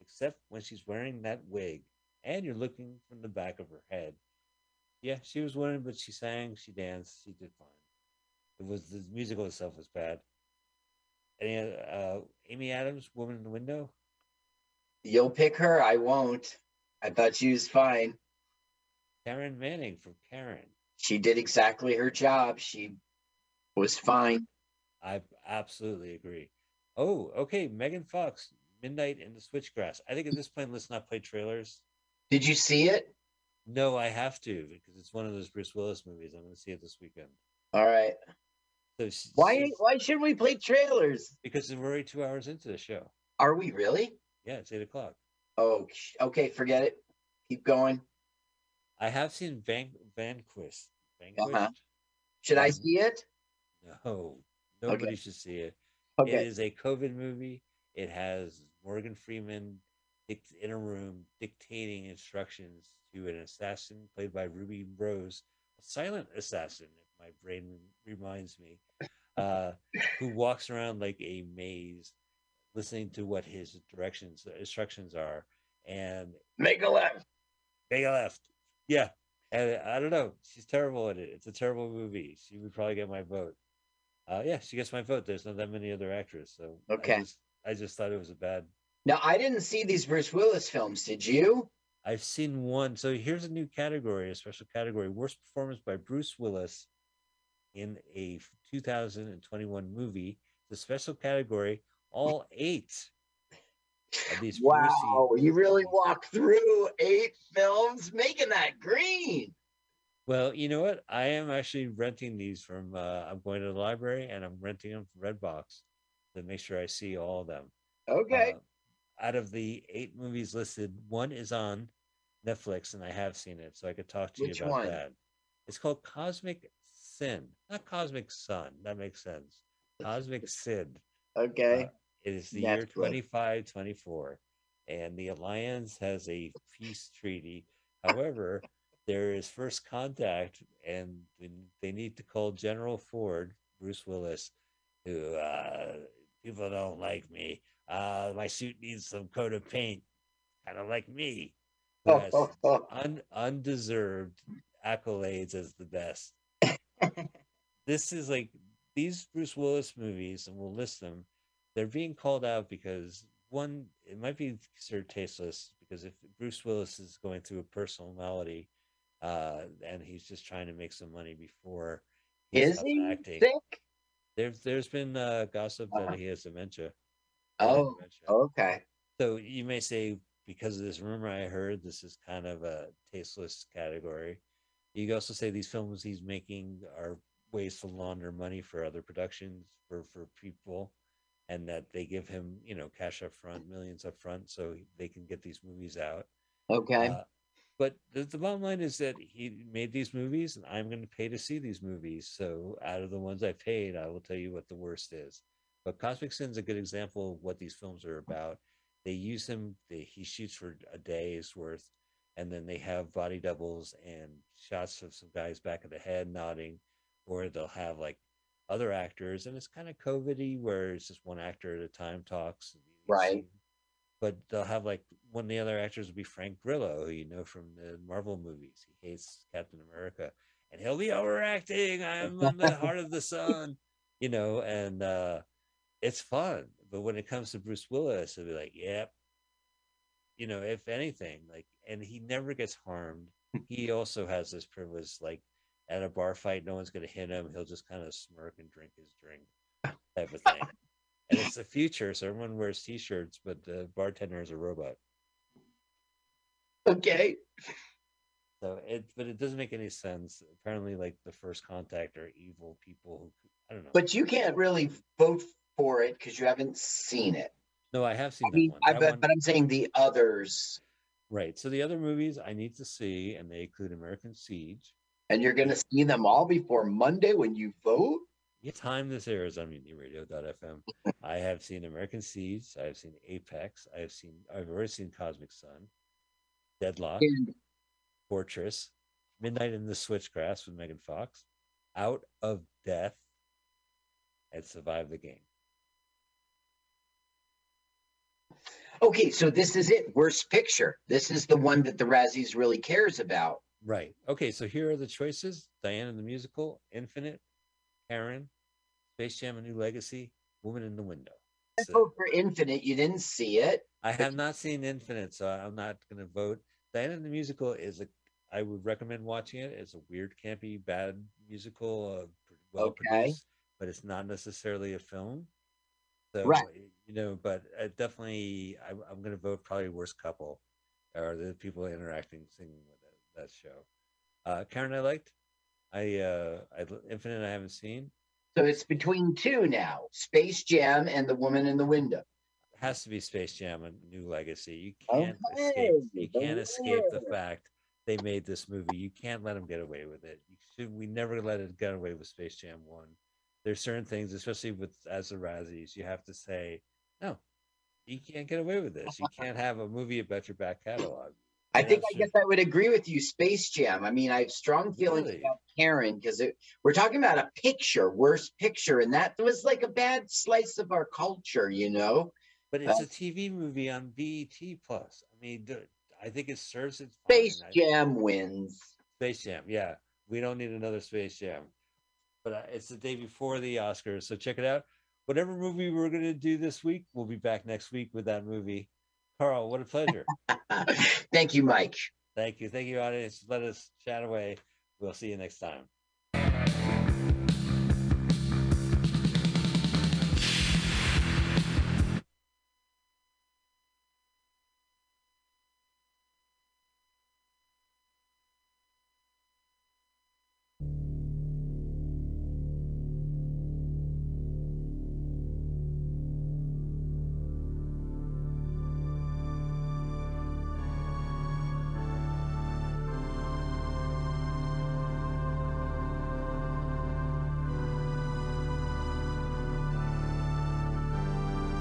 except when she's wearing that wig, and you're looking from the back of her head. Yeah, she was winning, but she sang, she danced, she did fine. It was the musical itself was bad. Any uh, Amy Adams, Woman in the Window? You'll pick her. I won't. I thought she was fine. Karen Manning from Karen. She did exactly her job. She was fine. I absolutely agree. Oh, okay. Megan Fox, Midnight in the Switchgrass. I think at this point, let's not play trailers. Did you see it? No, I have to because it's one of those Bruce Willis movies. I'm going to see it this weekend. All right. So Why? Why shouldn't we play trailers? Because we're already two hours into the show. Are we really? Yeah, it's eight o'clock. Oh, okay. Forget it. Keep going. I have seen Van Vanquish. Vanquish? Uh-huh. Should I see it? No, nobody should see it. It Okay. is a COVID movie. It has Morgan Freeman in a room dictating instructions to an assassin played by Ruby Rose, a silent assassin, if my brain reminds me, uh, who walks around like a maze listening to what his directions instructions are and Make a left. make a left. Yeah. And I don't know. She's terrible at it. It's a terrible movie. She would probably get my vote. Uh, yeah, she gets my vote. There's not that many other actors, so I Okay. just, I just thought it was a bad. Now I didn't see these Bruce Willis films. Did you? I've seen one. So here's a new category, a special category: worst performance by Bruce Willis in a 2021 movie. The special category: all eight of these. Wow, you really walked through eight films, making that green. Well, you know what? I am actually renting these from. Uh, I'm going to the library and I'm renting them from Redbox to make sure I see all of them. Okay. Uh, out of the eight movies listed, one is on Netflix, and I have seen it, so I could talk to Which you about one? that. It's called Cosmic Sin, not Cosmic Sun. That makes sense. Cosmic Sin. okay. Uh, it is the year Netflix. 2524, and the Alliance has a peace treaty. However, there is first contact, and they need to call General Ford, Bruce Willis, who uh, people don't like me. Uh, my suit needs some coat of paint, kind of like me. who has un- undeserved accolades as the best. this is like these Bruce Willis movies, and we'll list them. They're being called out because one, it might be considered tasteless because if Bruce Willis is going through a personal malady, uh, and he's just trying to make some money before Is he acting. sick? There's there's been uh, gossip that he has dementia. Oh, okay. So you may say, because of this rumor I heard, this is kind of a tasteless category. You could also say these films he's making are ways to launder money for other productions for for people, and that they give him you know cash up front, millions up front, so they can get these movies out. Okay. Uh, but the, the bottom line is that he made these movies, and I'm going to pay to see these movies. So out of the ones I paid, I will tell you what the worst is. But Cosmic Sin's a good example of what these films are about. They use him; they, he shoots for a day's worth, and then they have body doubles and shots of some guys back of the head nodding, or they'll have like other actors, and it's kind of COVIDy, where it's just one actor at a time talks. Right. But they'll have like one of the other actors will be Frank Grillo, who you know from the Marvel movies. He hates Captain America, and he'll be overacting. I'm on the heart of the sun, you know, and uh, it's fun. But when it comes to Bruce Willis, he'll be like, "Yep." You know, if anything, like, and he never gets harmed. Hmm. He also has this privilege, like at a bar fight, no one's going to hit him. He'll just kind of smirk and drink his drink, type of thing. and it's the future, so everyone wears t-shirts, but the bartender is a robot. Okay. So it, but it doesn't make any sense. Apparently, like the first contact are evil people who I don't know. But you can't really vote for it because you haven't seen it. no, I have seen I that mean, one. I one- but I'm saying the others, Right. So the other movies I need to see, and they include American Siege. and you're going to see them all before Monday when you vote. Yeah, time this airs on MutinyRadio.fm. I have seen American Siege. I have seen Apex. I have seen. I've already seen Cosmic Sun, Deadlock, And Fortress, Midnight in the Switchgrass with Megan Fox, Out of Death, and Survive the Game. Okay, so this is it. Worst picture. This is the one that the Razzies really cares about. Right. Okay. So here are the choices: Diana the Musical, Infinite, Karen, Space Jam: A New Legacy, Woman in the Window. So- Vote for Infinite. You didn't see it. I have not seen Infinite, so I'm not going to vote. Diana and the Musical is a. I would recommend watching it. It's a weird, campy, bad musical, uh, well Okay. produced, but it's not necessarily a film. So Right. You know, but uh, definitely, I, I'm going to vote probably worst couple, or the people interacting, singing with it, that show. Uh, Karen, I liked. I uh, I Infinite, I haven't seen. So it's between two now Space Jam and The Woman in the Window. has to be Space Jam: A New Legacy. You can't Okay, escape. You can't escape the fact they made this movie. You can't let them get away with it. You should. We never let it get away with Space Jam One. There's certain things, especially with as the Razzies, you have to say no. You can't get away with this. You can't have a movie about your back catalog. I think I guess I would agree with you. Space Jam. I mean, I have strong feelings Really? about Karen because we're talking about a picture, worst picture, and that was like a bad slice of our culture, you know. But it's a TV movie on BET Plus. I mean, I think it serves its Space fine. Jam wins. Space Jam. Yeah, we don't need another Space Jam. But uh, it's the day before the Oscars, so check it out. Whatever movie we're gonna do this week, we'll be back next week with that movie. Carl, what a pleasure. Thank you, Mike. Thank you, thank you, audience. Let us chat away. We'll see you next time.